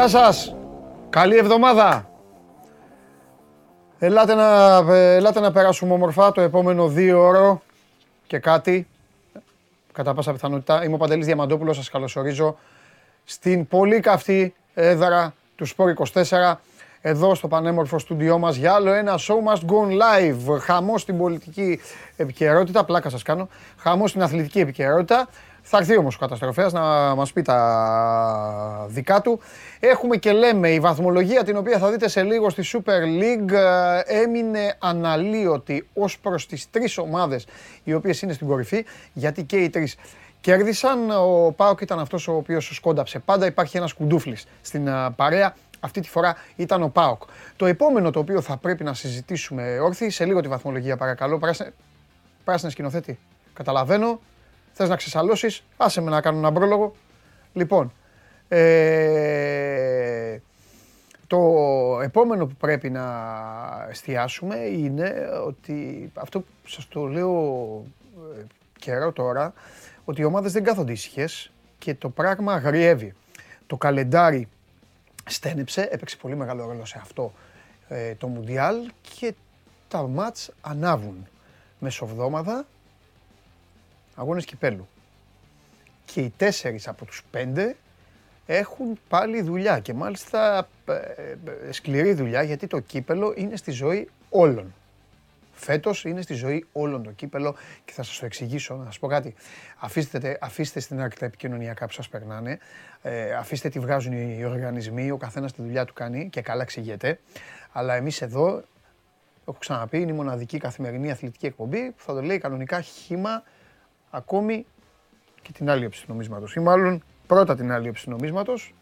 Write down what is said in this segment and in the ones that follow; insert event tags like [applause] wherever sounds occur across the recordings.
Γεια σας. Καλή εβδομάδα. Ελάτε να, ελάτε να περάσουμε όμορφα το επόμενο δύο ώρο και κάτι. Κατά πάσα πιθανότητα. Είμαι ο Παντελής Διαμαντόπουλος. Σας καλωσορίζω στην πολύ καυτή έδρα του Σπόρ 24 εδώ στο πανέμορφο στούντιό μας για άλλο ένα show must go live. Χαμό στην πολιτική επικαιρότητα, πλάκα σας κάνω, χαμό στην αθλητική επικαιρότητα. Θα έρθει όμως ο καταστροφέας να μας πει τα δικά του. Έχουμε και λέμε η βαθμολογία την οποία θα δείτε σε λίγο στη Super League ε, έμεινε αναλύωτη ως προς τις τρεις ομάδες οι οποίες είναι στην κορυφή γιατί και οι τρεις κέρδισαν. Ο Πάοκ ήταν αυτός ο οποίος σκόνταψε. Πάντα υπάρχει ένας κουντούφλης στην ε, παρέα. Αυτή τη φορά ήταν ο Πάοκ. Το επόμενο το οποίο θα πρέπει να συζητήσουμε όρθιοι, σε λίγο τη βαθμολογία παρακαλώ. Πράσινε, πράσινες σκηνοθέτη. Καταλαβαίνω. Θες να ξεσαλώσεις, άσε με να κάνω ένα πρόλογο. Λοιπόν, ε, το επόμενο που πρέπει να εστιάσουμε είναι ότι αυτό που σας το λέω ε, καιρό τώρα, ότι οι ομάδες δεν κάθονται ήσυχες και το πράγμα αγριεύει. Το καλεντάρι στένεψε, έπαιξε πολύ μεγάλο ρόλο σε αυτό ε, το Μουντιάλ και τα μάτς ανάβουν. Μεσοβδόμαδα, αγώνες κυπέλου. Και οι τέσσερις από τους πέντε έχουν πάλι δουλειά και μάλιστα ε, ε, σκληρή δουλειά γιατί το κύπελο είναι στη ζωή όλων. Φέτος είναι στη ζωή όλων το κύπελο και θα σας το εξηγήσω. Να σας πω κάτι. Αφήστε, αφήστε στην άκρη τα επικοινωνιακά που σας περνάνε. Ε, αφήστε τι βγάζουν οι οργανισμοί. Ο καθένας τη δουλειά του κάνει και καλά εξηγείται. Αλλά εμείς εδώ, έχω ξαναπεί, είναι η μοναδική καθημερινή αθλητική εκπομπή που θα το λέει κανονικά χήμα ακόμη και την άλλη όψη του νομίσματος. Ή μάλλον πρώτα την άλλη όψη του νομίσματος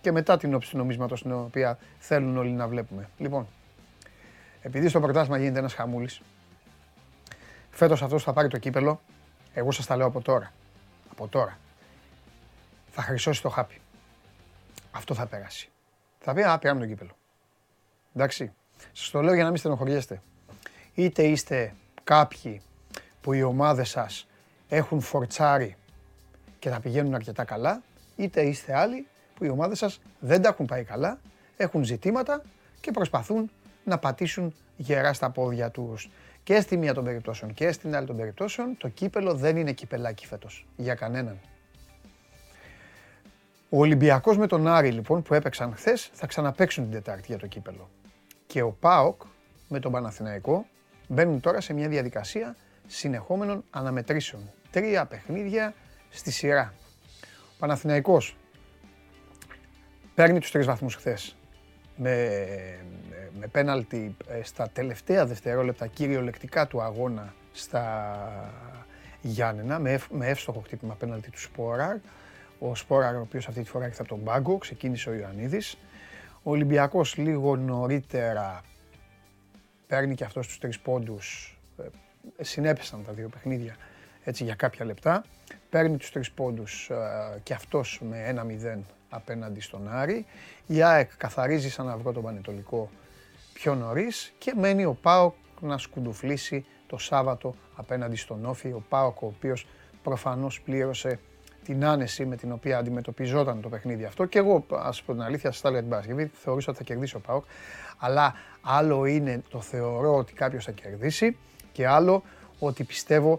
και μετά την όψη του νομίσματος την οποία θέλουν όλοι να βλέπουμε. Λοιπόν, επειδή στο πρωτάθλημα γίνεται ένας χαμούλης, φέτος αυτός θα πάρει το κύπελο. Εγώ σας τα λέω από τώρα. Από τώρα. Θα χρυσώσει το χάπι. Αυτό θα περάσει. Θα πει, Α, πήραμε το κύπελο. Εντάξει. Σας το λέω για να μην στενοχωριέστε. Είτε είστε κάποιοι που οι ομάδες σας έχουν φορτσάρει και θα πηγαίνουν αρκετά καλά, είτε είστε άλλοι που οι ομάδε σας δεν τα έχουν πάει καλά, έχουν ζητήματα και προσπαθούν να πατήσουν γερά στα πόδια τους. Και στη μία των περιπτώσεων και στην άλλη των περιπτώσεων, το κύπελο δεν είναι κυπελάκι φέτος. Για κανέναν. Ο Ολυμπιακός με τον Άρη λοιπόν που έπαιξαν χθες θα ξαναπαίξουν την Τετάρτη για το κύπελο. Και ο ΠΑΟΚ με τον Παναθηναϊκό μπαίνουν τώρα σε μια διαδικασία συνεχόμενων αναμετρήσεων. Τρία παιχνίδια στη σειρά. Ο Παναθηναϊκός παίρνει τους τρεις βαθμούς χθες με, με πέναλτι ε, στα τελευταία δευτερόλεπτα κυριολεκτικά του αγώνα στα Γιάννενα με, με εύστοχο χτύπημα πέναλτι του Σπόραρ. Ο Σπόραρ, ο οποίος αυτή τη φορά ήρθε από τον πάγκο, ξεκίνησε ο Ιωαννίδης. Ο Ολυμπιακός λίγο νωρίτερα παίρνει και αυτός τους τρεις πόντους. Ε, συνέπεσαν τα δύο παιχνίδια έτσι για κάποια λεπτά. Παίρνει τους τρεις πόντους ε, και αυτός με ένα 0 απέναντι στον Άρη. Η ΑΕΚ καθαρίζει σαν αυγό τον Πανετολικό πιο νωρίς και μένει ο ΠΑΟΚ να σκουντουφλήσει το Σάββατο απέναντι στον Όφη. Ο ΠΑΟΚ ο οποίος προφανώς πλήρωσε την άνεση με την οποία αντιμετωπιζόταν το παιχνίδι αυτό. Και εγώ, ας πω την αλήθεια, σα τα λέω την Παρασκευή, θεωρούσα ότι θα κερδίσει ο ΠΑΟΚ. Αλλά άλλο είναι το θεωρώ ότι κάποιος θα κερδίσει και άλλο ότι πιστεύω, ε,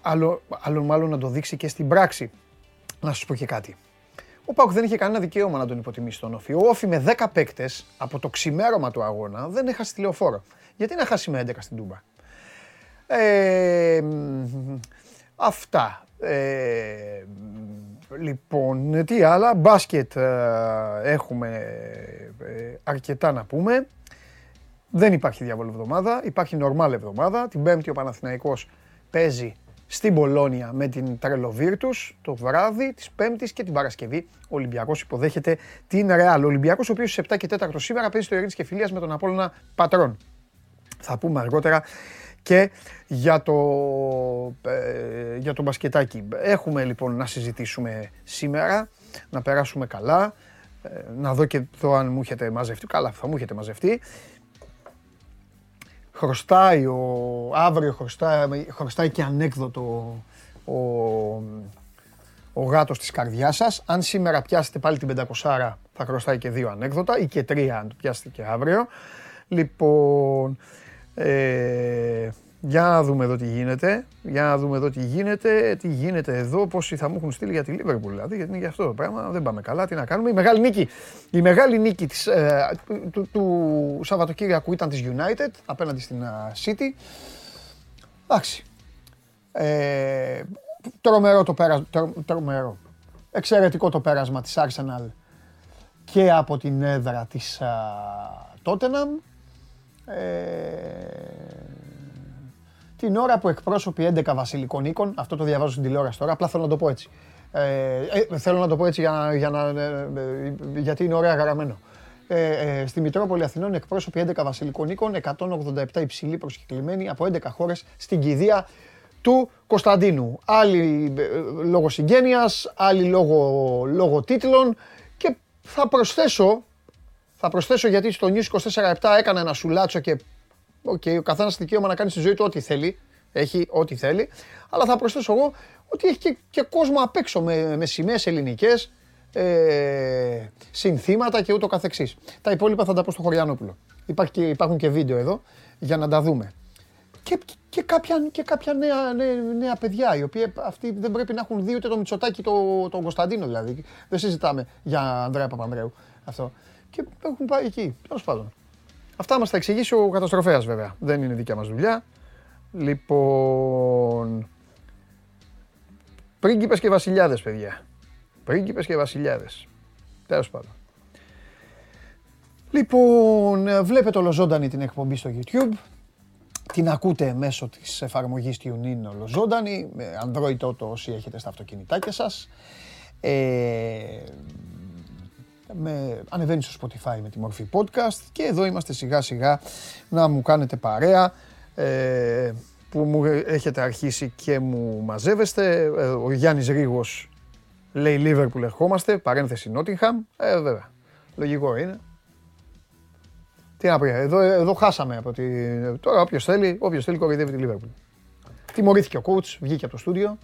άλλο, άλλο μάλλον να το δείξει και στην πράξη. Να σας πω και κάτι. Ο Πάουκ δεν είχε κανένα δικαίωμα να τον υποτιμήσει τον Όφη. Ο Όφη με 10 παίκτες από το ξημέρωμα του αγώνα δεν έχασε τηλεοφόρο. Γιατί να χάσει με 11 στην Τούμπα; Ε, αυτά. Ε, λοιπόν, τι άλλα. Μπάσκετ ε, έχουμε ε, αρκετά να πούμε. Δεν υπάρχει διάβολο εβδομάδα. Υπάρχει νορμάλ εβδομάδα. Την Πέμπτη ο Παναθηναϊκός παίζει στην Πολώνια με την Τρελοβίρτου το βράδυ της Πέμπτης και την Παρασκευή. Ο Ολυμπιακός υποδέχεται την Ρεάλ. Ο Ολυμπιακός, ο οποίος στι 7 και 4 σήμερα παίζει στο Ειρήνης και Φιλίας με τον Απόλυνα Πατρών. Θα πούμε αργότερα και για το, ε, για το μπασκετάκι. Έχουμε λοιπόν να συζητήσουμε σήμερα, να περάσουμε καλά, ε, να δω και το αν μου έχετε μαζευτεί. Καλά, θα μου έχετε μαζευτεί χρωστάει, ο, αύριο χρωστάει, χρωστάει και ανέκδοτο ο, ο γάτος της καρδιάς σας. Αν σήμερα πιάσετε πάλι την 500 Θα χρωστάει και δύο ανέκδοτα ή και τρία αν το πιάσετε και αύριο. Λοιπόν, ε, για να δούμε εδώ τι γίνεται. Για να δούμε εδώ τι γίνεται. Τι γίνεται εδώ, πόσοι θα μου έχουν στείλει για τη Λίβερπουλ. Δηλαδή, γιατί είναι για αυτό το πράγμα. Δεν πάμε καλά. Τι να κάνουμε. Η μεγάλη νίκη, η μεγάλη νίκη της, ε, του, του, Σαββατοκύριακου ήταν της United απέναντι στην uh, City. Εντάξει. Ε, τρομερό το πέρασμα. Τρομερό. Εξαιρετικό το πέρασμα της Arsenal και από την έδρα της uh, Tottenham. Ε, την ώρα που εκπρόσωποι 11 βασιλικών οίκων, αυτό το διαβάζω στην τηλεόραση τώρα, απλά θέλω να το πω έτσι. Ε, ε, θέλω να το πω έτσι για, για να, ε, ε, γιατί είναι ωραία γραμμένο. Ε, ε, στη Μητρόπολη Αθηνών εκπρόσωποι 11 βασιλικών οίκων, 187 υψηλοί προσκεκλημένοι από 11 χώρες στην κηδεία του Κωνσταντίνου. Άλλοι λόγω συγγένειας, άλλοι λόγω, λόγω τίτλων και θα προσθέσω, θα προσθέσω γιατί στο News 24-7 έκανα ένα σουλάτσο και okay, ο καθένας δικαίωμα να κάνει στη ζωή του ό,τι θέλει. Έχει ό,τι θέλει. Αλλά θα προσθέσω εγώ ότι έχει και, και κόσμο απ' έξω με, με σημαίες ελληνικές, ε, συνθήματα και ούτω καθεξής. Τα υπόλοιπα θα τα πω στο Χωριανόπουλο. Υπάρχει και, υπάρχουν και βίντεο εδώ για να τα δούμε. Και, και, κάποια, και κάποια νέα, νέα, νέα παιδιά, οι οποίοι αυτοί δεν πρέπει να έχουν δει ούτε το Μητσοτάκι, το, τον Κωνσταντίνο δηλαδή. Δεν συζητάμε για Ανδρέα Παπανδρέου αυτό. Και έχουν πάει εκεί, τέλος πάντων. Αυτά μας τα εξηγήσει ο καταστροφέας βέβαια. Δεν είναι δικιά μας δουλειά. Λοιπόν... Πρίγκιπες και βασιλιάδες, παιδιά. Πρίγκιπες και βασιλιάδες. Τέλος πάντων. Λοιπόν, βλέπετε ολοζώντανη την εκπομπή στο YouTube. Την ακούτε μέσω της εφαρμογής TuneIn ολοζώντανη, με Android Auto όσοι έχετε στα αυτοκινητάκια σας. Ε, με, ανεβαίνει στο Spotify με τη μορφή podcast και εδώ είμαστε σιγά σιγά να μου κάνετε παρέα ε, που μου έχετε αρχίσει και μου μαζεύεστε. Ε, ο Γιάννης Ρίγος λέει Liverpool ερχόμαστε, παρένθεση Nottingham. Ε, βέβαια, λογικό είναι. Τι να πω, εδώ, εδώ χάσαμε από τη... Τώρα όποιος θέλει, όποιος θέλει κοροϊδεύει τη Liverpool. Τιμωρήθηκε ο coach, βγήκε από το στούντιο.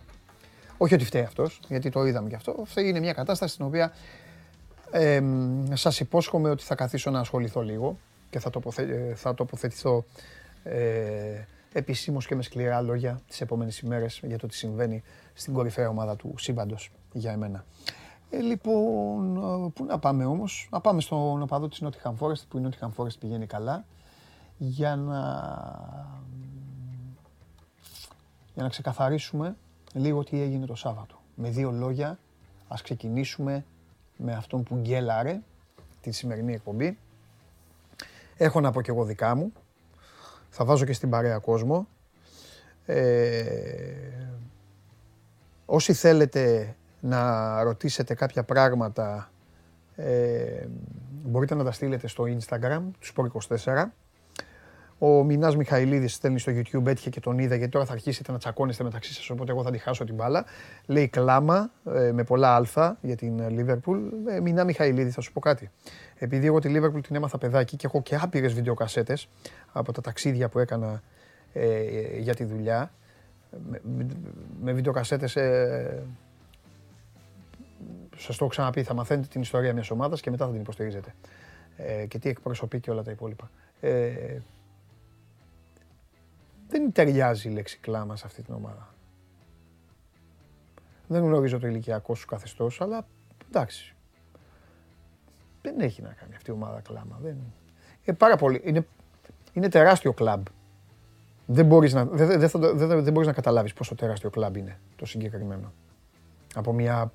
Όχι ότι φταίει αυτός, γιατί το είδαμε και αυτό. Αυτή είναι μια κατάσταση στην οποία ε, σας υπόσχομαι ότι θα καθίσω να ασχοληθώ λίγο και θα, τοποθε, θα τοποθετηθώ ε, επισήμως και με σκληρά λόγια τις επόμενες ημέρες για το τι συμβαίνει στην κορυφαία ομάδα του σύμπαντος για εμένα. Ε, λοιπόν, πού να πάμε όμως, να πάμε στον οπαδό της Nottingham Forest που η Nottingham Forest πηγαίνει καλά για να, για να ξεκαθαρίσουμε λίγο τι έγινε το Σάββατο. Με δύο λόγια, ας ξεκινήσουμε με αυτόν που γκέλαρε τη σημερινή εκπομπή. Έχω να πω και εγώ δικά μου. Θα βάζω και στην παρέα κόσμο. Ε, όσοι θέλετε να ρωτήσετε κάποια πράγματα ε, μπορείτε να τα στείλετε στο Instagram τους Sport24 ο Μινάς Μιχαηλίδης στέλνει στο YouTube, έτυχε και τον είδα γιατί τώρα θα αρχίσετε να τσακώνεστε μεταξύ σας. Οπότε εγώ θα τη χάσω την μπάλα. Λέει κλάμα ε, με πολλά Α για την Liverpool. Ε, Μινά Μιχαηλίδη, θα σου πω κάτι. Επειδή εγώ τη Liverpool την έμαθα παιδάκι και έχω και άπειρες βιντεοκασέτες από τα ταξίδια που έκανα ε, για τη δουλειά. Με, με βιντεοκασέτες. Ε, Σας το έχω ξαναπεί, θα μαθαίνετε την ιστορία μιας ομάδας και μετά θα την υποστηρίζετε. Ε, και τι εκπροσωπεί και όλα τα υπόλοιπα. Ε, δεν ταιριάζει η λέξη κλάμα σε αυτή την ομάδα. Δεν γνωρίζω το ηλικιακό σου καθεστώς, αλλά εντάξει. Δεν έχει να κάνει αυτή η ομάδα κλάμα. Δεν... Είναι πάρα πολύ. Είναι, είναι τεράστιο κλαμπ. Δεν μπορείς να, δεν, δεν, δεν, δεν μπορείς να καταλάβεις πόσο τεράστιο κλαμπ είναι το συγκεκριμένο. Από, μια,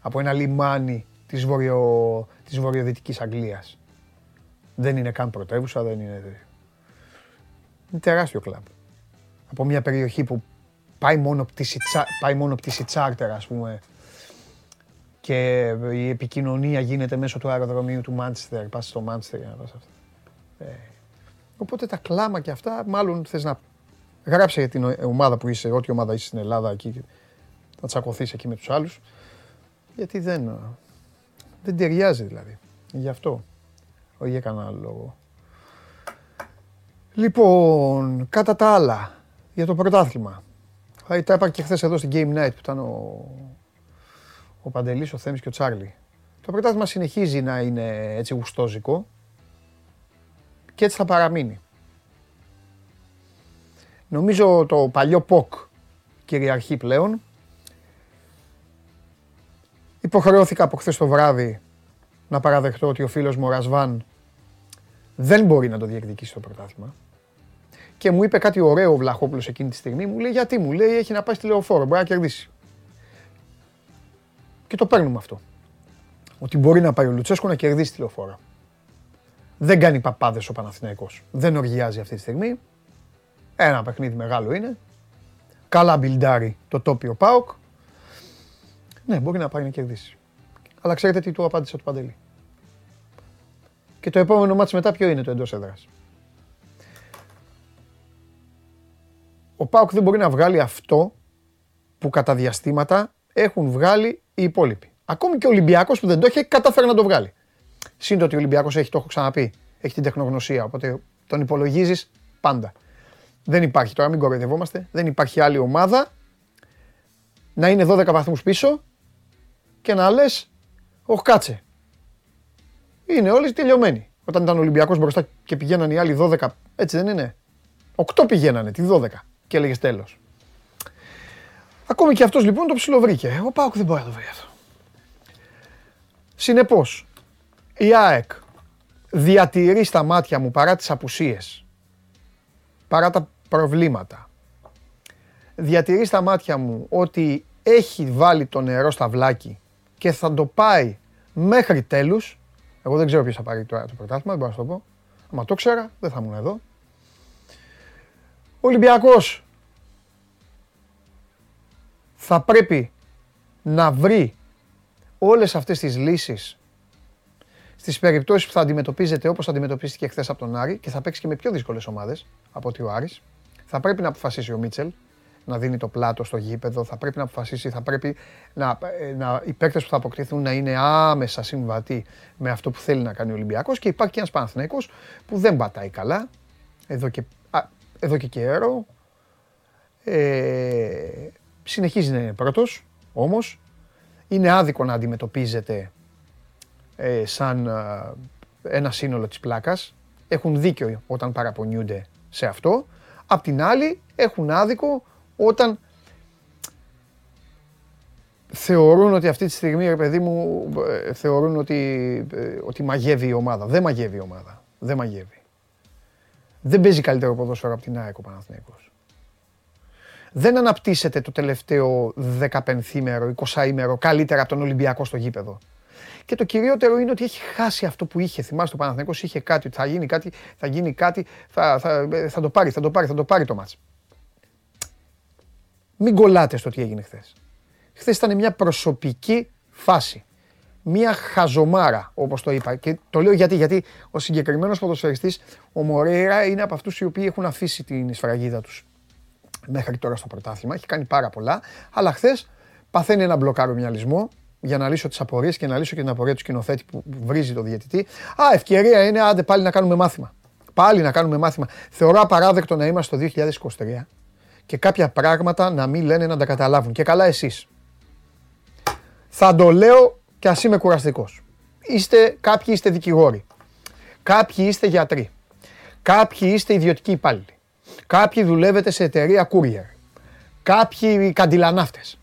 από ένα λιμάνι της, βορειο, της βορειοδυτικής Αγγλίας. Δεν είναι καν πρωτεύουσα, δεν είναι... Είναι τεράστιο κλαμπ. Από μια περιοχή που πάει μόνο πτήση, πάει μόνο πτήση τσάρτερ, ας πούμε, και η επικοινωνία γίνεται μέσω του αεροδρομίου του Μάντσεστερ. Πας στο Μάντσεστερ για να πας αυτά. Ε, οπότε τα κλάμα και αυτά, μάλλον θες να γράψε για την ομάδα που είσαι, ό,τι ομάδα είσαι στην Ελλάδα εκεί, να τσακωθείς εκεί με τους άλλους. Γιατί δεν, δεν ταιριάζει δηλαδή. Γι' αυτό. Όχι για κανένα άλλο λόγο. Λοιπόν, κατά τα άλλα, για το πρωτάθλημα. Τα είπα και χθες εδώ στην Game Night που ήταν ο, ο Παντελής, ο Θέμης και ο Τσάρλι. Το πρωτάθλημα συνεχίζει να είναι έτσι γουστόζικο και έτσι θα παραμείνει. Νομίζω το παλιό ΠΟΚ κυριαρχεί πλέον. Υποχρεώθηκα από χθες το βράδυ να παραδεχτώ ότι ο φίλος μου ο Ρασβάν δεν μπορεί να το διεκδικήσει το πρωτάθλημα. Και μου είπε κάτι ωραίο ο Βλαχόπουλος εκείνη τη στιγμή. Μου λέει γιατί μου λέει έχει να πάει στη λεωφόρο, μπορεί να κερδίσει. Και το παίρνουμε αυτό. Ότι μπορεί να πάει ο Λουτσέσκο να κερδίσει τη λεωφόρο. Δεν κάνει παπάδες ο Παναθηναϊκός. Δεν οργιάζει αυτή τη στιγμή. Ένα παιχνίδι μεγάλο είναι. Καλά μπιλντάρει το τόπιο ΠΑΟΚ. Ναι, μπορεί να πάει να κερδίσει. Αλλά ξέρετε τι του απάντησε του Παντελή. Και το επόμενο μάτς μετά ποιο είναι το εντός έδρας; Ο ΠΑΟΚ δεν μπορεί να βγάλει αυτό που κατά διαστήματα έχουν βγάλει οι υπόλοιποι. Ακόμη και ο Ολυμπιακός που δεν το έχει καταφέρει να το βγάλει. Σύντομα ότι ο Ολυμπιακός έχει, το έχω ξαναπεί, έχει την τεχνογνωσία, οπότε τον υπολογίζεις πάντα. Δεν υπάρχει τώρα, μην κοροϊδευόμαστε, δεν υπάρχει άλλη ομάδα να είναι 12 βαθμούς πίσω και να λες, όχι κάτσε. Είναι όλοι τελειωμένοι. Όταν ήταν ο Ολυμπιακός μπροστά και πηγαίναν οι άλλοι 12, έτσι δεν είναι; 8 πηγαίνανε, τη 12 και έλεγες τέλος. Ακόμη και αυτός λοιπόν το ψιλοβρήκε. Ο Πάουκ δεν μπορεί να το βρει αυτό. Συνεπώς, η ΑΕΚ διατηρεί στα μάτια μου παρά τις απουσίες, παρά τα προβλήματα, διατηρεί στα μάτια μου ότι έχει βάλει το νερό στα βλάκι και θα το πάει μέχρι τέλους. Εγώ δεν ξέρω ποιος θα πάρει τώρα το πρωτάθλημα, δεν μπορώ να σου το πω. Αν το ξέρα, δεν θα ήμουν εδώ. Ο Ολυμπιακός θα πρέπει να βρει όλες αυτές τις λύσεις στις περιπτώσεις που θα αντιμετωπίζεται όπως αντιμετωπίστηκε χθες από τον Άρη και θα παίξει και με πιο δύσκολες ομάδες από ότι ο Άρης. Θα πρέπει να αποφασίσει ο Μίτσελ να δίνει το πλάτο στο γήπεδο, θα πρέπει να αποφασίσει, θα πρέπει να, ε, να, οι παίκτες που θα αποκτηθούν να είναι άμεσα συμβατοί με αυτό που θέλει να κάνει ο Ολυμπιακός και υπάρχει και ένας Παναθηναϊκός που δεν πατάει καλά εδώ και, εδώ και καιρό. Ε, συνεχίζει να είναι πρώτος, όμως είναι άδικο να αντιμετωπίζεται ε, σαν ε, ένα σύνολο της πλάκας. Έχουν δίκιο όταν παραπονιούνται σε αυτό. Απ' την άλλη έχουν άδικο όταν θεωρούν ότι αυτή τη στιγμή, ρε παιδί μου, ε, θεωρούν ότι, ε, ότι μαγεύει η ομάδα. Δεν μαγεύει η ομάδα. Δεν μαγεύει. Δεν παίζει καλύτερο ποδόσφαιρο από την ΑΕΚ ο Παναθηναϊκός δεν αναπτύσσεται το τελευταίο 15ήμερο, 20ήμερο καλύτερα από τον Ολυμπιακό στο γήπεδο. Και το κυριότερο είναι ότι έχει χάσει αυτό που είχε. Θυμάστε το Παναθηναϊκός είχε κάτι, ότι θα γίνει κάτι, θα γίνει κάτι, θα, θα, θα το πάρει, θα το πάρει, θα το πάρει το μάτς. Μην κολλάτε στο τι έγινε χθες. Χθες ήταν μια προσωπική φάση. Μια χαζομάρα, όπως το είπα. Και το λέω γιατί, γιατί ο συγκεκριμένος ποδοσφαιριστής, ο Μωρέιρα, είναι από αυτούς οι οποίοι έχουν αφήσει την σφραγίδα τους μέχρι τώρα στο πρωτάθλημα. Έχει κάνει πάρα πολλά. Αλλά χθες παθαίνει ένα μπλοκάρο μυαλισμό για να λύσω τις απορίες και να λύσω και την απορία του σκηνοθέτη που βρίζει το διαιτητή. Α, ευκαιρία είναι, άντε πάλι να κάνουμε μάθημα. Πάλι να κάνουμε μάθημα. Θεωρώ απαράδεκτο να είμαστε το 2023 και κάποια πράγματα να μην λένε να τα καταλάβουν. Και καλά εσείς. Θα το λέω και ας είμαι κουραστικός. Είστε, κάποιοι είστε δικηγόροι. Κάποιοι είστε γιατροί. Κάποιοι είστε ιδιωτικοί υπάλληλοι. Κάποιοι δουλεύετε σε εταιρεία courier. Κάποιοι καντιλανάφτες.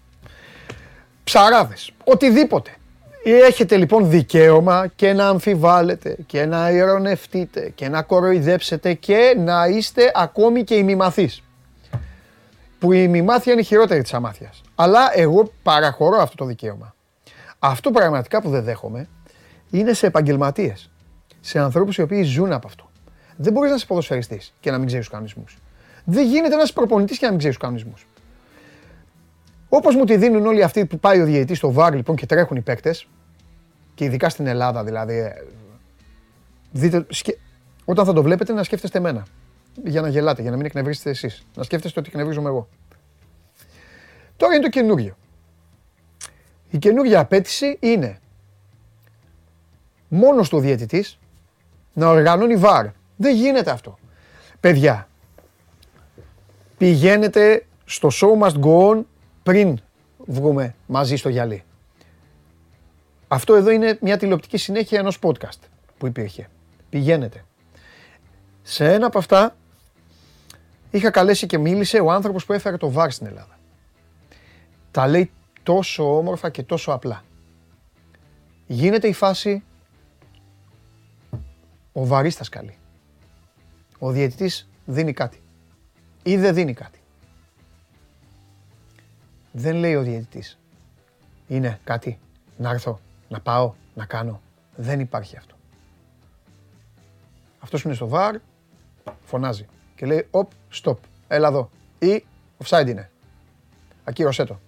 Ψαράδες. Οτιδήποτε. Έχετε λοιπόν δικαίωμα και να αμφιβάλλετε και να ειρωνευτείτε και να κοροϊδέψετε και να είστε ακόμη και ημιμαθείς. Που η ημιμάθεια είναι η χειρότερη της αμάθειας. Αλλά εγώ παραχωρώ αυτό το δικαίωμα. Αυτό πραγματικά που δεν δέχομαι είναι σε επαγγελματίες. Σε ανθρώπους οι οποίοι ζουν από αυτό. Δεν μπορείς να είσαι ποδοσφαιριστής και να μην ξέρεις τους κανονισμούς. Δεν γίνεται να είσαι προπονητής και να μην ξέρεις τους κανονισμούς. Όπως μου τη δίνουν όλοι αυτοί που πάει ο διαιτητής στο βάρ λοιπόν και τρέχουν οι παίκτες, και ειδικά στην Ελλάδα δηλαδή. Ε, δείτε, σκε... Όταν θα το βλέπετε να σκέφτεστε εμένα. Για να γελάτε, για να μην εκνευρίσετε εσείς. Να σκέφτεστε ότι εκνευρίζομαι εγώ. Τώρα είναι το καινούριο. Η καινούργια απέτηση είναι μόνος του διαιτητής να οργανώνει βάρ. Δεν γίνεται αυτό. Παιδιά, πηγαίνετε στο show must go on πριν βγούμε μαζί στο γυαλί. Αυτό εδώ είναι μια τηλεοπτική συνέχεια ενός podcast που υπήρχε. Πηγαίνετε. Σε ένα από αυτά είχα καλέσει και μίλησε ο άνθρωπος που έφερε το βάρ στην Ελλάδα. Τα λέει τόσο όμορφα και τόσο απλά. Γίνεται η φάση ο βαρίστας καλεί. Ο διαιτητής δίνει κάτι. Ή δεν δίνει κάτι. Δεν λέει ο διαιτητής. Είναι κάτι. Να έρθω, να πάω, να κάνω. Δεν υπάρχει αυτό. Αυτός που είναι στο βαρ φωνάζει και λέει «Οπ, stop, έλα εδώ» ή «Offside είναι». Ακύρωσέ το.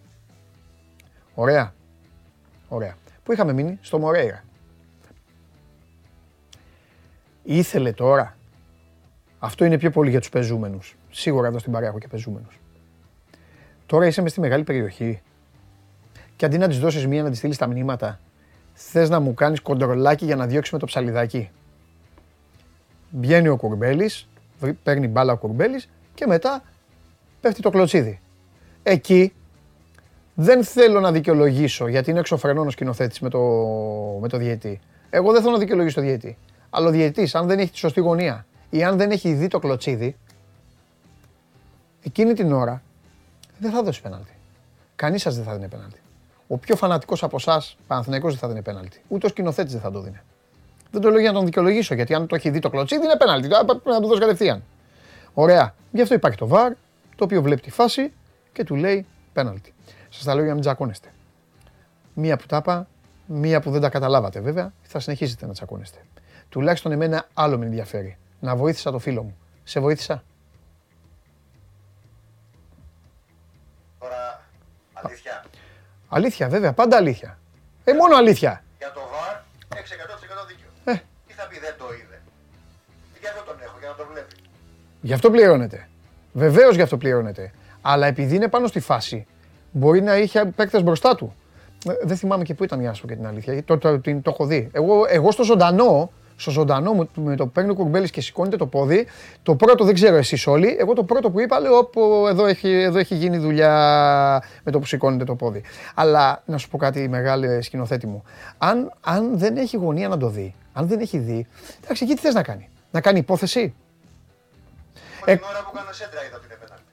Ωραία. Ωραία. Πού είχαμε μείνει, στο Μορέιρα. Ήθελε τώρα. Αυτό είναι πιο πολύ για τους πεζούμενους. Σίγουρα εδώ στην παρέα έχω και πεζούμενους. Τώρα είσαι μες στη μεγάλη περιοχή και αντί να της δώσεις μία να της στείλεις τα μηνύματα, θες να μου κάνεις κοντρολάκι για να διώξουμε το ψαλιδάκι. Βγαίνει ο Κουρμπέλης, παίρνει μπάλα ο Κουρμπέλης και μετά πέφτει το κλωτσίδι. Εκεί δεν θέλω να δικαιολογήσω γιατί είναι εξωφρενών ο σκηνοθέτης με το, με το διαιτή. Εγώ δεν θέλω να δικαιολογήσω το διαιτή. Αλλά ο διαιτής, αν δεν έχει τη σωστή γωνία ή αν δεν έχει δει το κλωτσίδι, εκείνη την ώρα δεν θα δώσει πέναλτι. Κανείς σας δεν θα δίνει πέναλτι. Ο πιο φανατικός από εσάς, Παναθυναϊκό, δεν θα δίνει πέναλτι. Ούτε ο σκηνοθέτης δεν θα το δίνει. Δεν το λέω για να τον δικαιολογήσω γιατί αν το έχει δει το κλωτσίδι είναι πέναλτι. Πρέπει να το δώσει κατευθείαν. Ωραία. Γι' αυτό υπάρχει το βαρ, το οποίο βλέπει τη φάση και του λέει πέναλτι. Σας τα λέω για να μην τσακώνεστε. Μία που τα είπα, μία που δεν τα καταλάβατε βέβαια, θα συνεχίσετε να τσακώνεστε. Τουλάχιστον εμένα άλλο με ενδιαφέρει. Να βοήθησα το φίλο μου. Σε βοήθησα; Τώρα, αλήθεια. Αλήθεια, βέβαια, πάντα αλήθεια. Ε, μόνο αλήθεια. Για το ΒΑΡ, 6% δίκιο. Ε. Τι θα πει δεν το είδε. Γι' αυτό τον έχω, για να το βλέπει. Γι' αυτό πληρώνεται. Βεβαίως γι' αυτό πληρώνεται. Αλλά επειδή είναι πάνω στη φάση, μπορεί να είχε παίκτες μπροστά του. Ε, Δεν θυμάμαι και πού ήταν για να σου πω και την αλήθεια. Το, το, το, το έχω δει. Εγώ, εγώ στο ζωντανό, στο ζωντανό μου, με το παίρνει ο Κουρμπέλης και σηκώνεται το πόδι. Το πρώτο δεν ξέρω εσείς όλοι. Εγώ το πρώτο που είπα λέω: Όπου εδώ έχει, εδώ έχει γίνει δουλειά με το που σηκώνεται το πόδι. Αλλά να σου πω κάτι μεγάλο σκηνοθέτη μου. Αν, αν δεν έχει γωνία να το δει, αν δεν έχει δει, εντάξει, εκεί τι θες να κάνει; Να κάνει υπόθεση; Μα Ε. την ώρα που κάνω σέντρα είδα ότι είναι πέναλτι.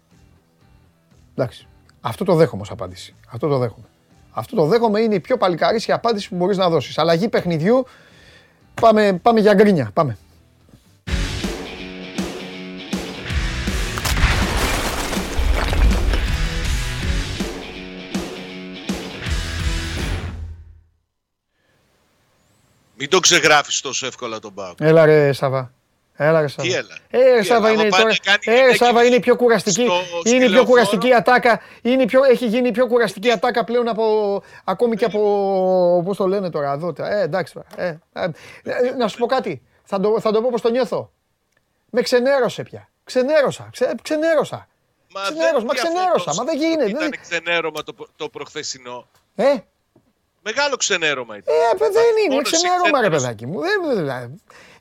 Εντάξει. Αυτό το δέχομαι ως απάντηση. Αυτό το δέχομαι. Αυτό το δέχομαι είναι η πιο παλικαρίσια απάντηση που μπορείς να δώσεις. Αλλαγή παιχνιδιού, πάμε, πάμε για γκρίνια. Πάμε. Μην το ξεγράφεις τόσο εύκολα τον Πάοκ. Έλα ρε Σάβα. Έλα ρε Σάβα. Τι έλα. Ε, ρε Τι Σάβα έλα, είναι άμα τώρα. πάνε κάνει Ε, ρε γυναίκες Σάβα είναι η πιο κουραστική. στο- στη είναι η πιο λεωφόρο. κουραστική ατάκα. Είναι η πιο, έχει γίνει η πιο κουραστική ατάκα πλέον από. ακόμη και από. Πώς το λένε τώρα εδώ. Ε, εντάξει τώρα. Ε, ε, ε, να σου πω κάτι. Θα το, θα το πω πώ το νιώθω. Με ξενέρωσε πια. Ξενέρωσα. Ξε, ξενέρωσα. Μα Ξενέρωσα, μα ξενέρωσα, μα δεν γίνεται, Ήταν δεν- ξενέρωμα το, το προχθεσινό. Ε, Μεγάλο ξενέρωμα ήταν. Ε, παι- δεν είναι, είναι Μόνος εσύ ξενέρωμα ρε ξένερος. παιδάκι μου.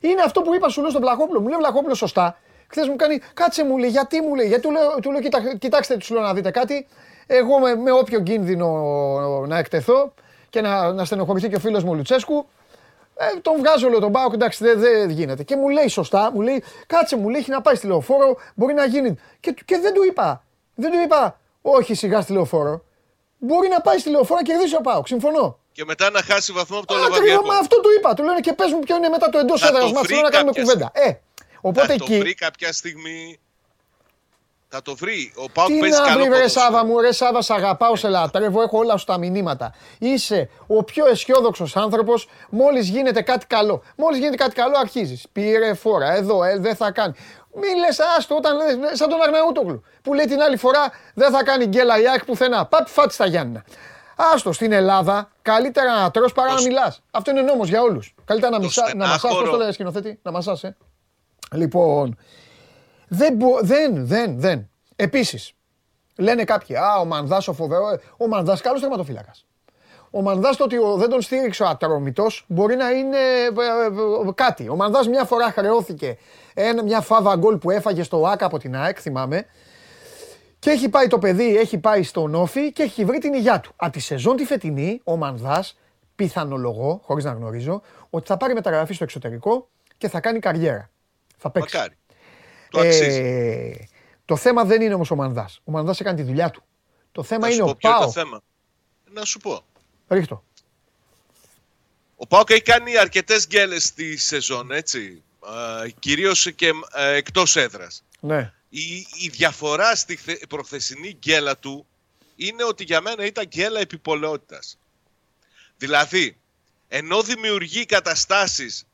Δεν, δεν- δεν- είναι αυτό που είπα σου λέω στον Βλαχόπουλο. Μου λέει Βλαχόπουλος σωστά. Χθες μου κάνει, κάτσε μου λέει, γιατί μου λέει, γιατί του λέω, του λέω «Κοιτά- κοιτάξτε τους λέω να δείτε κάτι. Εγώ με, με όποιο κίνδυνο να εκτεθώ και να, να στενοχωρηθεί και ο φίλος μου ο Λουτσέσκου, ε, τον βγάζω λέω τον πάω, εντάξει δεν δεν γίνεται. Και μου λέει σωστά, μου λέει, κάτσε μου λέει, έχει να πάει στη λεωφόρο, μπορεί να γίνει. Και, και δεν του είπα, δεν του είπα, όχι σιγά στη λεωφόρο. Μπορεί να πάει στη λεωφόρο και κερδίσει ο Πάοκ. Συμφωνώ. Και μετά να χάσει βαθμό από το Ακριβώς, Λεβαδιακό. μα αυτό του είπα. Του λένε και πες μου ποιο είναι μετά το εντός Θα το έδρας μας. βρει Θέλω να κάνουμε κάποια κουβέντα. Ε, οπότε θα το εκεί... βρει κάποια στιγμή. Θα το βρει. Ο Πάοκ Τι παίζει να καλό βρει ρε ποδόσφαιρο. Σάβα μου, ρε Σάβα σ' αγαπάω, σε λατρεύω, έχω όλα σου τα μηνύματα. Είσαι ο πιο αισιόδοξος άνθρωπος μόλις γίνεται κάτι καλό. Μόλις γίνεται κάτι καλό αρχίζεις. Πήρε φόρα, εδώ, ε, δεν θα κάνει. Μη λες άστο όταν λες, σαν τον Αρναούτογλου που λέει την άλλη φορά δεν θα κάνει γκέλα η ΑΕΚ πουθενά. Παπ φάτη στα Γιάννηνα. Άστο στην Ελλάδα καλύτερα να τρως παρά να Το- μιλάς. Αυτό είναι νόμος για όλους. Καλύτερα να, Το μισά, να μασάς, πώς στενάχωρο- το λέει σκηνοθέτη, να μασάς, ε. Λοιπόν, δεν, μπο- δεν, δεν, δεν. Επίσης, λένε κάποιοι, α, ο Μανδάς ο φοβερό, ε, ο Μανδάς καλός τερματοφύλακας. Ο Μανδάς το ότι ο- δεν τον στήριξε ο Ατρόμητος μπορεί να είναι ε, ε, ε, κάτι. Ο Μανδάς μια φορά χρεώθηκε ένα, μια φάβα γκολ που έφαγε στο ΆΚΑ από την ΑΕΚ, θυμάμαι, και έχει πάει το παιδί, έχει πάει στον Όφη και έχει βρει την υγειά του. Από τη σεζόν τη φετινή, ο Μανδάς πιθανολογώ, χωρίς να γνωρίζω, ότι θα πάρει μεταγραφή στο εξωτερικό και θα κάνει καριέρα. Θα παίξει. Μακάρι. Το αξίζει. Ε, το θέμα δεν είναι όμως ο Μανδάς. Ο Μανδάς έκανε τη δουλειά του. Το θέμα Να σου είναι πω ο ποιο είναι Πάο. το θέμα. Να σου πω. Ρίχτω. Ο Πάοκ έχει κάνει αρκετές γκέλες στη σεζόν, έτσι. Ε, κυρίως και ε, εκτός έδρας. Ναι. Η, η διαφορά στη χθε- προχθεσινή γκέλα του είναι ότι για μένα ήταν γκέλα επιπολαιότητας. Δηλαδή, ενώ δημιουργεί καταστάσεις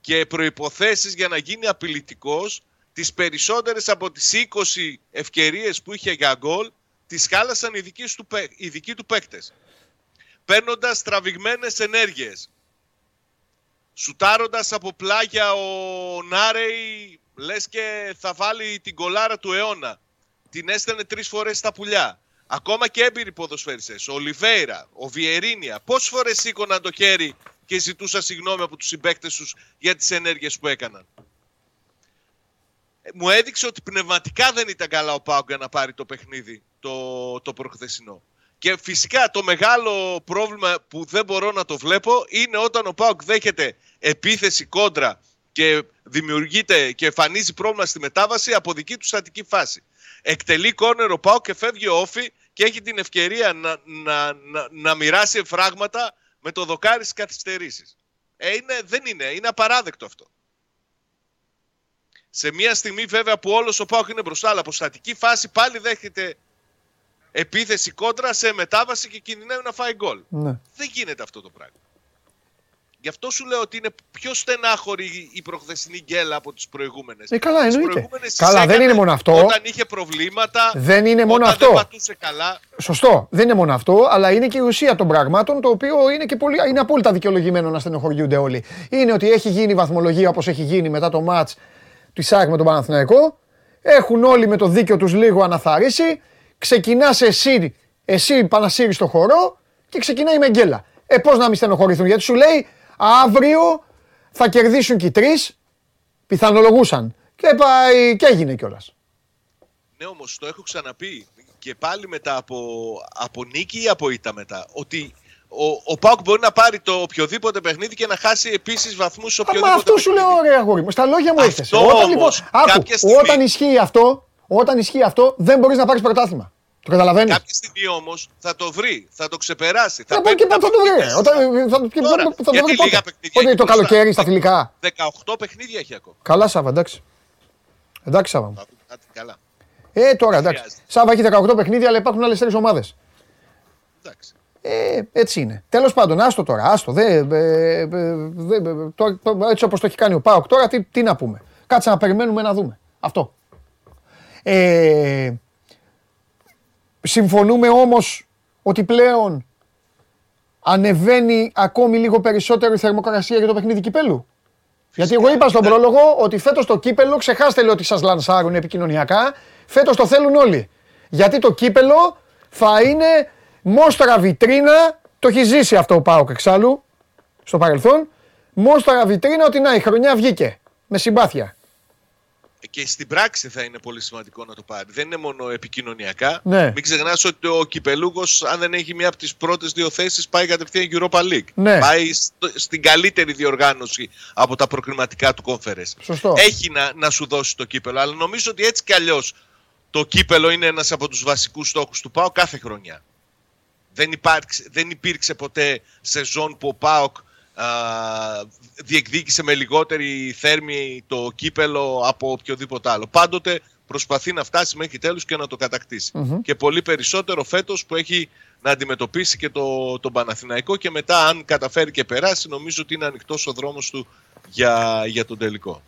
και προϋποθέσεις για να γίνει απειλητικός, τις περισσότερες από τις 20 ευκαιρίες που είχε για γκολ, τις χάλασαν οι δικοί του, παί- οι δικοί του παίκτες. Παίρνοντας τραβηγμένες ενέργειες. Σουτάροντας από πλάγια ο Νάρεϊ, λες και θα βάλει την κολάρα του αιώνα. Την έστελνε τρεις φορές στα πουλιά. Ακόμα και έμπειροι ποδοσφαίριστες. Ο Ολιβέηρα, ο Βιερίνια. Πόσες φορές σήκωναν το χέρι και ζητούσαν συγγνώμη από τους συμπαίκτες τους για τις ενέργειες που έκαναν. Ε, Μου έδειξε ότι πνευματικά δεν ήταν καλά ο Πάουκ για να πάρει το παιχνίδι το, το προχθεσινό. Και φυσικά το μεγάλο πρόβλημα που δεν μπορώ να το βλέπω είναι όταν ο Πάουκ δέχεται επίθεση κόντρα και δημιουργείται και εμφανίζει πρόβλημα στη μετάβαση από δική του στατική φάση. Εκτελεί κόρνερ ο Πάουκ και φεύγει ο Όφη και έχει την ευκαιρία να, να, να, να μοιράσει εφράγματα με το δοκάρι στις καθυστερήσεις. Ε, είναι, δεν είναι, είναι απαράδεκτο αυτό. Σε μια στιγμή βέβαια που όλος ο Πάουκ είναι μπροστά, αλλά από στατική φάση πάλι δέχεται επίθεση κόντρα σε μετάβαση και κινδυνεύει να φάει γκολ. ναι. Δεν γίνεται αυτό το πράγμα. Γι' αυτό σου λέω ότι είναι πιο στενάχωρη η προχθεσινή γκέλα από τις προηγούμενες. Ε, καλά, Τις εννοείται. προηγούμενες τις Καλά, δεν έκανε είναι μόνο αυτό. Όταν είχε προβλήματα, Δεν είναι μόνο όταν αυτό. δεν πατούσε καλά. Σωστό. Δεν είναι μόνο αυτό, αλλά είναι και η ουσία των πραγμάτων, το οποίο είναι και πολύ, είναι απόλυτα δικαιολογημένο να στενοχωριούνται όλοι. Είναι ότι έχει γίνει βαθμολογία όπως έχει γίνει μετά το μάτς του ΣΑΚ με τον Παναθηναϊκό. Έχουν όλοι με το δίκιο τους λίγο αναθαρίσει. Ξεκινάς εσύ, εσύ Πανασύρη στο χορό και ξεκινάει με γκέλα. Ε, πώς να μην στενοχωρηθούν, γιατί σου λέει αύριο θα κερδίσουν και οι τρεις, πιθανολογούσαν. Και πάει και έγινε κιόλας. Ναι, όμως το έχω ξαναπεί και πάλι μετά από, από νίκη ή από ήττα μετά. Ότι ο, ο Πάουκ μπορεί να πάρει το οποιοδήποτε παιχνίδι και να χάσει επίσης βαθμούς σε Μα οποιοδήποτε αυτό σου παιχνίδι. λέω, ρε αγόρι μου. Στα λόγια μου Αυτό ήρθες. Όταν, λοιπόν, όμως, άκου, κάποια στιγμή- όταν ισχύει αυτό, όταν ισχύει αυτό, δεν μπορείς να πάρεις πρωτάθλημα. Το καταλαβαίνεις. Κάποια στιγμή όμως θα το βρει, θα το ξεπεράσει. Θα πω παίρνει και τα θα το βρει. παιχνίδια Όταν, σωστά. θα, και Τώρα, θα το γιατί βρει πότε. λίγα παιχνίδια Πότε έχει το μπροστά. καλοκαίρι στα φιλικά. 18 παιχνίδια έχει ακόμα. Καλά Σάβα, εντάξει. Εντάξει Σάβα μου. Θα πούμε κάτι καλά. Ε, τώρα εντάξει. χρειάζεται. Σάβα έχει 18 παιχνίδια, αλλά υπάρχουν άλλες τρεις ομάδες. Εντάξει. Ε, έτσι είναι. Τέλος πάντων, άστο τώρα, άστο. Δε, ε, ε, δε, ε, το- το- έτσι όπως το έχει κάνει ο Πάοκ τώρα, τι, τι να πούμε. Κάτσε να περιμένουμε να δούμε. Αυτό. Ε, συμφωνούμε όμως ότι πλέον ανεβαίνει ακόμη λίγο περισσότερο η θερμοκρασία για το παιχνίδι κυπέλου. Γιατί εγώ είπα στον πρόλογο ότι φέτος το κύπελο, ξεχάστε λέω ότι σας λανσάρουν επικοινωνιακά, φέτος το θέλουν όλοι. Γιατί το κύπελο θα είναι μόστρα βιτρίνα, το έχει ζήσει αυτό ο Πάοκ εξάλλου, στο παρελθόν, μόστρα βιτρίνα ότι να η χρονιά βγήκε, με συμπάθεια. Και στην πράξη θα είναι πολύ σημαντικό να το πάρει. Δεν είναι μόνο επικοινωνιακά. Ναι. Μην ξεχνάς ότι ο Κυπελούγος, αν δεν έχει μία από τις πρώτες δύο θέσεις, πάει κατευθείαν Europa League. Ναι. Πάει στο- στην καλύτερη διοργάνωση από τα προκριματικά του conference. Σωστό. Έχει να, να σου δώσει το κύπελο. Αλλά νομίζω ότι έτσι κι αλλιώς το κύπελο είναι ένας από τους βασικούς στόχους του ΠΑΟ κάθε χρονιά. Δεν, υπάρξε, δεν υπήρξε ποτέ σεζόν που ο ΠΑΟΚ α, διεκδίκησε με λιγότερη θέρμη το κύπελο από οποιοδήποτε άλλο. Πάντοτε προσπαθεί να φτάσει μέχρι τέλους και να το κατακτησει Και πολύ περισσότερο φέτος που έχει να αντιμετωπίσει και το, τον Παναθηναϊκό και μετά αν καταφέρει και περάσει νομίζω ότι είναι ανοιχτός ο δρόμος του για, για τον τελικό.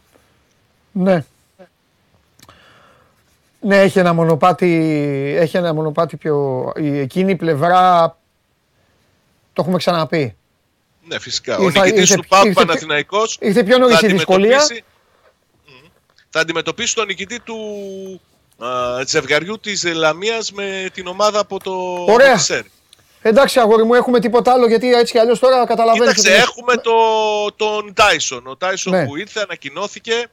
Ναι. Ναι, έχει ένα μονοπάτι, έχει ένα μονοπάτι πιο... Η εκείνη η πλευρά, το έχουμε ξαναπεί. Ναι, φυσικά. Ο Ήρθε- νικητής ήρθε- του ΠΑΟΚ ήρθε- Παναθηναϊκός ήρθε πιο νωρίς θα η δυσκολία. αντιμετωπίσει- Μμμ. Θα αντιμετωπίσει τον νικητή του α, ζευγαριού της Λαμίας με την ομάδα από το Ωραία. Σέρ. Εντάξει, αγόρι μου, έχουμε τίποτα άλλο γιατί έτσι κι αλλιώς τώρα καταλαβαίνεις. Κοίταξε, έχουμε το, τον Τάισον. Ο Τάισον Ναι. που ήρθε, ανακοινώθηκε.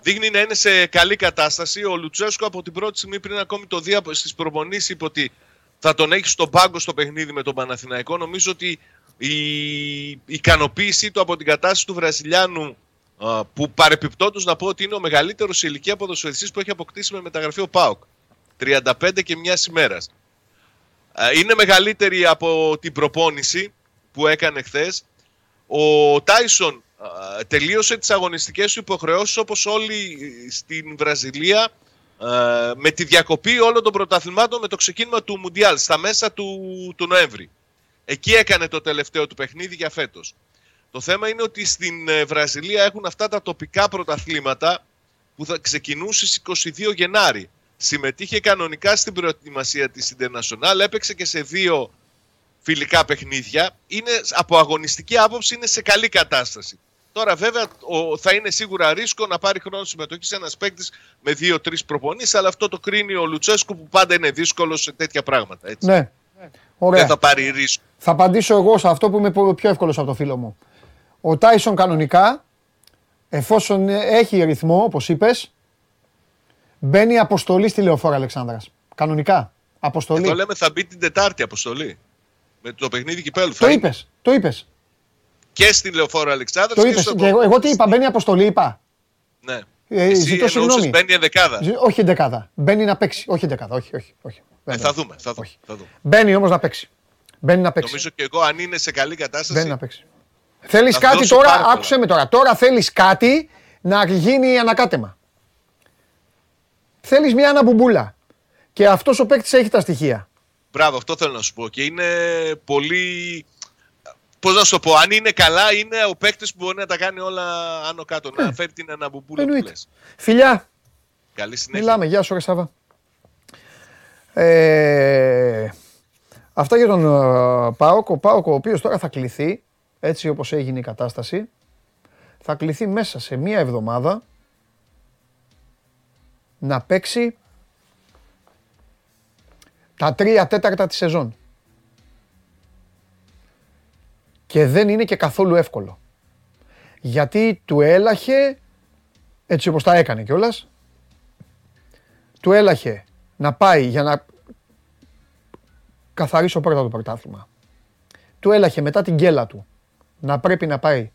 Δείχνει να είναι σε καλή κατάσταση. Ο Λουτσέσκο από την πρώτη στιγμή πριν ακόμη το δει στις προπονήσεις είπε ότι θα τον έχει στον πάγκο στο παιχνίδι με τον Παναθηναϊκό. Νομίζω ότι η ικανοποίησή του από την κατάσταση του Βραζιλιάνου α, που παρεπιπτόντως να πω ότι είναι ο μεγαλύτερος σε ηλικία ποδοσφαιριστής που έχει αποκτήσει με μεταγραφή ο ΠΑΟΚ. 35 και μιας ημέρας. Είναι μεγαλύτερη από την προπόνηση που έκανε χθες. Ο Τάισον τελείωσε τις αγωνιστικές του υποχρεώσεις όπως όλοι στην Βραζιλία με τη διακοπή όλων των πρωταθλημάτων με το ξεκίνημα του Μουντιάλ στα μέσα του, του Νοέμβρη. Εκεί έκανε το τελευταίο του παιχνίδι για φέτος. Το θέμα είναι ότι στην ε, Βραζιλία έχουν αυτά τα τοπικά πρωταθλήματα που θα ξεκινούν στις 22 Γενάρη. Συμμετείχε κανονικά στην προετοιμασία της International, έπαιξε και σε δύο φιλικά παιχνίδια. Είναι, από αγωνιστική άποψη είναι σε καλή κατάσταση. Τώρα, βέβαια, ο, θα είναι σίγουρα ρίσκο να πάρει χρόνο συμμετοχής σε ένας παίκτης με δύο-τρεις προπονήσεις, αλλά αυτό το κρίνει ο Λουτσέσκου που πάντα είναι δύσκολο σε τέτοια πράγματα. Έτσι. Ναι. Ωραία. Δεν θα πάρει ρίσκο. Θα απαντήσω εγώ σε αυτό που είμαι πιο εύκολος από το φίλο μου. Ο Τάισον κανονικά, εφόσον έχει ρυθμό, όπως είπες, μπαίνει αποστολή στη Λεωφόρα Αλεξάνδρας. Κανονικά. Αποστολή. Εδώ λέμε θα μπει την Τετάρτη αποστολή. Με το παιχνίδι κυπέλου. Το είπες. Το είπες. Και στην Λεωφόρα Αλεξάνδρας. Το είπες. Και εγώ, εγώ τι είπα, μπαίνει αποστολή, είπα. Ναι. Ε, Εσύ ζητώ συγγνώμη. Μπαίνει ενδεκάδα. Όχι ενδεκάδα. Μπαίνει να παίξει. Όχι ενδεκάδα. Όχι, όχι. όχι. Ε, θα δούμε. Θα δούμε. Θα δούμε. Μπαίνει όμως να παίξει. Μπαίνει να παίξει. Νομίζω και εγώ αν είναι σε καλή κατάσταση. Μπαίνει να παίξει. Θέλεις κάτι τώρα, άκουσε με τώρα. Τώρα θέλεις κάτι να γίνει ανακάτεμα. Θέλεις μια αναμπουμπούλα. Και αυτός ο παίκτης έχει τα στοιχεία. Μπράβο, αυτό θέλω να σου πω. Και είναι πολύ. Πώς να σου το πω, αν είναι καλά, είναι ο παίκτης που μπορεί να τα κάνει όλα άνω κάτω. Να ε, φέρει την αναμπομπούλα που λες. Φιλιά. Καλή συνέχεια. Μιλάμε. Γεια σου, Ρεσάβα. Ε, αυτά για τον uh, Πάοκ. Ο Πάοκ, ο οποίος τώρα θα κληθεί, έτσι όπως έγινε η κατάσταση, θα κληθεί μέσα σε μία εβδομάδα να παίξει τα τρία τέταρτα της σεζόν. Και δεν είναι και καθόλου εύκολο. Γιατί του έλαχε, έτσι όπως τα έκανε κιόλας, του έλαχε να πάει για να καθαρίσω πρώτα το πρωτάθλημα. Του έλαχε μετά την γκέλα του να πρέπει να πάει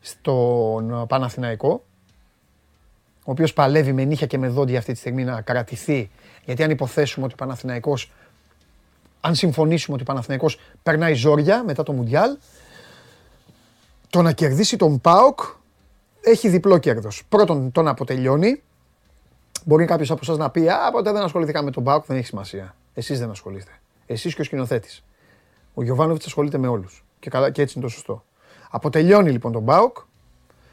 στον Παναθηναϊκό, ο οποίος παλεύει με νύχια και με δόντια αυτή τη στιγμή να κρατηθεί, γιατί αν υποθέσουμε ότι ο Παναθηναϊκός, αν συμφωνήσουμε ότι ο Παναθηναϊκός περνάει ζόρια μετά το Μουντιάλ, το να κερδίσει τον ΠΑΟΚ έχει διπλό κέρδος. Πρώτον, τον αποτελειώνει. Μπορεί κάποιος από εσάς να πει: Α, ποτέ δεν ασχοληθήκαμε με τον ΠΑΟΚ, δεν έχει σημασία. Εσείς δεν ασχολείστε. Εσείς και ο σκηνοθέτης. Ο Γιωβάνοβιτς ασχολείται με όλους. Και, καλά, και έτσι είναι το σωστό. Αποτελειώνει λοιπόν τον Μπάουκ,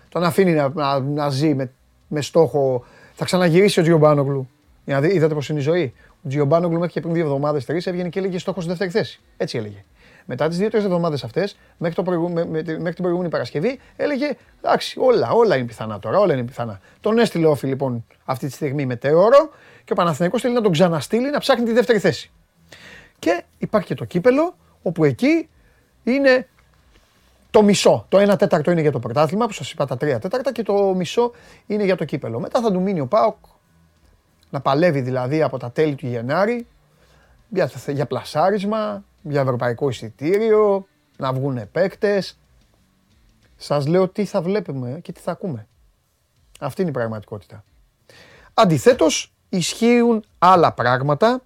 τον αφήνει να, να, να ζει με, με στόχο. Θα ξαναγυρίσει ο Τζιομπάνογλου. Για να είδατε πώς είναι η ζωή. Ο Τζιομπάνογλου μέχρι και πριν δύο εβδομάδες, τρεις έβγαινε και έλεγε στόχος στη δεύτερη θέση. Έτσι έλεγε. Μετά τις δύο-τρεις εβδομάδες αυτές, μέχρι, με, με, μέχρι την προηγούμενη Παρασκευή, έλεγε εντάξει, όλα, όλα είναι πιθανά τώρα, όλα είναι πιθανά. Τον έστειλε όφη λοιπόν αυτή τη στιγμή μετέωρο και ο Παναθηναϊκός θέλει να τον ξαναστείλει να ψάχνει τη δεύτερη θέση. Και υπάρχει και το κύπελο, όπου εκεί είναι το μισό. Το 1 τέταρτο είναι για το πρωτάθλημα, που σας είπα τα 3 τέταρτα, και το μισό είναι για το κύπελο. Μετά θα του μείνει ο Πάοκ να παλεύει δηλαδή από τα τέλη του Γενάρη για, για πλασάρισμα, για ευρωπαϊκό εισιτήριο, να βγουν παίκτες. Σας λέω τι θα βλέπουμε και τι θα ακούμε. Αυτή είναι η πραγματικότητα. Αντιθέτως, ισχύουν άλλα πράγματα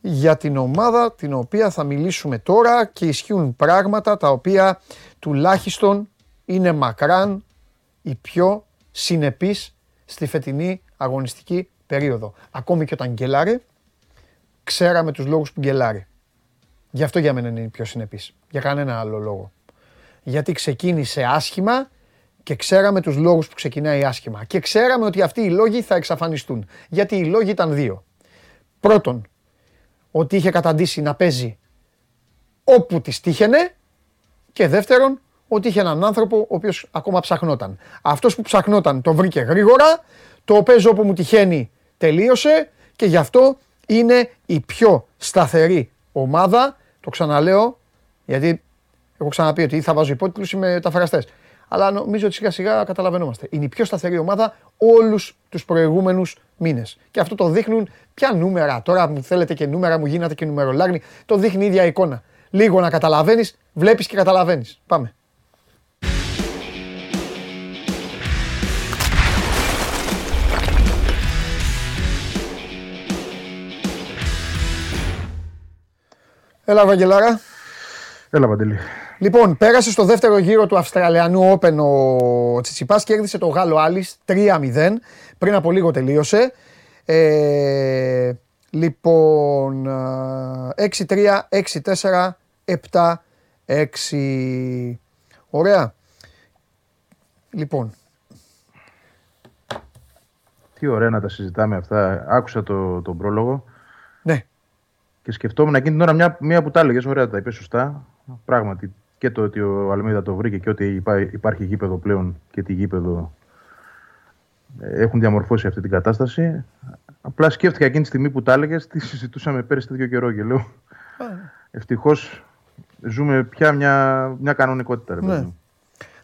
για την ομάδα την οποία θα μιλήσουμε τώρα και ισχύουν πράγματα τα οποία τουλάχιστον είναι μακράν η πιο συνεπής στη φετινή αγωνιστική περίοδο. Ακόμη και όταν γκελάρε, ξέραμε τους λόγους που γκελάρε. Γι' αυτό για μένα είναι η πιο συνεπής. Για κανένα άλλο λόγο. Γιατί ξεκίνησε άσχημα και ξέραμε τους λόγους που ξεκινάει άσχημα. Και ξέραμε ότι αυτοί οι λόγοι θα εξαφανιστούν. Γιατί οι λόγοι ήταν δύο. Πρώτον, ότι είχε καταντήσει να παίζει όπου της τύχαινε και δεύτερον ότι είχε έναν άνθρωπο ο οποίος ακόμα ψαχνόταν. Αυτός που ψαχνόταν το βρήκε γρήγορα, το παίζω όπου μου τυχαίνει τελείωσε και γι' αυτό είναι η πιο σταθερή ομάδα. Το ξαναλέω γιατί έχω ξαναπεί ότι θα βάζω υπότιτλους με μεταφραστές αλλά νομίζω ότι σιγά σιγά καταλαβαίνόμαστε. Είναι η πιο σταθερή ομάδα όλους τους προηγούμενους μήνες. Και αυτό το δείχνουν ποια νούμερα. Τώρα μου θέλετε και νούμερα, μου γίνατε και νούμερολάγνη. Το δείχνει η ίδια εικόνα. λίγο να καταλαβαίνεις, βλέπεις και καταλαβαίνεις. Πάμε. Έλα, Βαγγελάρα. Έλα, Παντελή. Λοιπόν, πέρασε στο δεύτερο γύρο του Αυστραλιανού Open ο Τσιτσιπάς, κέρδισε το Γάλλο Άλις 3-0. Πριν από λίγο τελείωσε. Ε, λοιπόν, 6-3, 6-4, 7-6. Ωραία. Λοιπόν, Τι ωραία να τα συζητάμε αυτά. Άκουσα το, τον πρόλογο ναι. Και σκεφτόμουν εκείνη την ώρα μια, μια που τα έλεγες. Ωραία, τα είπες σωστά. Πράγματι και το ότι ο Αλμίδα το βρήκε και ότι υπά- υπάρχει γήπεδο πλέον και τι γήπεδο ε, έχουν διαμορφώσει αυτή την κατάσταση. Απλά σκέφτηκα εκείνη τη στιγμή που τα έλεγες, τι συζητούσαμε πέρυσι τέτοιο καιρό και λέω. Ευτυχώς ζούμε πια μια, μια κανονικότητα. Ρε, Ναι. παιδί μου.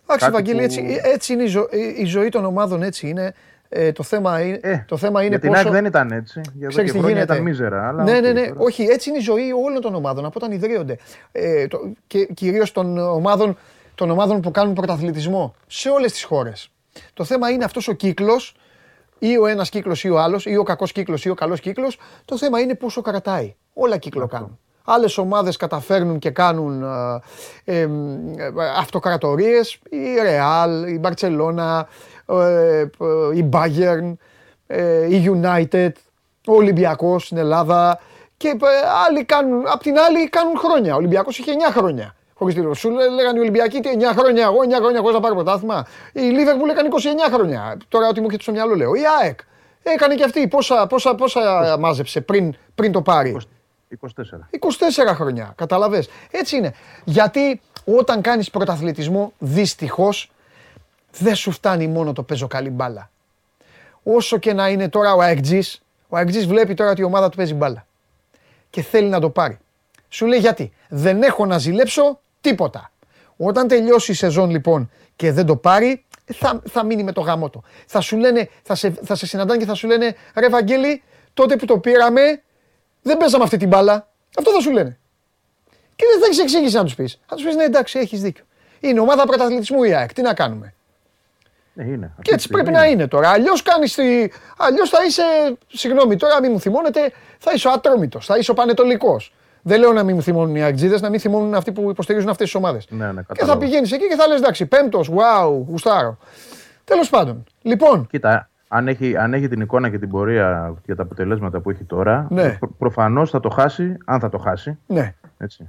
Εντάξει, Κάτι Βαγγέλη, που- έτσι, έτσι είναι η, ζω- η- η ζωή των ομάδων, έτσι είναι. Ε, το θέμα είναι, Ε, το θέμα είναι για την πόσο... ΑΕΚ δεν ήταν έτσι. Για εδώ Ξέρεις και τι χρόνια γίνεται; ήταν μίζερα. Αλλά ναι, ΟΚ, ναι, ναι. τώρα. Όχι, έτσι είναι η ζωή όλων των ομάδων από όταν ιδρύονται. Ε, το, και κυρίως των ομάδων, των ομάδων που κάνουν πρωταθλητισμό σε όλες τις χώρες. Το θέμα είναι αυτός ο κύκλος, ή ο ένας κύκλος ή ο άλλος, ή ο κακός κύκλος ή ο καλός κύκλος. Το θέμα είναι πόσο κρατάει. Όλα κύκλο κάνουν. Άλλες ομάδες καταφέρνουν και κάνουν ε, ε, αυτοκρατορίες, η Real, η Barcelona, ε, ε, η Bayern, ε, η United, ο Ολυμπιακός στην Ελλάδα και ε, άλλοι κάνουν, απ' την άλλη κάνουν χρόνια. Ο Ολυμπιακός είχε 9 χρόνια. Χωρίς τίτλο. Σου λέ- λέγανε οι Ολυμπιακοί τι 9 χρόνια, εγώ 9 χρόνια χωρίς να πάρω πρωτάθλημα. Η Liverpool έκανε 29 χρόνια. Τώρα ό,τι μου έρχεται στο μυαλό λέω. Η ΑΕΚ έκανε και αυτή. Πόσα, πόσα, πόσα μάζεψε πριν, πριν το πάρει; 24. 24 χρόνια. Καταλαβες. Έτσι είναι. Γιατί όταν κάνεις πρωταθλητισμό, δυστυχώς, δεν σου φτάνει μόνο το παίζω καλή μπάλα. Όσο και να είναι τώρα ο Αεκτζής, ο Αεκτζής βλέπει τώρα ότι η ομάδα του παίζει μπάλα. Και θέλει να το πάρει. Σου λέει γιατί. Δεν έχω να ζηλέψω τίποτα. Όταν τελειώσει η σεζόν λοιπόν και δεν το πάρει, θα, θα μείνει με το γαμό του. Θα σου λένε, θα σε, θα σε συναντάνε και θα σου λένε ρε Βαγγέλη, τότε που το πήραμε, δεν παίζαμε αυτή την μπάλα. Αυτό θα σου λένε. Και δεν θα έχεις εξήγηση να τους πεις. Θα τους πεις ναι, εντάξει, έχεις δίκιο. Είναι ομάδα πρωταθλητισμού η ΑΕΚ. Τι να κάνουμε. Ναι, είναι. Αυτή Και τη έτσι στιγμή πρέπει να είναι τώρα. Αλλιώς κάνεις. Τη... Αλλιώς θα είσαι. Συγγνώμη, τώρα μην μου θυμώνετε, θα είσαι ο ατρόμητος, θα είσαι ο πανετολικός. Δεν λέω να μην μου θυμώνουν οι Αγτζίδε, να μην θυμώνουν αυτοί που υποστηρίζουν αυτές τις ομάδες. Ναι, ναι, και θα κατάλαβα. πηγαίνεις εκεί και θα λες εντάξει, πέμπτος, wow, γουστάρω. Τέλος πάντων. Λοιπόν, Κοίτα, αν έχει, αν έχει την εικόνα και την πορεία και τα αποτελέσματα που έχει τώρα, Ναι. προ, προφανώς θα το χάσει, αν θα το χάσει. ναι. Έτσι.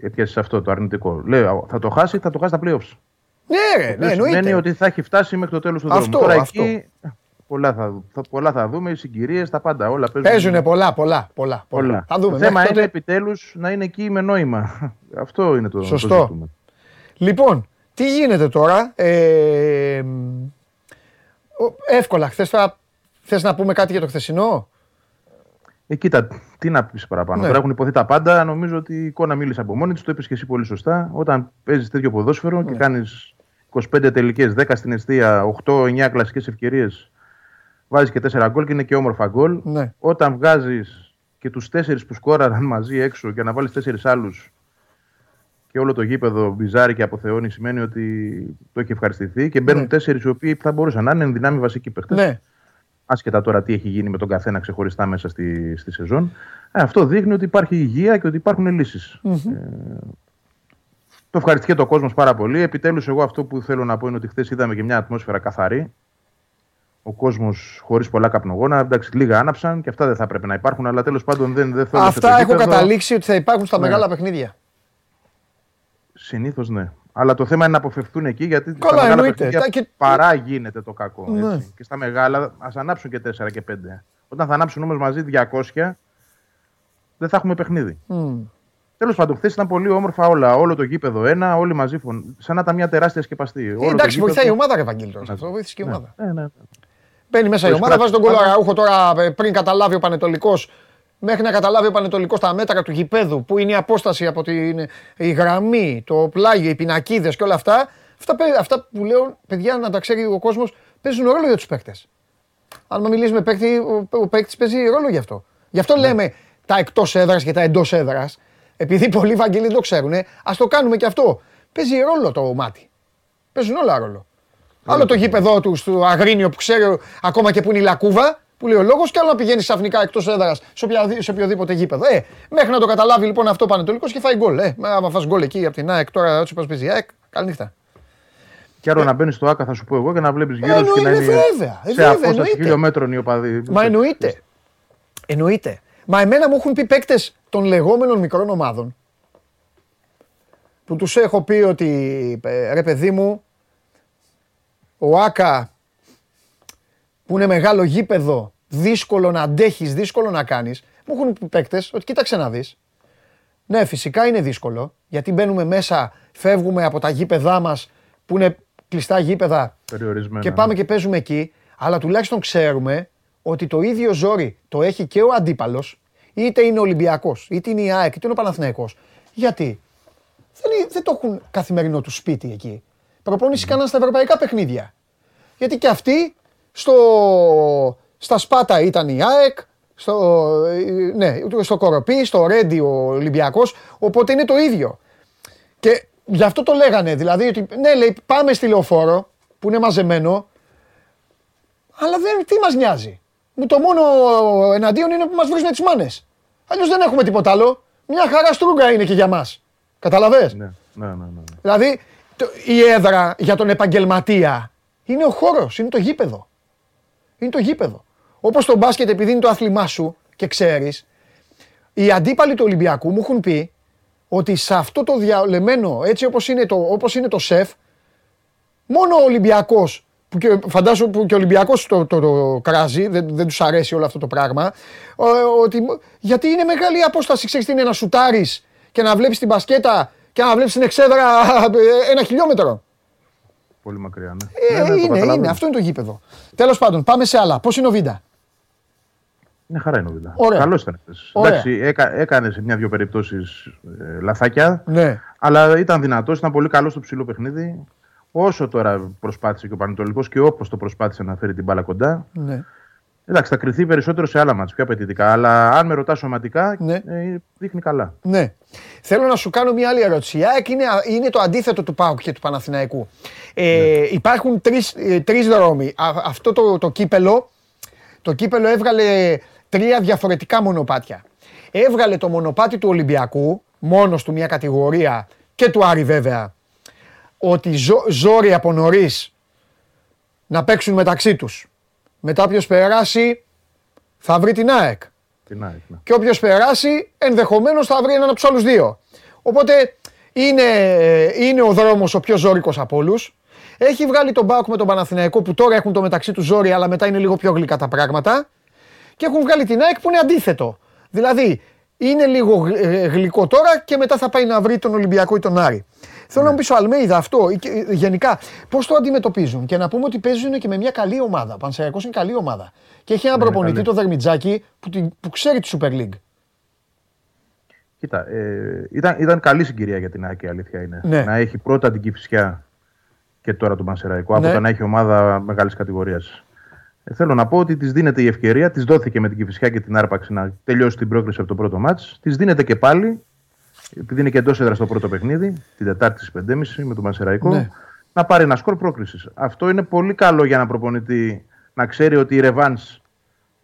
Έπιασε αυτό το αρνητικό. Λέω, θα το χάσει, θα το χάσει τα playoffs. Ναι, ρε, ναι, Δεν σημαίνει εννοείται. ότι θα έχει φτάσει μέχρι το τέλος του δρόμου. Αυτό, Τώρα αυτό. εκεί πολλά θα, θα, πολλά θα δούμε, οι συγκυρίες, τα πάντα. Όλα παίζουν. Παίζουν πολλά, πολλά, πολλά. πολλά. Θα δούμε. Το θέμα Μέχρι είναι τότε- επιτέλους να είναι εκεί με νόημα. [laughs] Αυτό είναι το, το Σωστό. ζητούμενο. Λοιπόν, τι γίνεται τώρα. Ε, ο- εύκολα. Χθες θα, θες να πούμε κάτι για το χθεσινό; Ε, κοίτα, τι να πεις παραπάνω. Ναι. Τώρα έχουν υποθεί τα πάντα. Νομίζω ότι η εικόνα μίλησε από μόνη της. Το είπες και εσύ πολύ σωστά. Όταν παίζεις τέτοιο ποδόσφαιρο Ναι. και κάνεις 25 τελικές, 10 στην αιστεία, 8-9 κλασικές ευκαιρίες, βάζεις και 4 γκολ και είναι και όμορφα γκολ. Ναι. Όταν βγάζεις και τους 4 που σκόραραν μαζί έξω και να βάλεις 4 άλλους και όλο το γήπεδο μπιζάρει και αποθεώνει, σημαίνει ότι το έχει ευχαριστηθεί και μπαίνουν Ναι. τέσσερις οι οποίοι θα μπορούσαν να είναι εν δυνάμει βασικοί παίχτε Ναι. άσχετα τώρα τι έχει γίνει με τον καθένα ξεχωριστά μέσα στη, στη σεζόν. Ε, αυτό δείχνει ότι υπάρχει υγεία και ότι υπάρχουν λύσεις. Ε, το ευχαριστήκε το κόσμος πάρα πολύ. Επιτέλους, εγώ αυτό που θέλω να πω είναι ότι χθες είδαμε και μια ατμόσφαιρα καθαρή. Ο κόσμος χωρίς πολλά καπνογόνα. Εντάξει, λίγα άναψαν και αυτά δεν θα έπρεπε να υπάρχουν, αλλά τέλος πάντων δεν, δεν θέλω. Αυτά έχω καταλήξει ότι θα υπάρχουν στα Ναι. μεγάλα παιχνίδια. Συνήθως ναι. Αλλά το θέμα είναι να αποφευθούν εκεί γιατί Καλά, στα μεγάλα εννοείται. παιχνίδια Τα και- παρά γίνεται το κακό. Ναι. Έτσι. Και στα μεγάλα ας ανάψουν και 4 και 5. Όταν θα ανάψουν όμως μαζί 200, δεν θα έχουμε παιχνίδι. Μμ. Τέλος πάντων, χθες ήταν πολύ όμορφα όλα. Όλο το γήπεδο ένα, όλοι μαζί φων... Σαν να ήταν μια τεράστια σκεπαστή. Όλο το Ε, εντάξει, γήπεδο- βοηθάει η ομάδα, ρε Βαγγέλη. τώρα σε Αυτό βοήθησε και η Ναι, ομάδα. ναι, ναι. Μπαίνει μέσα η Χωρίς ομάδα, βάζει τον πράξεις. κόλλο Αραούχο τώρα ε, πριν καταλάβει ο Πανετολικός. Μέχρι να καταλάβει ο Πανετολικός τα μέτρα του γηπέδου, που είναι η απόσταση από την η γραμμή, το πλάγιο, οι πινακίδες και όλα αυτά. Αυτά, παι- αυτά που λέω, παιδιά, να τα ξέρει ο κόσμος, παίζουν ρόλο για τους παίκτες. Αν με μιλήσει με παίκτη, ο, ο παίκτης παίζει ρόλο γι' αυτό. Γι' αυτό λέμε τα εκτός έδρας και τα εντός έδρας. Επειδή πολλοί Βαγγελοί το ξέρουν, ας το κάνουμε και αυτό. Παίζει ρόλο το μάτι. Παίζουν όλα ρόλο. Άλλο το γήπεδο τους στο Αγρίνιο που ξέρει ακόμα και που είναι η Λακούβα, που λέει ο λόγος, και άλλο να πηγαίνει ξαφνικά εκτός έδρας σε, οποια- σε οποιοδήποτε γήπεδο. Ε, μέχρι να το καταλάβει λοιπόν αυτό ο Πανετολικός και φάει γκολ. Ε, μα άμα φας γκολ εκεί από την ΑΕΚ τώρα, έτσι όπως παίζει η ΑΕΚ, καληνύχτα. Και άλλο να μπαίνεις στο ΑΚΑ, θα σου πω εγώ, και να βλέπεις γύρω σου και να εννοείται, είναι βέβαια, ε, σε βέβαια, απόσταση εννοείται. χιλιόμετρων οι οπαδοί. Μα εννοείται. Εννοείται. Μα εμένα μου έχουν πει παίκτες των λεγόμενων μικρών ομάδων που τους έχω πει ότι ε, ρε παιδί μου ο Άκα που είναι μεγάλο γήπεδο δύσκολο να αντέχεις, δύσκολο να κάνεις μου έχουν πει παίκτες ότι κοίταξε να δεις ναι φυσικά είναι δύσκολο γιατί μπαίνουμε μέσα φεύγουμε από τα γήπεδά μας που είναι κλειστά γήπεδα Περιορισμένα. και πάμε και παίζουμε εκεί, αλλά τουλάχιστον ξέρουμε ότι το ίδιο ζόρι το έχει και ο αντίπαλος, είτε είναι ο Ολυμπιακός, είτε είναι η ΑΕΚ, είτε είναι ο Παναθηναϊκός. Γιατί; Δεν, είναι- δεν το έχουν καθημερινό τους σπίτι εκεί. Προπόνηση κάναν στα ευρωπαϊκά παιχνίδια. Γιατί και αυτοί στο, στα Σπάτα ήταν η ΑΕΚ, στο, ε, ναι, στο Κοροπή, στο Ρέντι ο Ολυμπιακός, οπότε είναι το ίδιο. Και γι' αυτό το λέγανε. Δηλαδή, ότι ναι, λέει, πάμε στη λεωφόρο που είναι μαζεμένο, αλλά δεν, τι μας νοιάζει. Μου το μόνο εναντίον είναι που μας βρίζουν τις μάνες. Αλλιώς δεν έχουμε τίποτα άλλο. Μια χαρά στρούγκα είναι και για μας. Καταλαβες; Ναι, ναι, ναι, ναι. Δηλαδή, το- η έδρα για τον επαγγελματία είναι ο χώρος, είναι το γήπεδο. Είναι το γήπεδο. Όπως το μπάσκετ, επειδή είναι το άθλημά σου και ξέρεις, οι αντίπαλοι του Ολυμπιακού μου έχουν πει ότι σε αυτό το διαλεμένο, έτσι όπως είναι το, όπως είναι το σεφ, μόνο ο Ολυμπιακός, που και, φαντάζομαι που και ο Ολυμπιακός το, το, το κράζει, δεν, δεν τους αρέσει όλο αυτό το πράγμα, ε, ότι, γιατί είναι μεγάλη η απόσταση, ξέρεις τι είναι να σουτάρεις και να βλέπεις την μπασκέτα και να βλέπεις την εξέδρα ε, ένα χιλιόμετρο. Πολύ μακριά, ναι. Ε, ναι, ναι, το είναι, καταλαβαίνω. είναι, αυτό είναι το γήπεδο. Τέλος πάντων, πάμε σε άλλα. Πώς είναι ο Βίντα; Ναι, χαρά είναι ο Βίλα. Ωραία. Καλός ήταν χθες. Ωραία. Εντάξει, έκα, έκανε σε μια-δυο περιπτώσεις ε, λαθάκια, Ναι. αλλά ήταν δυνατός, ήταν πολύ καλός στο ψηλό παιχνίδι. Όσο τώρα προσπάθησε και ο Πανετολικός και όπως το προσπάθησε να φέρει την μπάλα κοντά. ναι. Εντάξει, θα κρυθεί περισσότερο σε άλλα μάτια, πιο απαιτητικά. Αλλά αν με ρωτάς σωματικά, Ναι. ε, δείχνει καλά. Ναι. Θέλω να σου κάνω μια άλλη ερώτηση. Η ΑΕΚ είναι, είναι το αντίθετο του ΠΑΟΚ και του Παναθηναϊκού. Ε, Υπάρχουν τρεις, ε, τρεις δρόμοι. Α, αυτό το, το κύπελο, το κύπελο έβγαλε τρία διαφορετικά μονοπάτια. Έβγαλε το μονοπάτι του Ολυμπιακού, μόνος του μια κατηγορία και του Άρη βέβαια, ότι ζω, ζόρι από νωρίς να παίξουν μεταξύ τους. Μετά όποιος περάσει θα βρει την ΑΕΚ Την ΑΕΚ, ναι. και όποιος περάσει ενδεχομένως θα βρει έναν από τους άλλους δύο. Οπότε είναι, είναι ο δρόμος ο πιο ζώρικος από όλους. Έχει βγάλει τον Μπάουκ με τον Παναθηναϊκό που τώρα έχουν το μεταξύ τους ζόρι, αλλά μετά είναι λίγο πιο γλυκά τα πράγματα. Και έχουν βγάλει την ΑΕΚ που είναι αντίθετο. Δηλαδή είναι λίγο γλ- ε, γλυκό τώρα και μετά θα πάει να βρει τον Ολυμπιακό ή τον Άρη. Θέλω να μου πεις ο Αλμέιδα αυτό, ή και- ε, γενικά, πώς το αντιμετωπίζουν; Και να πούμε ότι παίζουν και με μια καλή ομάδα. Ο Πανσεραϊκός είναι καλή ομάδα. Και έχει ένα Ναι, προπονητή, καλή. το Δερμιτζάκη, που, την- που ξέρει τη Super League. Κοίτα, ε, ήταν, ήταν καλή συγκυρία για την ΑΕΚ, η αλήθεια είναι. Ναι. Να έχει πρώτα την Κυφσιά και τώρα τον Πανσεραϊκό, Ναι. από το να έχει ομάδα μεγάλης κατηγορίας. Ε, θέλω να πω ότι της δίνεται η ευκαιρία, της δόθηκε με την Κυφσιά και την άρπαξη να τελειώσει την πρόκληση από το πρώτο μάτς. Της δίνεται και πάλι, επειδή είναι και εντός έδρας στο πρώτο παιχνίδι, την Τετάρτη στις 5.30 με τον Πανσεραϊκό, Ναι. να πάρει ένα σκορ πρόκληση. Αυτό είναι πολύ καλό για ένα προπονητή να ξέρει ότι η Revans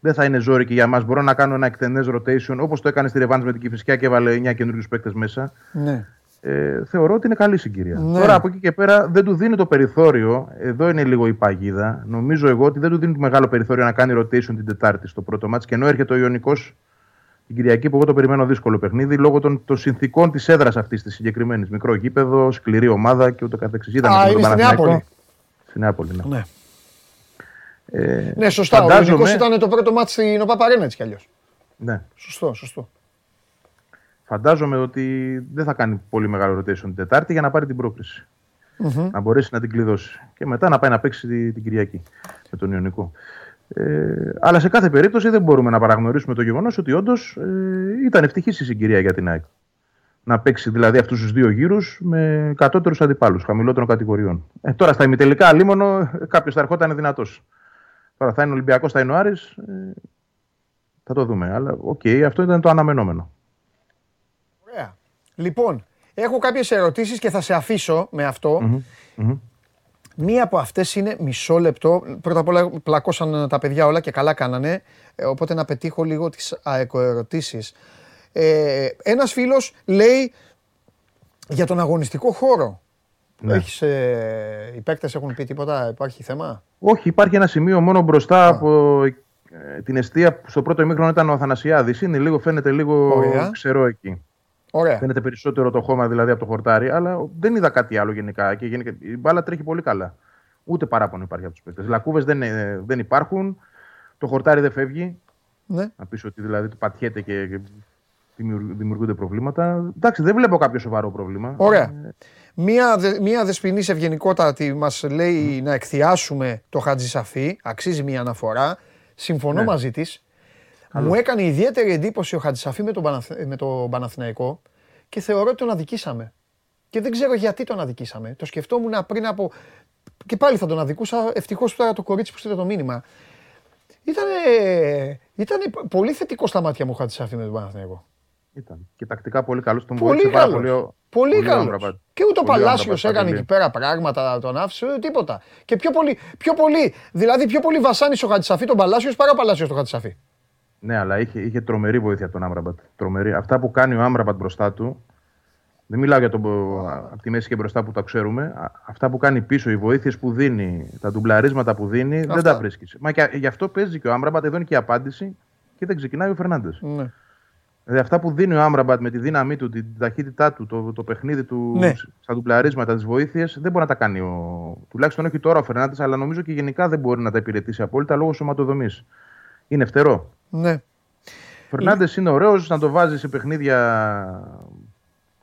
δεν θα είναι ζόρικη για μας. Μπορώ να κάνω ένα εκτενές rotation όπως το έκανε στη Revans με την Κυφυσιά και έβαλε 9 καινούριους παίκτες μέσα. Ναι. Ε, θεωρώ ότι είναι καλή συγκυρία. Ναι. Τώρα από εκεί και πέρα δεν του δίνει το περιθώριο. Εδώ είναι λίγο η παγίδα. Νομίζω εγώ ότι δεν του δίνει το μεγάλο περιθώριο να κάνει rotation την Τετάρτη στο πρώτο μάτς και ενώ έρχεται ο Ιωνικός την Κυριακή που εγώ το περιμένω δύσκολο παιχνίδι λόγω των, των συνθήκων της έδρας αυτής της συγκεκριμένης. Μικρό γήπεδο, σκληρή ομάδα και ούτω καθεξής. Ήταν Α, με τον είναι στη Παναθηναϊκό. Νεάπολη. Στη Νεάπολη, ναι. Ναι. Ε, ναι, σωστά. Ο φαντάζομαι- Ολυμπιακός ήταν το πρώτο μάτι στην ΟΠΑΠΑΡΕΝΑ έτσι κι αλλιώς. ναι. Σωστό, σωστό. Φαντάζομαι ότι δεν θα κάνει πολύ μεγάλο rotation την Τετάρτη για να πάρει την πρόκριση. Μμμ. Να μπορέσει να την κλειδώσει. Και μετά να πάει να παίξει τη- την Κυριακή με τον Ιωνικό. Ε, αλλά σε κάθε περίπτωση δεν μπορούμε να παραγνωρίσουμε το γεγονός ότι όντως ε, ήταν ευτυχής η συγκυρία για την ΑΕΚ. Να παίξει δηλαδή αυτούς τους δύο γύρους με κατώτερους αντιπάλους, χαμηλότερων κατηγοριών. Ε, τώρα στα ημιτελικά αλίμονο κάποιος θα ερχόταν δυνατός. Τώρα θα είναι Ολυμπιακός, θα είναι ο Άρης, ε, θα το δούμε. Αλλά ΟΚ, αυτό ήταν το αναμενόμενο. Ωραία. Λοιπόν, έχω κάποιες ερωτήσεις και θα σε αφήσω με αυτό. Μία από αυτές είναι μισό λεπτό. Πρώτα απ' όλα πλακώσαν τα παιδιά όλα και καλά κάνανε. Ε, οπότε να πετύχω λίγο τις αεκοερωτήσεις. Ε, ένας φίλος λέει για τον αγωνιστικό χώρο. Ναι. Έχεις, ε, οι παίκτες έχουν πει τίποτα, υπάρχει θέμα; Όχι, υπάρχει ένα σημείο μόνο μπροστά από ε, την αιστεία που στο πρώτο ημίχρονο ήταν ο Αθανασιάδης. Είναι λίγο, φαίνεται λίγο Ωραία. ξερό εκεί. Ωραία. Φαίνεται περισσότερο το χώμα δηλαδή από το χορτάρι, αλλά δεν είδα κάτι άλλο γενικά. Και γενικά η μπάλα τρέχει πολύ καλά. Ούτε παράπονο υπάρχει από τους παίκτες. Λακκούβες δεν, ε, δεν υπάρχουν. Το χορτάρι δεν φεύγει. Ναι. Να πεις ότι δηλαδή το πατιέται και, και δημιουργ- δημιουργούνται προβλήματα. Εντάξει, δεν βλέπω κάποιο σοβαρό πρόβλημα. Ωραία. Μία, δε, μία δεσποινής ευγενικότατη μας λέει να εκθιάσουμε το Χατζησαφή. Αξίζει μία αναφορά. Συμφωνώ Ναι. μαζί της. Μου έκανε ιδιαίτερη εντύπωση ο Χατζησαφή με τον, Παναθ- με τον Παναθηναϊκό και θεωρώ ότι τον αδικήσαμε. Και δεν ξέρω γιατί τον αδικήσαμε. Το σκεφτόμουν πριν από. Και πάλι θα τον αδικούσα. Ευτυχώς τώρα το κορίτσι που στείλε το μήνυμα. Ήταν ήτανε πολύ θετικό στα μάτια μου ο Χατζησαφή με τον Παναθηναϊκό. Ήταν. Και τακτικά πολύ καλός. Τον Πολύ βοήθησε πάρα καλός. πολύ. ο- Πολύ, πολύ ο καλός. Άμραμπατ. Και ούτε ο Πολύ ο Παλάσιος Άμραμπατ, έκανε Παντελή. εκεί πέρα πράγματα, τον άφησε, ε, τίποτα. Και πιο πολύ, πιο πολύ, δηλαδή πιο πολύ βασάνισε ο Χατζησαφή τον Παλάσιος παρά ο Παλάσιος τον Χατζησαφή. Ναι, αλλά είχε, είχε τρομερή βοήθεια από τον Άμραμπατ. Τρομερή. Αυτά που κάνει ο Άμραμπατ μπροστά του. Δεν μιλάω για τον από τη μέση και μπροστά που τα ξέρουμε. Α- Αυτά που κάνει πίσω, οι βοήθειες που δίνει, τα ντουμπλαρίσματα που δίνει, δεν Αυτά. τα βρίσκεις. Μα και γι' αυτό παίζει και ο Άμραμπατ. Εδώ είναι και η απάντηση και δεν ξεκινάει ο Φερνάντες. Ναι. Δηλαδή αυτά που δίνει ο Άμραμπατ με τη δύναμή του, την ταχύτητά του, το, το παιχνίδι του Ναι. στα ντουμπλαρίσματα, τις βοήθειες, δεν μπορεί να τα κάνει ο. Τουλάχιστον όχι τώρα ο Φερνάντες, αλλά νομίζω και γενικά δεν μπορεί να τα υπηρετήσει απόλυτα λόγω σωματοδομής. Είναι φτερό. Ναι. Ο Φερνάντες είναι ωραίο να το βάζεις σε παιχνίδια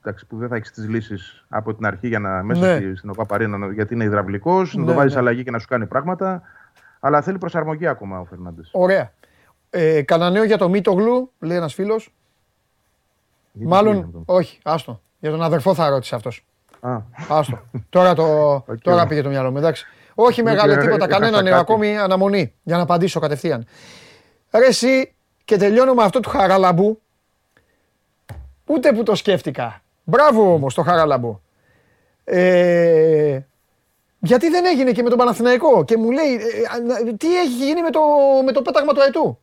εντάξει, που δεν θα έχεις τις λύσεις από την αρχή για να μέσα Ναι. στη, στην ΟΠΑΠΑΡΗΝΑ γιατί είναι υδραυλικός, να Ναι, το βάζεις ναι. αλλαγή και να σου κάνει πράγματα. Αλλά θέλει προσαρμογή ακόμα ο Φερνάντες. Ωραία. Ε, κανένα νέο για το Μήτογλου, λέει ένας φίλος. Μάλλον, όχι, άστο. Για τον αδερφό θα ρώτησε αυτός. Α, Άστο. τώρα το, [laughs] ΟΚ. τώρα πήγε το μυαλό μου, εντάξει. Όχι μεγάλε Είχα- τίποτα, έχασα κανένα νέο, κάτι. ακόμη αναμονή για να απαντήσω κατευθείαν. Ρε εσύ, και τελειώνω με αυτό του Χαραλαμπού. Ούτε που το σκέφτηκα. Μπράβο όμως το Χαραλαμπού. Ε, γιατί δεν έγινε και με τον Παναθηναϊκό και μου λέει ε, ε, τι έχει γίνει με το, με το πέταγμα του αετού.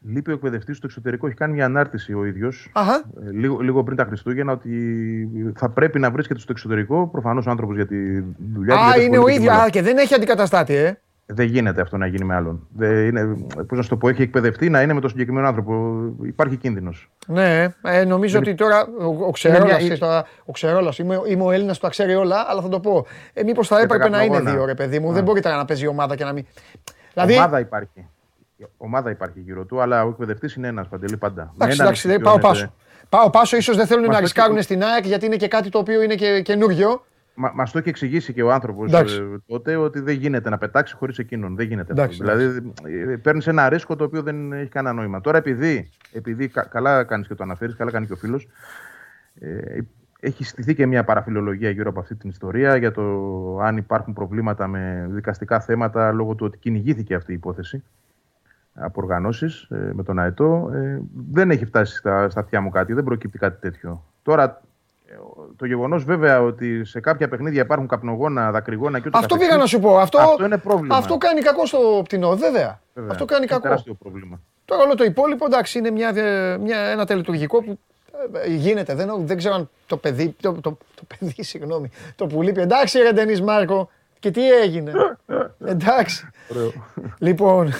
λείπει ο εκπαιδευτής στο εξωτερικό. Έχει κάνει μια ανάρτηση ο ίδιος Αχα. λίγο, λίγο πριν τα Χριστούγεννα ότι θα πρέπει να βρίσκεται στο εξωτερικό. Προφανώς ο άνθρωπος για τη δουλειά του. Α, γιατί είναι ο ασχολείται και ίδιος. με όλα. Α, και δεν έχει αντικαταστάτη, ε. Δεν γίνεται αυτό να γίνει με άλλον. Δεν είναι, πώς να σου το πω, έχει εκπαιδευτεί να είναι με τον συγκεκριμένο άνθρωπο. Υπάρχει κίνδυνος. Ναι, ε, νομίζω ότι τώρα ο, ο Είναι Ξερόλας, μια- ξέρεις τώρα, ο Ξερόλας, είμαι, είμαι ο Έλληνας που τα ξέρει όλα, αλλά θα το πω. Ε, μήπως θα τα έπρεπε να είναι καπνογόνα. δύο, ρε παιδί μου. Α. Δεν μπορεί τώρα να παίζει η ομάδα και να μην... Δηλαδή, Ομάδα υπάρχει. Ομάδα υπάρχει γύρω του, αλλά ο εκπαιδευτής είναι ένας παντελή πάντα. Με εντάξει, έναν εντάξει, δεν- πάω εξοικειώνεται. πάσο. Πάω πάσο, ίσως δεν θέλουν Μας να το ρισκάρουν έχει- στην ΑΕΚ γιατί είναι και κάτι το οποίο είναι και καινούριο. Μα μας το έχει εξηγήσει και ο άνθρωπος Εντάξει. τότε ότι δεν γίνεται να πετάξει χωρίς εκείνον. Δεν γίνεται Εντάξει, αυτό. Δηλαδή παίρνεις ένα ρίσκο το οποίο δεν έχει κανένα νόημα. Τώρα επειδή, επειδή κα- καλά κάνεις και το αναφέρεις, καλά κάνει και ο φίλος, ε, έχει στηθεί και μια παραφιλολογία γύρω από αυτή την ιστορία για το αν υπάρχουν προβλήματα με δικαστικά θέματα λόγω του ότι κυνηγήθηκε αυτή η υπόθεση από οργανώσεις με τον ΑΕΤΟ. Ε, δεν έχει φτάσει στα, στα αυτιά μου κάτι, δεν προκύπτει κάτι τέτοιο. Τώρα, ε, το γεγονός βέβαια ότι σε κάποια παιχνίδια υπάρχουν καπνογόνα, δακρυγόνα και ούτως Αυτό καθεξής, πήγα να σου πω. Αυτό, Αυτό είναι πρόβλημα. Αυτό κάνει κακό στο πτηνό, βέβαια. Βέβαια. Αυτό κάνει Είναι κακό. τεράστιο πρόβλημα. Τώρα όλο το υπόλοιπο εντάξει είναι μια, μια, ένα τελετουργικό που ε, γίνεται. Δεν, δεν ξέρω αν το παιδί, το, το, το παιδί, συγγνώμη, το πουλί πει εντάξει ρε Ντενής Μάρκο και τι έγινε. [laughs] εντάξει. Ωραίο. λοιπόν,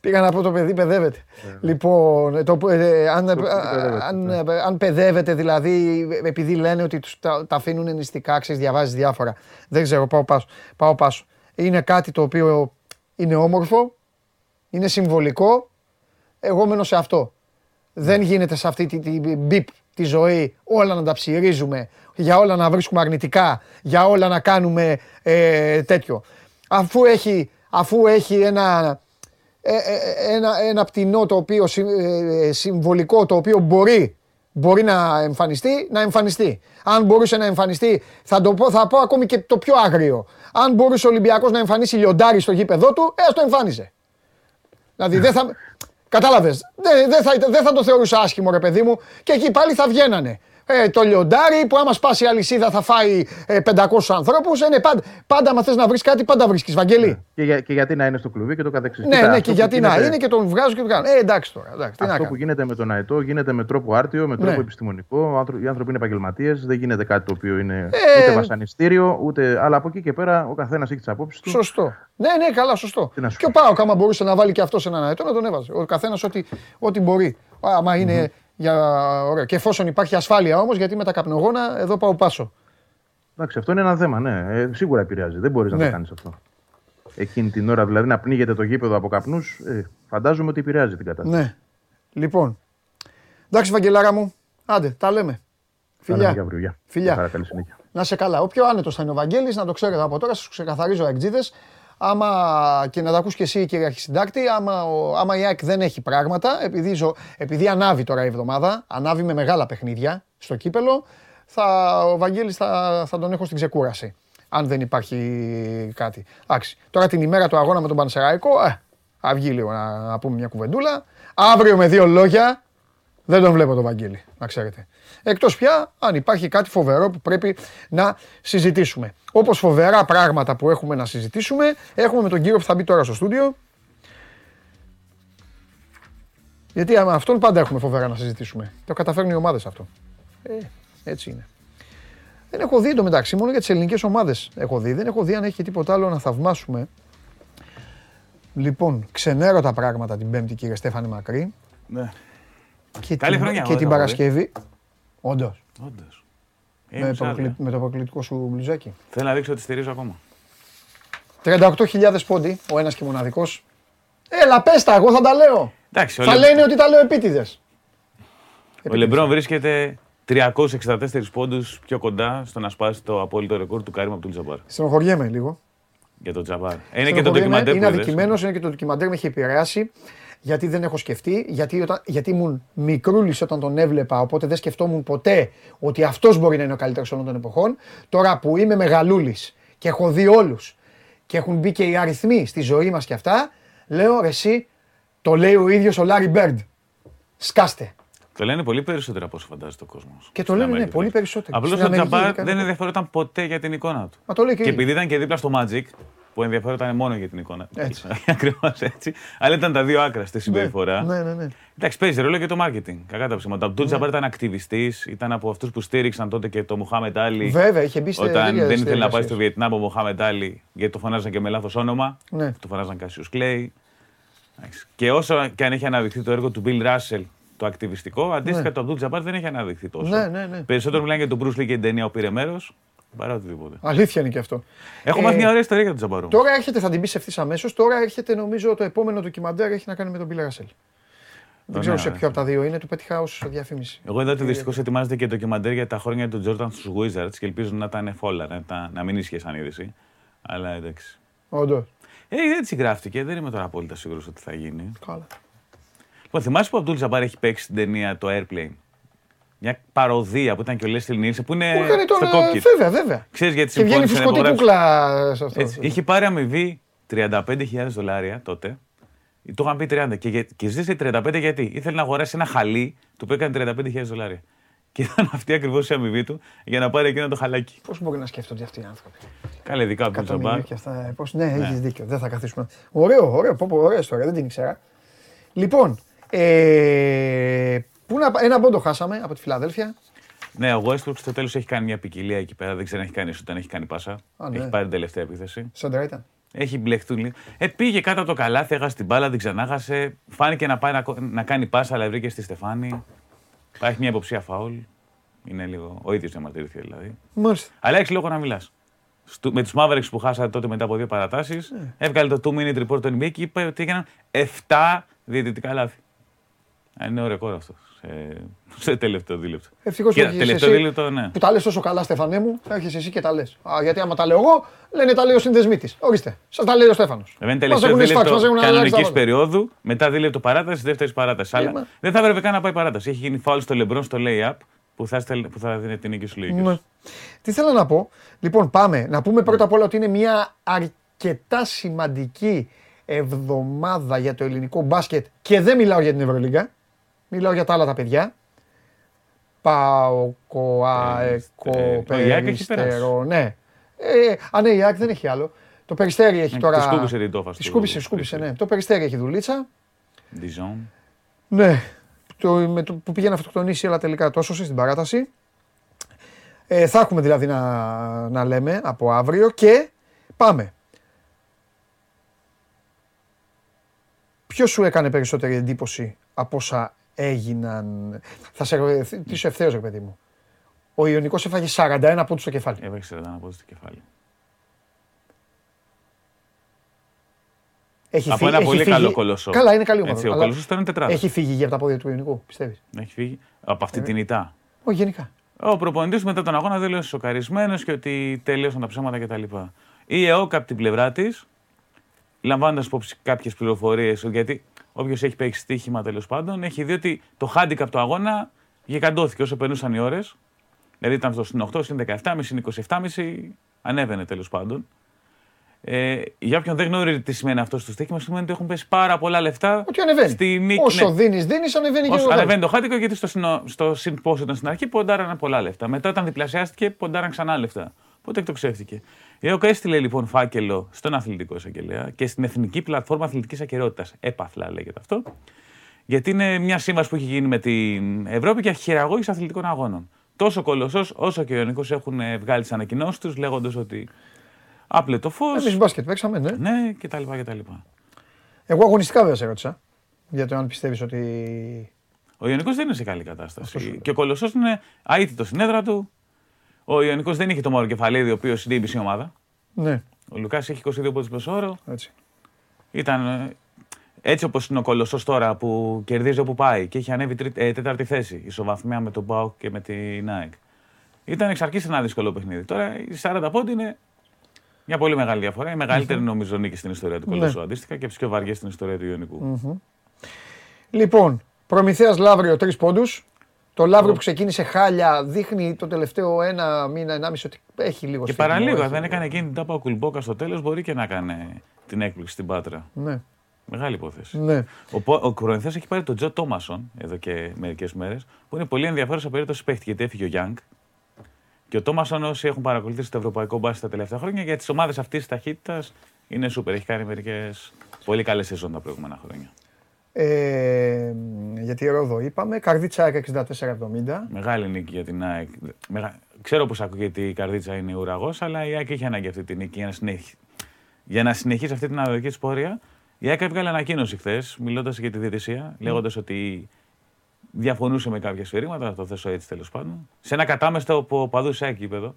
πήγα να πω το παιδί παιδεύεται. λοιπόν, το, ε, αν, παιδί παιδεύεται, αν, ναι. ε, αν παιδεύεται δηλαδή, επειδή νηστικά, ότι τους, τα, τα αφήνουν νηστικά, ξέρεις, διαβάζεις διάφορα. Δεν ξέρω, πάω πάσο. Πάω πάσο. Είναι κάτι το οποίο είναι όμορφο, είναι συμβολικό, εγώ μένω σε αυτό. Δεν γίνεται σε αυτή τη, τη μπιπ τη ζωή όλα να τα ψυρίζουμε, για όλα να βρίσκουμε αρνητικά, για όλα να κάνουμε ε, τέτοιο. Αφού έχει, αφού έχει ένα, ε, ε, ένα, ένα πτηνό το οποίο συ- ε, συμβολικό το οποίο μπορεί, μπορεί να εμφανιστεί, να εμφανιστεί. Αν μπορούσε να εμφανιστεί, θα, το πω, θα πω ακόμη και το πιο άγριο. Αν μπορούσε ο Ολυμπιακός να εμφανίσει λιοντάρι στο γήπεδό του, ε, ας το εμφάνιζε. Δηλαδή δεν θα. Κατάλαβες. Δεν, δεν, θα, δεν θα το θεωρούσα άσχημο, ρε παιδί μου, και εκεί πάλι θα βγαίνανε. Ε, το λιοντάρι που άμα σπάσει η αλυσίδα θα φάει ε, 500 ανθρώπους. Ε, ναι, πάντα, πάντα, άμα θες να βρεις κάτι, πάντα βρίσκεις. Βαγγέλη. Και, για, και γιατί να είναι στο κλουβί και το καθεξής. Ναι, ναι, και γιατί να είναι και τον βγάζω και τον κάνω. Ε, εντάξει τώρα. Εντάξει, τι να Αυτό κάνω. που γίνεται με τον Αετό γίνεται με τρόπο άρτιο, με τρόπο Ναι. επιστημονικό. Ο άνθρω- Οι άνθρωποι είναι επαγγελματίες. Δεν γίνεται κάτι το οποίο είναι Ε, ούτε βασανιστήριο, ούτε. Αλλά από εκεί και πέρα ο καθένας έχει τις απόψεις του. Σωστό. Ναι, ναι, καλά, σωστό. Τι να σου Και ο Πάοκ, άμα μπορούσε να βάλει και αυτός σε έναν αετό, να τον έβαζε. Ο καθένας ό,τι, ό,τι μπορεί. Άμα είναι για. Ωραία. Και εφόσον υπάρχει ασφάλεια όμως, γιατί με τα καπνογόνα εδώ πάω πάσο. Εντάξει, αυτό είναι ένα θέμα, ναι. Ε, σίγουρα επηρεάζει. Δεν μπορείς να Ναι. το κάνεις αυτό. Εκείνη την ώρα δηλαδή να πνίγεται το γήπεδο από καπνούς, ε, φαντάζομαι ότι επηρεάζει την κατάσταση. Ναι. Λοιπόν. Εντάξει, Βαγγελάρα μου. Άντε, τα λέμε. Τα Φιλιά. λέμε για αύριο. Γεια. Φιλιά. Χαρά, καλή συνέχεια. Να σε καλά. Όποιο άνετος θα είναι ο Βαγγέλης, να το ξέρετε από τώρα, σας ξεκαθαρίζω εκτζίδε. Άμα και να τα ακούς και εσύ, κύριε Αρχισυντάκτη, άμα, ο, άμα η ΑΕΚ δεν έχει πράγματα, επειδή, ζω, επειδή ανάβει τώρα η εβδομάδα, ανάβει με μεγάλα παιχνίδια στο κύπελο, θα, ο Βαγγέλης θα, θα τον έχω στην ξεκούραση. Αν δεν υπάρχει κάτι. Εντάξει. Τώρα την ημέρα του αγώνα με τον Πανσεραϊκό, ε, θα βγει λίγο να, να πούμε μια κουβεντούλα. Αύριο με δύο λόγια, δεν τον βλέπω τον Βαγγέλη, να ξέρετε. Εκτός πια αν υπάρχει κάτι φοβερό που πρέπει να συζητήσουμε. Όπως φοβερά πράγματα που έχουμε να συζητήσουμε, έχουμε με τον κύριο που θα μπει τώρα στο στούντιο. Γιατί με αυτόν πάντα έχουμε φοβερά να συζητήσουμε. Το καταφέρνουν οι ομάδες αυτό. Ε, έτσι είναι. Δεν έχω δει εντωμεταξύ, μόνο για τις ελληνικές ομάδες έχω δει. Δεν έχω δει αν έχει τίποτα άλλο να θαυμάσουμε. Λοιπόν, ξενέρω τα πράγματα την Πέμπτη, κύριε Στέφανε Μακρύ. Ναι, Και Καλή την, χρονιά, και εγώ την θα πω, Παρασκευή. Όντως. όντως. Με, Είμαι το σ' άδεια. προκλη- με το προκλητικό σου μπλουζάκι. Θέλω να δείξω ότι στηρίζω ακόμα. 38.000 πόντοι, ο ένας και μοναδικός. Έλα, πες τα, εγώ θα τα λέω. Εντάξει, ο, Θα Λε- λένε ότι τα λέω επίτηδες. ο Λεμπρόν βρίσκεται 364 πόντους πιο κοντά στο να σπάσει το απόλυτο ρεκόρ του Καρίμ Αμπντούλ Τζαμπάρ. Στενοχωριέμαι λίγο. Για τον Τζαμπάρ. Είναι και το Στενοχωριέμαι, ντοκιμαντέρ Είναι που είδες. αδικημένος, είναι και το ντοκιμαντέρ με έχει επηρεάσει. Γιατί δεν έχω σκεφτεί, γιατί, όταν, γιατί ήμουν μικρούλης όταν τον έβλεπα, οπότε δεν σκεφτόμουν ποτέ ότι αυτός μπορεί να είναι ο καλύτερος όλων των εποχών. Τώρα που είμαι μεγαλούλης και έχω δει όλους και έχουν μπει και οι αριθμοί στη ζωή μας και αυτά, λέω ρε, εσύ, το λέει ο ίδιος ο Λάρι Μπέρντ. Σκάστε. Το λένε πολύ περισσότερο από όσο φαντάζεται ο κόσμος. Και το λένε, ναι, πολύ περισσότερο. Απλώς Στην ο Αμερική Τζαμπάρ ειδικά δεν είναι- ενδιαφερόταν ποτέ για την εικόνα του. Μα το λέει και ο Και ίδιος. επειδή ήταν και δίπλα στο Magic, που ενδιαφερόταν μόνο για την εικόνα. Έτσι. [laughs] Ακριβώς έτσι. Αλλά ήταν τα δύο άκρα στη συμπεριφορά. Ναι, ναι, ναι. Εντάξει, παίζει ρόλο και το marketing. Κακά τα ψέματα. Ο Αμπντούλ Τζαμπάρ ήταν ακτιβιστής, ήταν από αυτούς που στήριξαν τότε και το Μουχάμετ Άλι. Βέβαια, είχε μπει σε Όταν τέτοιες δεν ήθελε να πάει διαδικασίες. στο Βιετνάμ ο Μοχάμετ Άλι, γιατί το φωνάζαν και με λάθος όνομα. Ναι. Το φωνάζαν Κάσιους Κλέι. Εντάξει. Και όσο και αν έχει αναδειχθεί το έργο του Bill Russell, το ακτιβιστικό, αντίστοιχα Ναι. το Αμπτούλ Τζαμπάρ δεν έχει αναδειχθεί τόσο. Ναι, ναι, ναι. Περισσότερο μιλάνε για τον Bruce Lee και την ταινία που πήρε μέρος, παρά οτιδήποτε. Αλήθεια είναι και αυτό. Έχω Ε, μάθει μια ωραία ιστορία για τον Τζαμπάρο. Τώρα έρχεται, θα την πει ευθύ αμέσως. Τώρα έρχεται νομίζω το επόμενο ντοκιμαντέρ έχει να κάνει με τον Bill Russell. Δεν ξέρω ναι, σε ναι. ποιο από τα δύο είναι, του πέτυχα ως διαφήμιση. Εγώ είδα ότι δυστυχώς ετοιμάζεται και ντοκιμαντέρ για τα χρόνια του Τζόρταν στους Wizards και ελπίζω να ήταν φόλα, να, τα- να μην ίσχυε σαν είδηση. Αλλά εντάξει. Όντω. Ε, έτσι γράφτηκε, δεν είμαι τώρα απόλυτα σίγουρος ότι θα γίνει. Καλά. Λοιπόν, θυμάσαι που ο Αμπτούλ Τζαμπάρ έχει παίξει στην ταινία το Airplane; Μια παροδία που ήταν και ο Λέσλι Νίλσε που είναι Που έκανε τον. στο ε, κόκκιτ. Βέβαια, βέβαια. Ξέρεις γιατί Και βγαίνει συμφώνησε να φουσκωτή υπογράψει. κούκλα σε αυτό. Έτσι, είχε πάρει αμοιβή 35.000 δολάρια τότε. Το είχαν πει 30 και, για- και ζήτησε 35 γιατί ήθελε να αγοράσει ένα χαλί του που έκανε 35.000 δολάρια. Και ήταν [laughs] αυτή ακριβώς η αμοιβή του για να πάρει εκείνο το χαλάκι. Πώς μπορεί να σκέφτονται αυτοί οι άνθρωποι; Καλά, ειδικά από τον Εκατομμύρια Τζαμπάρ. και αυτά. ε, Πώς, ναι, έχεις δίκιο. Δεν θα καθίσουμε. Ωραίο, ωραίο. Πω, πω, ωραία ιστορία. Δεν την ήξερα. Λοιπόν, ε, πού να, πά- ένα πόντο χάσαμε από τη Φιλαδέλφια. Ναι, ο Westbrook στο τέλος έχει κάνει μια ποικιλία εκεί πέρα. Δεν ξέρω αν έχει κάνει ούτε αν έχει κάνει πάσα. Α, ναι. Έχει πάρει την τελευταία επίθεση. Σέντρα ήταν. Έχει μπλεχτούν λίγο. Ε, πήγε κάτω από το καλάθι, έχασε την μπάλα, την ξανάχασε. Φάνηκε να πάει να, κο- να κάνει πάσα, αλλά βρήκε στη Στεφάνη. Υπάρχει μια υποψία φάουλ. Είναι λίγο. Ο ίδιος διαμαρτυρήθηκε δηλαδή. Μάλιστα. Αλλά έχει λόγο να μιλάς. Με τους Mavericks που χάσατε τότε μετά από δύο παρατάσεις, Ναι. έβγαλε το 2 minute report το NBA και είπε ότι έγιναν 7 διαιτητικά λάθη. Ε, Είναι ωραίο ρεκόρ αυτός. Σε, σε τελευταίο δίλεπτο. Ευτυχώς που Κοίτα, έρχεσαι τελευταίο εσύ, δίλεπτο, ναι. που τα λες τόσο καλά, Στεφανέ μου, θα έρχεσαι εσύ και τα λες. Γιατί άμα τα λέω εγώ, λένε τα λέει ο συνδεσμí τη. Ορίστε, σας τα λέει ο Στέφανος. Δεν είναι τελευταίο δίλεπτο κανονικής περίοδου, μετά δίλεπτο παράταση, δεύτερης παράταση. Αλλά μα- δεν θα έπρεπε καν να πάει παράταση. Έχει γίνει φάουλ στο Λεμπρόν στο lay-up που θα, στελ- που θα δίνει την νίκη στους Lakers. Ναι. Τι θέλω να πω; Λοιπόν, πάμε. Να πούμε πρώτα απ' όλα ότι είναι μια αρκετά σημαντική εβδομάδα για το ελληνικό μπάσκετ και δεν μιλάω για την Ευρωλίγκα. Μιλάω για τα άλλα τα παιδιά. Πάοκο, Περιστέρι. ΑΕΚΟ, Ο Ιάκ έχει Περιστερό. Ναι. Ε, α, ναι, η ΑΕΚ δεν έχει άλλο. Το Περιστέρι έχει Ναι, τώρα. τη σκούπισε την τόφα Τη στο σκούπισε, σκούπισε, ναι. Το Περιστέρι έχει δουλίτσα. Διζόν. Ναι, το, με το, που πήγε να αυτοκτονήσει, αλλά τελικά το έσωσε στην παράταση. Ε, θα έχουμε δηλαδή να, να λέμε από αύριο και πάμε. Ποιος σου έκανε περισσότερη εντύπωση από όσα έγιναν. Θα σε ρωτήσω ευθέως, ρε παιδί μου. Ο Ιωνικός έφαγε 41 πόντους στο κεφάλι. Έβαξε 41 από στο κεφάλι. Έχει Από φύγει- ένα έχει πολύ φύγει- καλό κολοσσό. Καλά, είναι καλή ομάδα. Έτσι, ο αλλά κολοσσός τώρα είναι τετράδας. Έχει φύγει για από τα πόδια του Ιωνικού, πιστεύεις; Έχει φύγει από Ε. αυτή την ητά. Όχι, γενικά. Ο προπονητής μετά τον αγώνα δήλωσε σοκαρισμένος και ότι τελείωσαν τα ψέματα κτλ. Η ΕΟΚ από την πλευρά της, λαμβάνοντας υπόψη κάποιες πληροφορίες, γιατί όποιος έχει παίξει στοίχημα τέλος πάντων, έχει δει ότι το handicap του αγώνα γιγαντώθηκε όσο περνούσαν οι ώρες. Δηλαδή ήταν στο συν 8, συν 17,5, συν 27,5, ανέβαινε τέλος πάντων. Ε, για όποιον δεν γνωρίζει τι σημαίνει αυτό στο στοίχημα, σημαίνει ότι έχουν πέσει πάρα πολλά λεφτά. Ότι ανεβαίνει. Στη νίκη, Όσο ναι. δίνεις, δίνεις, ανεβαίνει και Όσο ο ανεβαίνει το χάτικο γιατί στο, συνο... στο συν πόσο ήταν στην αρχή ποντάρανε πολλά λεφτά. Μετά όταν διπλασιάστηκε ποντάραν ξανά λεφτά. Οπότε εκτοξεύτηκε. Η ΕΟΚ έστειλε λοιπόν φάκελο στον αθλητικό εισαγγελέα και στην Εθνική Πλατφόρμα Αθλητικής Ακαιρεότητας. Έπαθλα λέγεται αυτό. Γιατί είναι μια σύμβαση που έχει γίνει με την Ευρώπη για χειραγώγηση αθλητικών αγώνων. Τόσο κολοσσός όσο και ο Ιωνικός έχουν ε, βγάλει τις ανακοινώσεις τους λέγοντας ότι άπλε το φως. Εμεί μπάσκετ παίξαμε, ναι. Ναι, κτλ. κτλ. Εγώ αγωνιστικά βέβαια σε ρώτησα. Για το αν πιστεύεις ότι. Ο Ιωνικός δεν είναι σε καλή κατάσταση. Αυτό σου λέω. Και ο Κολοσσός είναι αίτητος στην έδρα του. Ο Ιωνικός δεν είχε το Μάρο Κεφαλίδη, ο οποίος είναι η μισή ομάδα. Ναι, Ο Λουκάς έχει 22 πόντους μεσόωρο. έτσι. Ήταν ε, έτσι όπως είναι ο Κολοσσός τώρα που κερδίζει όπου πάει και έχει ανέβει τρίτη- ε, τέταρτη θέση. Ισοβαθμία με τον Μπάουκ και με την ΑΕΚ. Ήταν εξ αρχή ένα δύσκολο παιχνίδι. Τώρα οι 40 πόντοι είναι μια πολύ μεγάλη διαφορά. Η μεγαλύτερη νομίζω νίκη στην ιστορία του Ναι. Κολοσσού αντίστοιχα και από τι πιο βαριέ στην ιστορία του Ιωνικού. Λοιπόν, Προμηθέας Λαύριο τρεις πόντους. Το Λαύριο που ξεκίνησε χάλια δείχνει το τελευταίο ένα μήνα, ενάμιση ότι έχει λίγο Και σφίγμα, παραλίγο, έχει αν δεν λίγο. έκανε εκείνη την τάπα ο Κουλμπόκα στο τέλος, μπορεί και να κάνει την έκπληξη στην Πάτρα. Ναι, Μεγάλη υπόθεση. ναι. Ο, Πο- ο Κοροϊθέας έχει πάρει τον Τζο Τόμασον εδώ και μερικές μέρες, που είναι πολύ ενδιαφέρουσα περίπτωση παίχτη γιατί έφυγε ο Γιάνγκ. Και ο Τόμασον, όσοι έχουν παρακολουθήσει το ευρωπαϊκό μπάσκετ τα τελευταία χρόνια, για τις ομάδες αυτής της ταχύτητας είναι σούπερ. Έχει κάνει μερικές πολύ καλές σεζόν τα προηγούμενα χρόνια. Ε, για τη Ρόδο είπαμε. Καρδίτσα ΑΕΚ 64-70. Μεγάλη νίκη για την ΑΕΚ. Μεγα... Ξέρω πως ακούγεται η καρδίτσα είναι ουραγός, αλλά η ΑΕΚ είχε ανάγκη αυτή τη νίκη για να, συνεχ... για να συνεχίσει αυτή την αναδοχή της πορεία. Η ΑΕΚ έβγαλε ανακοίνωση χθες, μιλώντας για τη διαιτησία, λέγοντας ότι διαφωνούσε με κάποια σφυρίγματα, να το θέσω έτσι τέλος πάντων. Σε ένα κατάμεστο από παδούς ΑΕΚ γήπεδο,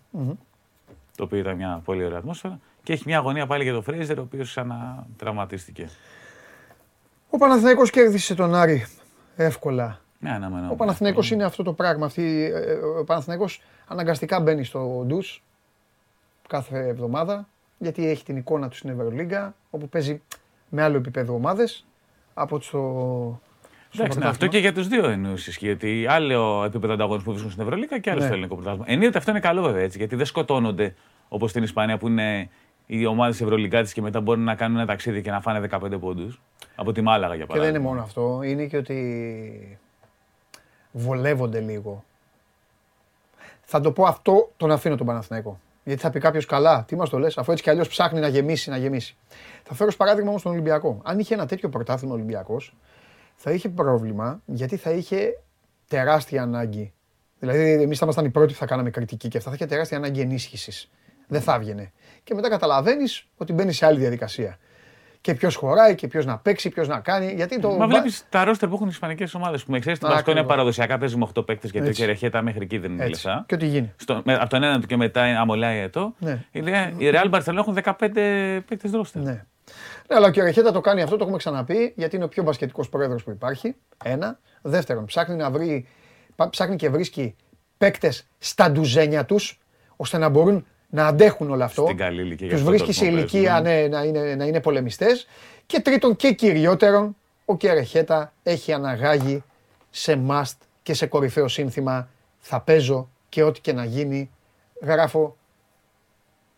το οποίο ήταν μια πολύ ωραία ατμόσφαιρα. Και έχει μια αγωνία πάλι για τον Φρέιζερ, ο οποίος ξανατραυματίστηκε. Ο Παναθηναϊκός κέρδισε τον Άρη εύκολα. Ναι, αναμενόμενο. Ο Παναθηναϊκός είναι αυτό το πράγμα. Αυτή, ε, ο Παναθηναϊκός αναγκαστικά μπαίνει στο ντους κάθε εβδομάδα γιατί έχει την εικόνα του στην Ευρωλίγκα όπου παίζει με άλλο επίπεδο ομάδες από ότι στο, στο Εντάξει, ναι, αυτό πρωτάθλημα. και για τους δύο εννοούσε. Γιατί άλλο επίπεδο ανταγωνισμού που βρίσκουν στην Ευρωλίκα και άλλο Ναι. στο ελληνικό πρωτάθλημα. Εννοείται αυτό είναι καλό βέβαια έτσι, γιατί δεν σκοτώνονται όπως στην Ισπανία που είναι οι ομάδες Ευρωλυγκάτη και μετά μπορούν να κάνουν ένα ταξίδι και να φάνε 15 πόντους. Από τη Μάλαγα για Και παράδειγμα. δεν είναι μόνο αυτό, είναι και ότι βολεύονται λίγο. Θα το πω αυτό, τον αφήνω τον Παναθηναϊκό. Γιατί θα πει κάποιος καλά, τι μας το λες, αφού έτσι κι αλλιώς ψάχνει να γεμίσει, να γεμίσει. Θα φέρω ως παράδειγμα όμως τον Ολυμπιακό. Αν είχε ένα τέτοιο πρωτάθλημα Ολυμπιακός, θα είχε πρόβλημα γιατί θα είχε τεράστια ανάγκη. Δηλαδή, εμείς θα ήμασταν οι πρώτοι που θα κάναμε κριτική και αυτά. Θα είχε τεράστια ανάγκη ενίσχυσης. Δεν θα έβγαινε. Και μετά καταλαβαίνεις ότι μπαίνει σε άλλη διαδικασία. Και ποιος χωράει και ποιος να παίξει, ποιος να κάνει. Γιατί το. Μα βλέπεις τα ρόστερ που έχουν οι Ισπανικές ομάδες που με ξέρεις την Α, Πασκόνια ακριβώς. παραδοσιακά παίζει με 8 παίκτε γιατί Έτσι. ο Κερεχέτα μέχρι εκεί δεν είναι Έτσι. λεφτά. Και ό,τι γίνει. Στο, με, από τον έναν του και μετά είναι αμολάει ετώ. Ναι. Η, Ρε- η Real Barcelona έχουν 15 παίκτες ρόστερ. Ναι. Ναι, αλλά ο Κερεχέτα το κάνει αυτό, το έχουμε ξαναπεί, γιατί είναι ο πιο μπασκετικός πρόεδρος που υπάρχει. Ένα. Δεύτερον, ψάχνει να βρει, πα- ψάχνει και βρίσκει παίκτες στα ντουζένια τους, ώστε να μπορούν να αντέχουν όλο αυτό. Στην καλή ηλικία, γι' Τους αυτό βρίσκει το σε ρυθμό ηλικία παίζουν, ναι, να, είναι, να είναι πολεμιστές. Και τρίτον και κυριότερον, ο Κερεχέτα έχει αναγάγει σε must και σε κορυφαίο σύνθημα θα παίζω και ό,τι και να γίνει γράφω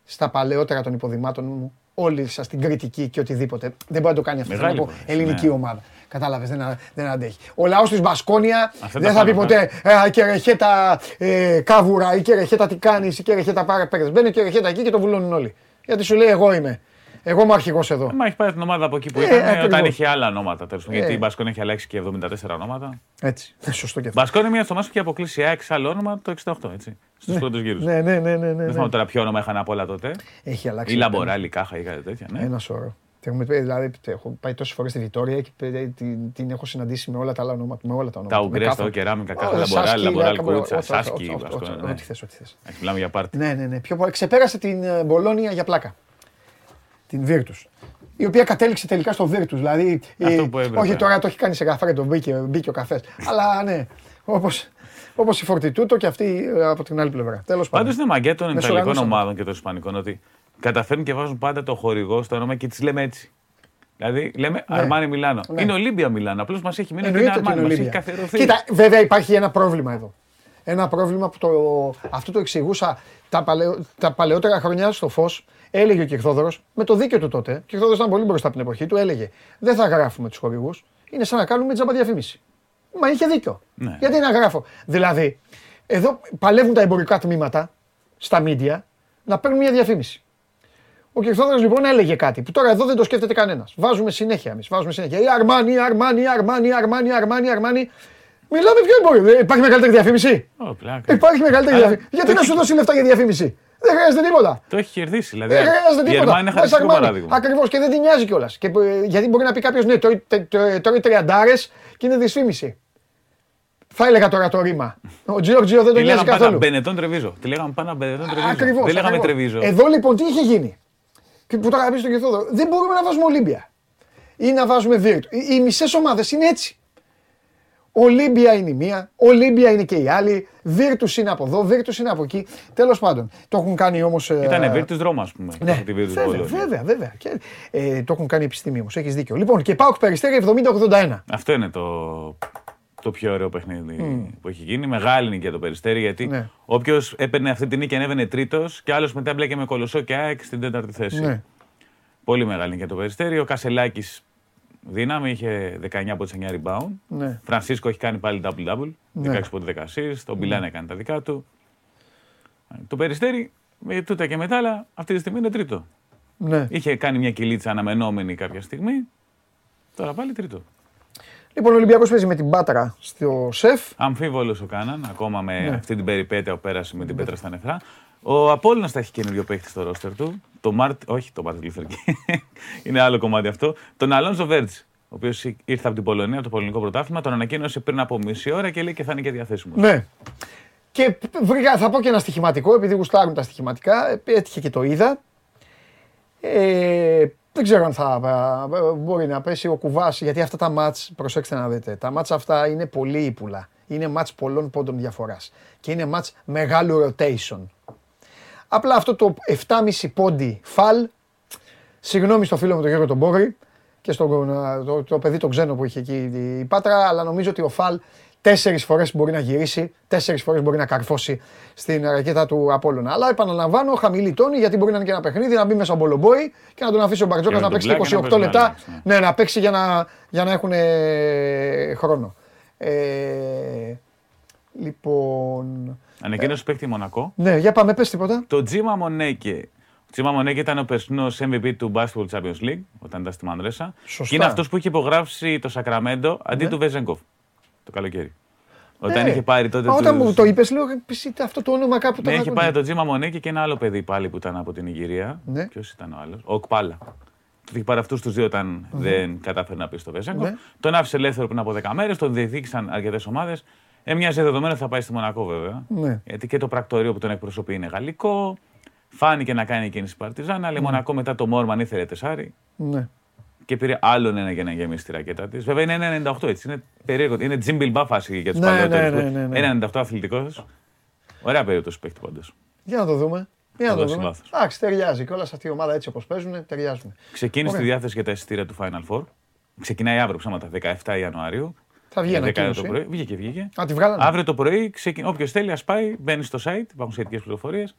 στα παλαιότερα των υποδημάτων μου όλη σας την κριτική και οτιδήποτε. Δεν μπορεί να το κάνει αυτός. Μεγάλη Θέλω να πω, υπόθεση, ελληνική ναι. ομάδα. Κατάλαβες, δεν, α- δεν αντέχει. Ο λαός της Μπασκόνια Αυτά δεν τα θα πει πάνω, ποτέ «Ε, και ρεχέτα ε, κάβουρα ή και ρεχέτα τι κάνεις ή και ρεχέτα πάρε παίρνει. Μπαίνει και ρεχέτα εκεί και το βουλώνουν όλοι. Γιατί σου λέει εγώ είμαι. Εγώ είμαι αρχηγός εδώ. Μα έχεις πάρει την ομάδα από εκεί που Ε, ήταν ακριβώς. όταν είχε άλλα ονόματα. Τέλος πάντων, Ε. Γιατί η Μπασκόν έχει αλλάξει και 74 ονόματα. Έτσι. [laughs] Σωστό και αυτό. Μπασκόν είναι μια θωμά που είχε αποκλείσει η ΑΕΚ σε άλλο όνομα το 68, έτσι. Στους πρώτους γύρους. Ναι, ναι, ναι, ναι, ναι, Δεν ναι. θυμάμαι τώρα ποιο όνομα είχαν από όλα τότε. Έχει αλλάξει. Ή Λαμποράλη, Κάχα ή κάτι τέτοια. Ναι. Ένα σώρο. Τι έχουμε πει, Δηλαδή, έχω πάει τόσες φορές στη Βιτόρια και ε, την, την έχω συναντήσει με όλα τα άλλα ονόματα. Με όλα τα ονόματα. Τα Με Ουγγρές, κάθε- τα Κεράμικα, Κάχα, Όλα, Λαμποράλη, Σάσκι, Λαμποράλη, Λαμποράλη, Κούτσα, ό,τι- Σάσκι, ό,τι- ό,τι- Μπασκόν, ναι. Ό,τι θες, ό,τι θες. Εντάξει, Μιλάμε για πάρτι. Ναι, ναι, ναι. Πιο πολύ. Ξεπέρασε την ε, Μπολόνια για πλάκα. Την Virtus. Η οποία κατέληξε τελικά στο Virtus. Δηλαδή. Αυτό ε, που έπρεπε. όχι τώρα το έχει κάνει σε καφέ, το μπήκε, μπήκε ο καφές. Αλλά ναι. Όπως όπως η Φορτιτούτο και αυτή ε, από την άλλη πλευρά. Τέλος πάντων. Πάντως είναι μαγκέ των Ιταλικών Μεσοργανώσαμε. ομάδων και των Ισπανικών ότι καταφέρνουν και βάζουν πάντα το χορηγό στο όνομα και τις λέμε έτσι. Δηλαδή λέμε Αρμάνι Μιλάνο. Ναι. Είναι Ολύμπια Μιλάνο. Απλώς μας έχει μείνει ότι είναι Εννοείται ότι είναι Αρμάνι. Μας έχει Ολύμπια. καθιερωθεί. Κοίτα, βέβαια υπάρχει ένα πρόβλημα εδώ. Ένα πρόβλημα που το, αυτό το εξηγούσα τα, παλαιο, τα παλαιότερα χρονιά στο φως. Έλεγε ο Κυρθόδωρο, με το δίκιο του τότε. Ο Κυρθόδωρο ήταν πολύ μπροστά από την εποχή του. Έλεγε: Δεν θα γράφουμε τους χορηγούς. Είναι σαν να κάνουμε τζάμπα διαφήμιση. Μα είχε δίκιο. Ναι. Γιατί να γράφω; Δηλαδή, εδώ παλεύουν τα εμπορικά τμήματα στα μίντια να παίρνουν μια διαφήμιση. Ο Κυρθόδωρο λοιπόν έλεγε κάτι που τώρα εδώ δεν το σκέφτεται κανένας. Βάζουμε συνέχεια εμείς. Βάζουμε συνέχεια. Η Αρμάνι, Αρμάνι, Αρμάνι, Αρμάνι, Αρμάνι, Αρμάνι. Μιλάμε πιο εμπόριο; Ε, Υπάρχει μεγαλύτερη διαφήμιση; Ω, πλάκα. Υπάρχει μεγαλύτερη Αλλά διαφήμιση. Γιατί το να έχει- σου δώσει λεφτά για διαφήμιση; Δεν χρειάζεται τίποτα. Το έχει κερδίσει. Δηλαδή, Δεν χρειάζεται η τίποτα. Αρμάνι είναι χαρακτηριστικό παράδειγμα. Ακριβώς και δεν την νοιάζει κιόλας. Γιατί μπορεί να πει κάποιος ναι, τρώει- τε- τε- τρώει τριαντάρες και είναι δυσφήμιση. Θα έλεγα τώρα το ρήμα. Ο Τζιόρτζιο δεν τον Τι νοιάζει λέγαμε πάντα καθόλου. Μπενετόν Τρεβίζο. Τι λέγαμε πάντα Μπενετόν Τρεβίζο. Ακριβώς, Δεν λέγαμε ακριβώς. Τρεβίζο. Εδώ λοιπόν τι είχε γίνει; Και που τώρα πεις στον Κεθόδωρο, δεν μπορούμε να βάζουμε Ολύμπια. Ή να βάζουμε Βίρτου. Οι, οι μισές ομάδες είναι έτσι. Ολύμπια είναι η μία, Ολύμπια είναι και η άλλη, Βίρτους είναι από εδώ, Βίρτους είναι από εκεί. Τέλος πάντων, το έχουν κάνει ε, όμω. Ήταν Βίρτους Ρώμα, ας πούμε. Ναι, Τη Virtus βέβαια, Bologna. βέβαια, βέβαια. Και, ε, το έχουν κάνει επιστήμη όμως, έχεις δίκιο. Λοιπόν, και πάω περιστέρι 70-81. Αυτό είναι το, το πιο ωραίο παιχνίδι που έχει γίνει. Μεγάλη νίκη για το Περιστέρι γιατί Ναι. όποιος έπαιρνε αυτή την νίκη ανέβαινε τρίτος και άλλος μετά μπλέκε με κολοσσό και ΑΕΚ στην τέταρτη θέση. Ναι. Πολύ μεγάλη νίκη για το Περιστέρι. Ο Κασελάκης δύναμη, είχε 19 από τις 9 rebound. Ναι. Φρανσίσκο έχει κάνει πάλι double-double. Ναι. 16 πόντι 10 assist. Ο Μπιλάν έκανε τα δικά του. Το Περιστέρι με τούτα και μ' αυτά, αλλά αυτή τη στιγμή είναι τρίτο. Ναι. Είχε κάνει μια κοιλίτσα αναμενόμενη κάποια στιγμή. Τώρα πάλι τρίτο. Λοιπόν, ο Ολυμπιακός παίζει με την Πάτρα στο ΣΕΦ. Αμφίβολος ο Κάνααν, ακόμα με Ναι. αυτή την περιπέτεια που πέρασε με την πέτρα στα νεφρά. Ο Απόλλωνας θα έχει καινούριο παίχτη στο ρόστερ του. Το Μάρτ, όχι το Μάρτιν Λούθερ [laughs] είναι άλλο κομμάτι αυτό. Τον Αλόνζο Βέρτζ, ο οποίος ήρθε από την Πολωνία, από το Πολωνικό Πρωτάθλημα. Τον ανακοίνωσε πριν από μισή ώρα και λέει και θα είναι και διαθέσιμος. Ναι. Και βρήκα, θα πω και ένα στοιχηματικό, επειδή γουστάρουν τα στοιχηματικά, ε, έτυχε και το είδα. Ε, δεν ξέρω αν θα ε, μπορεί να πέσει ο κουβάς, γιατί αυτά τα μάτς, προσέξτε να δείτε, τα μάτς αυτά είναι πολύ ύπουλα. Είναι μάτς πολλών πόντων διαφοράς. Και είναι μάτς μεγάλου rotation. Απλά αυτό το 7,5 πόντι φαλ, συγγνώμη στο φίλο μου τον Γιώργο τον Μπόρη και στο το, το παιδί το ξένο που είχε εκεί η Πάτρα, αλλά νομίζω ότι ο Φαλ τέσσερις φορές μπορεί να γυρίσει, τέσσερις φορές μπορεί να καρφώσει στην ρακέτα του Απόλλωνα. Αλλά επαναλαμβάνω, χαμηλή τόνη γιατί μπορεί να είναι και ένα παιχνίδι, να μπει μέσα ο Μπολομπόη και να τον αφήσει ο Μπαρτζόκας Και να με τον παίξει Μπλάκ και 28 να λεπτά. παίζει να αλλάξει, Ναι, να παίξει για να, για να έχουν ε, χρόνο. Ε, λοιπόν. Ανακοίνωσε παίχτη Μονακό. Ναι, για πάμε, πες τίποτα. Το Τζίμα Μονέκε. Ο Τζίμα Μονέκε ήταν ο περσινός MVP του Basketball Champions League όταν ήταν στη Μανρέσα. Σωστά. Και είναι αυτός που είχε υπογράψει το Σακραμέντο αντί Ναι. του Βεζέγκοφ το καλοκαίρι. Όταν Ναι. είχε πάρει τότε. Μα Όταν τους- μου το είπες, λέω «Πες, είτε αυτό το όνομα κάπου το Ναι, είχε έχω πάρει ακούσει». το Τζίμα Μονέκε και ένα άλλο παιδί πάλι που ήταν από την Ιγυρία. Ναι. Ποιος ήταν ο άλλος, ο Οκπάλα. Του είχε πάρει αυτούς τους δύο όταν δεν κατάφερε να πει στο Βεζέγκοφ. Ναι. Τον άφησε ελεύθερο πριν από 10 μέρες, τον διεκδίκησαν αρκετές ομάδες. Έμοιαζε δεδομένο ότι θα πάει στη Μονακό βέβαια. Ναι. Γιατί και το πρακτορείο που τον εκπροσωπεί είναι γαλλικό. Φάνηκε να κάνει κίνηση Παρτιζάν, αλλά η Μονακό μετά το Μόρμαν ήθελε τεσάρι Ναι. και πήρε άλλον ένα για να γεμίσει τη ρακέτα της. Βέβαια είναι 1,98 έτσι. Είναι περίεργο. Είναι Jim Bilbao φάση για τους Ναι, παλαιότερους. ναι, ναι, ναι, ναι. 1,98 αθλητικός. Ωραία περίπτωση παίχτη πάντως. Για να το δούμε. Για να Θα το δώσει δούμε. βάθος. Εντάξει, ταιριάζει. Και όλα σε αυτή η ομάδα έτσι όπως παίζουν, ταιριάζουν. Ξεκίνησε Ωραία. τη διάθεση για τα εισιτήρια του Final Four. Ξεκινάει αύριο ψέματα, 17 Ιανουαρίου. Θα βγει Για 10 ανακοίνωση. το πρωί. Βγήκε, βγήκε. Α, τη βγάλανε. Αύριο το πρωί, ξεκι... όποιος θέλει, ας πάει, μπαίνει στο site, υπάρχουν σχετικές πληροφορίες.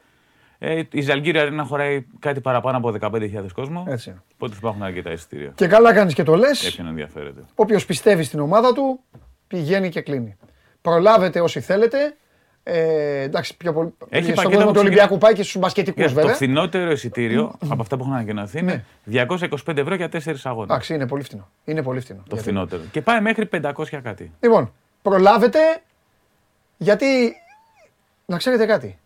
Ε, η Ζαλγκύρη Αρένα χωράει κάτι παραπάνω από 15.000 κόσμο. Έτσι είναι. Οπότε υπάρχουν αρκετά εισιτήρια. Και καλά κάνεις και το λες. Έπιαν ενδιαφέρεται. Όποιος πιστεύει στην ομάδα του, πηγαίνει και κλείνει. Προλάβετε όσοι θέλετε. Ε, εντάξει, πιο πολύ. Έχει στον πακέτα κόσμο που του Ολυμπιακού πάει και στους μπασκετικούς Για το βέβαια. φθηνότερο εισιτήριο από αυτά που έχουν ανακοινωθεί είναι 225 ευρώ για 4 αγώνες. Ναι. Εντάξει, είναι πολύ φθηνό. Είναι πολύ φθηνό. Το Γιατί- φθηνότερο. Και πάει μέχρι 500 κάτι. Λοιπόν, προλάβετε γιατί να ξέρετε κάτι.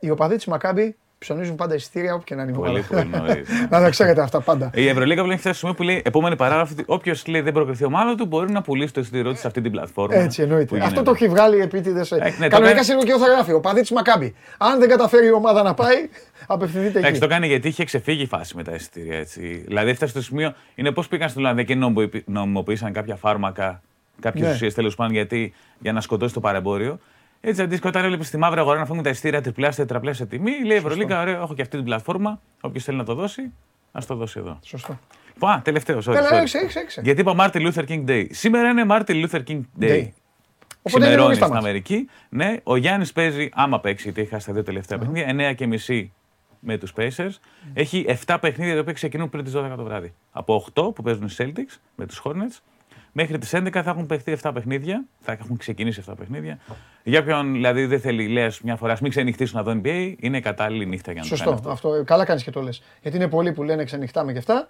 Οι οπαδοί της Μακάμπη ψωνίζουν πάντα εισιτήρια όπου και να είναι η Πολύ, ομάδα. πολύ νωρίς. [laughs] Να τα ξέρετε αυτά πάντα. Η Ευρωλίγα πλέον έχει φτάσει στο σημείο που λέει επόμενη παράγραφο ότι όποιος λέει δεν προκριθεί ομάδα του μπορεί να πουλήσει το εισιτήριό του σε αυτή την πλατφόρμα. Έτσι εννοείται. που Αυτό γίνεται. το έχει βγάλει επίτηδες. ναι, το Κανονικά κάνει- σε λίγο και θα γράφει. Ο παδί τη Μακάμπη. Αν δεν καταφέρει η ομάδα να πάει, απευθυνθείτε Εντάξει, εκεί. το κάνει γιατί είχε ξεφύγει η φάση με τα εισιτήρια. Έτσι. Δηλαδή έφτασε στο σημείο. Είναι πώς πήγαν στην Ολλανδία και νομιμοποιη- νομιμοποίησαν κάποια φάρμακα, κάποιες Ναι. ουσίες τέλος πάντων γιατί, για να σκοτώσει το παρεμπόριο. Έτσι αντίστοιχα, όταν έβλεπε στη μαύρη αγορά να φύγουν τα εισιτήρια τριπλάσια, τετραπλάσια τιμή, λέει η Ευρωλίγα, ωραία, έχω και αυτή την πλατφόρμα. Όποιος θέλει να το δώσει, ας το δώσει εδώ. Σωστό. Λοιπόν, Α, τελευταίο. Sorry, Έλα, sorry. έξε, έξε, έξε. Γιατί είπα Martin Luther King Day. Σήμερα είναι Martin Luther King Day. Day. Οπότε είναι Ξημερώνει νωρίς τα στην μάτς. Αμερική. Ναι, ο Γιάννης παίζει, άμα παίξει, γιατί έχει χάσει τα δύο τελευταία παιχνίδια, 9 και μισή με τους Pacers. Έχει 7 παιχνίδια τα οποία ξεκινούν πριν τις 12 το βράδυ. Από 8 που παίζουν οι Celtics με τους Hornets. Μέχρι τις 11 θα έχουν παιχτεί 7 παιχνίδια. Θα έχουν ξεκινήσει 7 παιχνίδια. Για όποιον δηλαδή δεν θέλει, λέει ας μια φορά, ας μην ξενυχτήσουν να δω NBA, είναι κατάλληλη νύχτα για να το κάνει Σωστό. αυτό. Αυτό. Καλά κάνεις και το λες. Γιατί είναι πολλοί που λένε ξενυχτάμε και αυτά.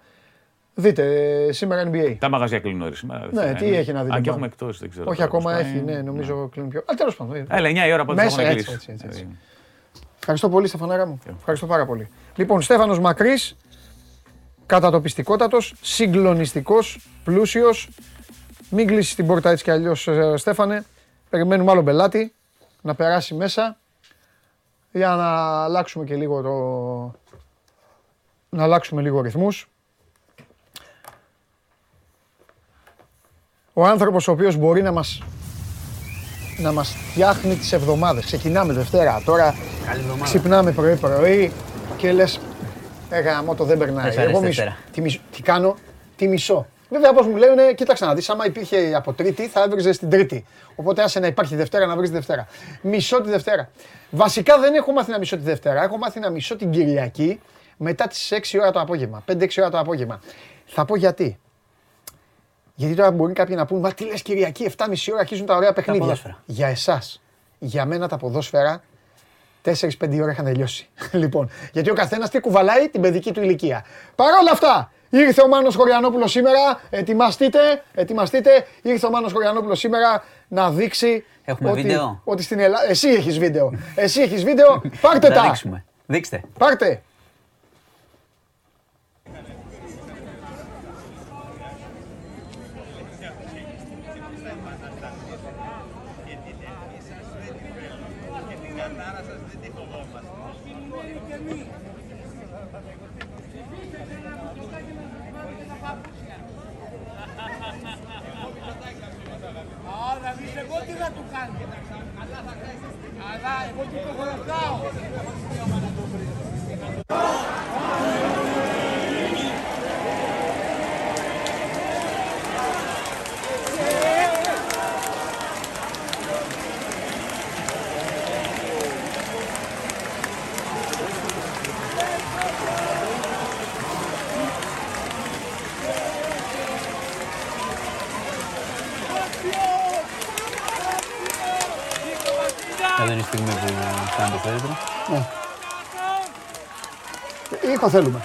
Δείτε ε, σήμερα NBA. Τα μαγαζιά κλείνουν νωρίς σήμερα. Ναι, δεν τι είναι. έχει να δείτε Αν και πάνω. έχουμε εκτός, δεν ξέρω. Όχι τώρα πώς ακόμα πάει. έχει, ναι, νομίζω κλείνει πιο. Αλλά τέλος πάντων. ε, Έλα, 9 η ώρα πάντως Μέσα, έχουν έτσι, κλείσει. έτσι, έτσι, έτσι. Δηλαδή, Ευχαριστώ πολύ, Στεφανάρα μου. Ευχαριστώ πάρα πολύ. Λοιπόν, Στέφανος Μακρύς, κατατοπιστικότατος, συγκλονιστικός, πλούσιος. Μην κλείσεις την πόρτα έτσι κι αλλιώς, ε, Στέφανε. Περιμένουμε άλλο πελάτη να περάσει μέσα για να αλλάξουμε και λίγο το... να αλλάξουμε λίγο ρυθμούς. Ο άνθρωπος ο οποίος μπορεί να μας να μας φτιάχνει τις εβδομάδες. Ξεκινάμε Δευτέρα, τώρα ξυπνάμε πρωί-πρωί και λες «Ε, γάμο, το δεν περνάει». Δεν σ' αρέσει Εγώ μισώ. Δευτέρα. Τι, μισώ- τι κάνω, τι μισώ; Βέβαια, όπως μου λένε, κοίταξε να δεις, άμα υπήρχε από Τρίτη, θα έβριζε την Τρίτη. Οπότε άσε να υπάρχει Δευτέρα, να βρεις τη Δευτέρα. Μισώ τη Δευτέρα. Βασικά δεν έχω μάθει να μισώ τη Δευτέρα. Έχω μάθει να μισώ την Κυριακή μετά τις 6 ώρα το απόγευμα. 5-6 ώρα το απόγευμα. Θα πω γιατί. Γιατί τώρα μπορεί κάποιοι να πούν, Μα τι λες Κυριακή, 7,5 ώρα αρχίζουν τα ωραία παιχνίδια. ποδόσφαιρα. Για εσάς. Για μένα τα ποδόσφαιρα 4-5 ώρα είχαν τελειώσει. [laughs] λοιπόν, γιατί ο καθένας τι κουβαλάει την παιδική του ηλικία. Παρ' όλα αυτά, ήρθε ο Μάνος Χωριανόπουλος σήμερα. Ετοιμαστείτε, ετοιμαστείτε. Ήρθε ο Μάνος Χωριανόπουλος σήμερα να δείξει. Έχουμε ότι, βίντεο; Ότι στην Ελλάδα. Εσύ έχεις βίντεο. Εσύ έχεις βίντεο. [laughs] Πάρτε Θα τα. δείξουμε. Δείξτε. Πάρτε. Άρα δεις εγώ τι να του κάνω. Αλλά εγώ του το χωρατάω. Εδώ είναι η στιγμή που κάνει το φέρετρο. Ήχο θέλουμε.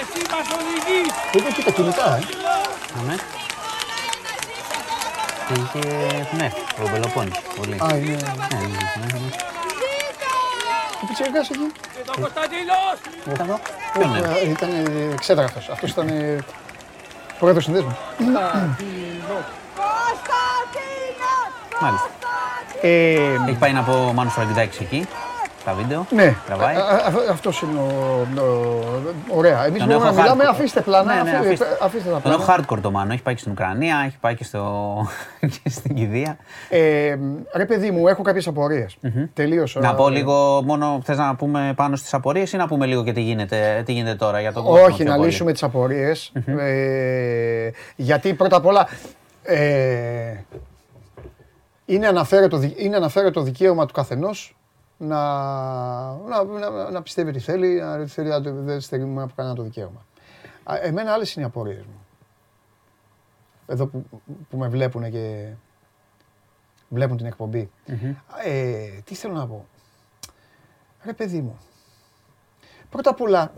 Εσύ μας οδηγείς. Είπε και τα κινητά, ε. Αμέ. Και είχε ναι, ο Μπελοπόνης. Πολύ. Α, είναι. Ναι, ναι, ναι, ναι. Ο Πιτσιρικάς εκεί. Και το Κωνσταντινός. Ήταν εδώ. Ποιον είναι; Ε, Ήταν ξέδρα αυτός. Αυτός ήταν ε, πρόεδρος συνδέσμου. Μάλιστα. Ε, Έχει πάει να πω ο Μάνος Φραγκητάκης εκεί. Τα βίντεο. ναι, Τραβάει. Α, α, α, αυτός είναι ο, ο- ωραία. Εμείς Τον μπορούμε να έχω μιλάμε, hardcore. αφήστε πλάνα, Ναι, ναι, αφή- αφήστε. αφήστε τα Τον έχω πλάνα. hardcore το Μάνο. Έχει πάει και στην Ουκρανία, έχει πάει και, στο... [laughs] και στην Κηδεία. Ε, ρε παιδί μου, έχω κάποιες απορίες. Τελείως. Να ε, πω λίγο μόνο, θες να πούμε πάνω στις απορίες ή να πούμε λίγο και τι γίνεται, τι γίνεται τώρα για τον κόσμο. Όχι, πιο να πολύ; λύσουμε τις απορίες. Ε, γιατί πρώτα απ' όλα ε, είναι αναφέρετο, δι- είναι αναφέρετο δικαίωμα του καθενός να, να, να, να πιστεύει τι θέλει, να θέλει να το- δεν στερούμε από κανένα το δικαίωμα. Α, Εμένα άλλες είναι οι απορίες μου. Εδώ που, που με βλέπουν και βλέπουν την εκπομπή. Ε, τι θέλω να πω. Ρε παιδί μου. Πρώτα απ' όλα,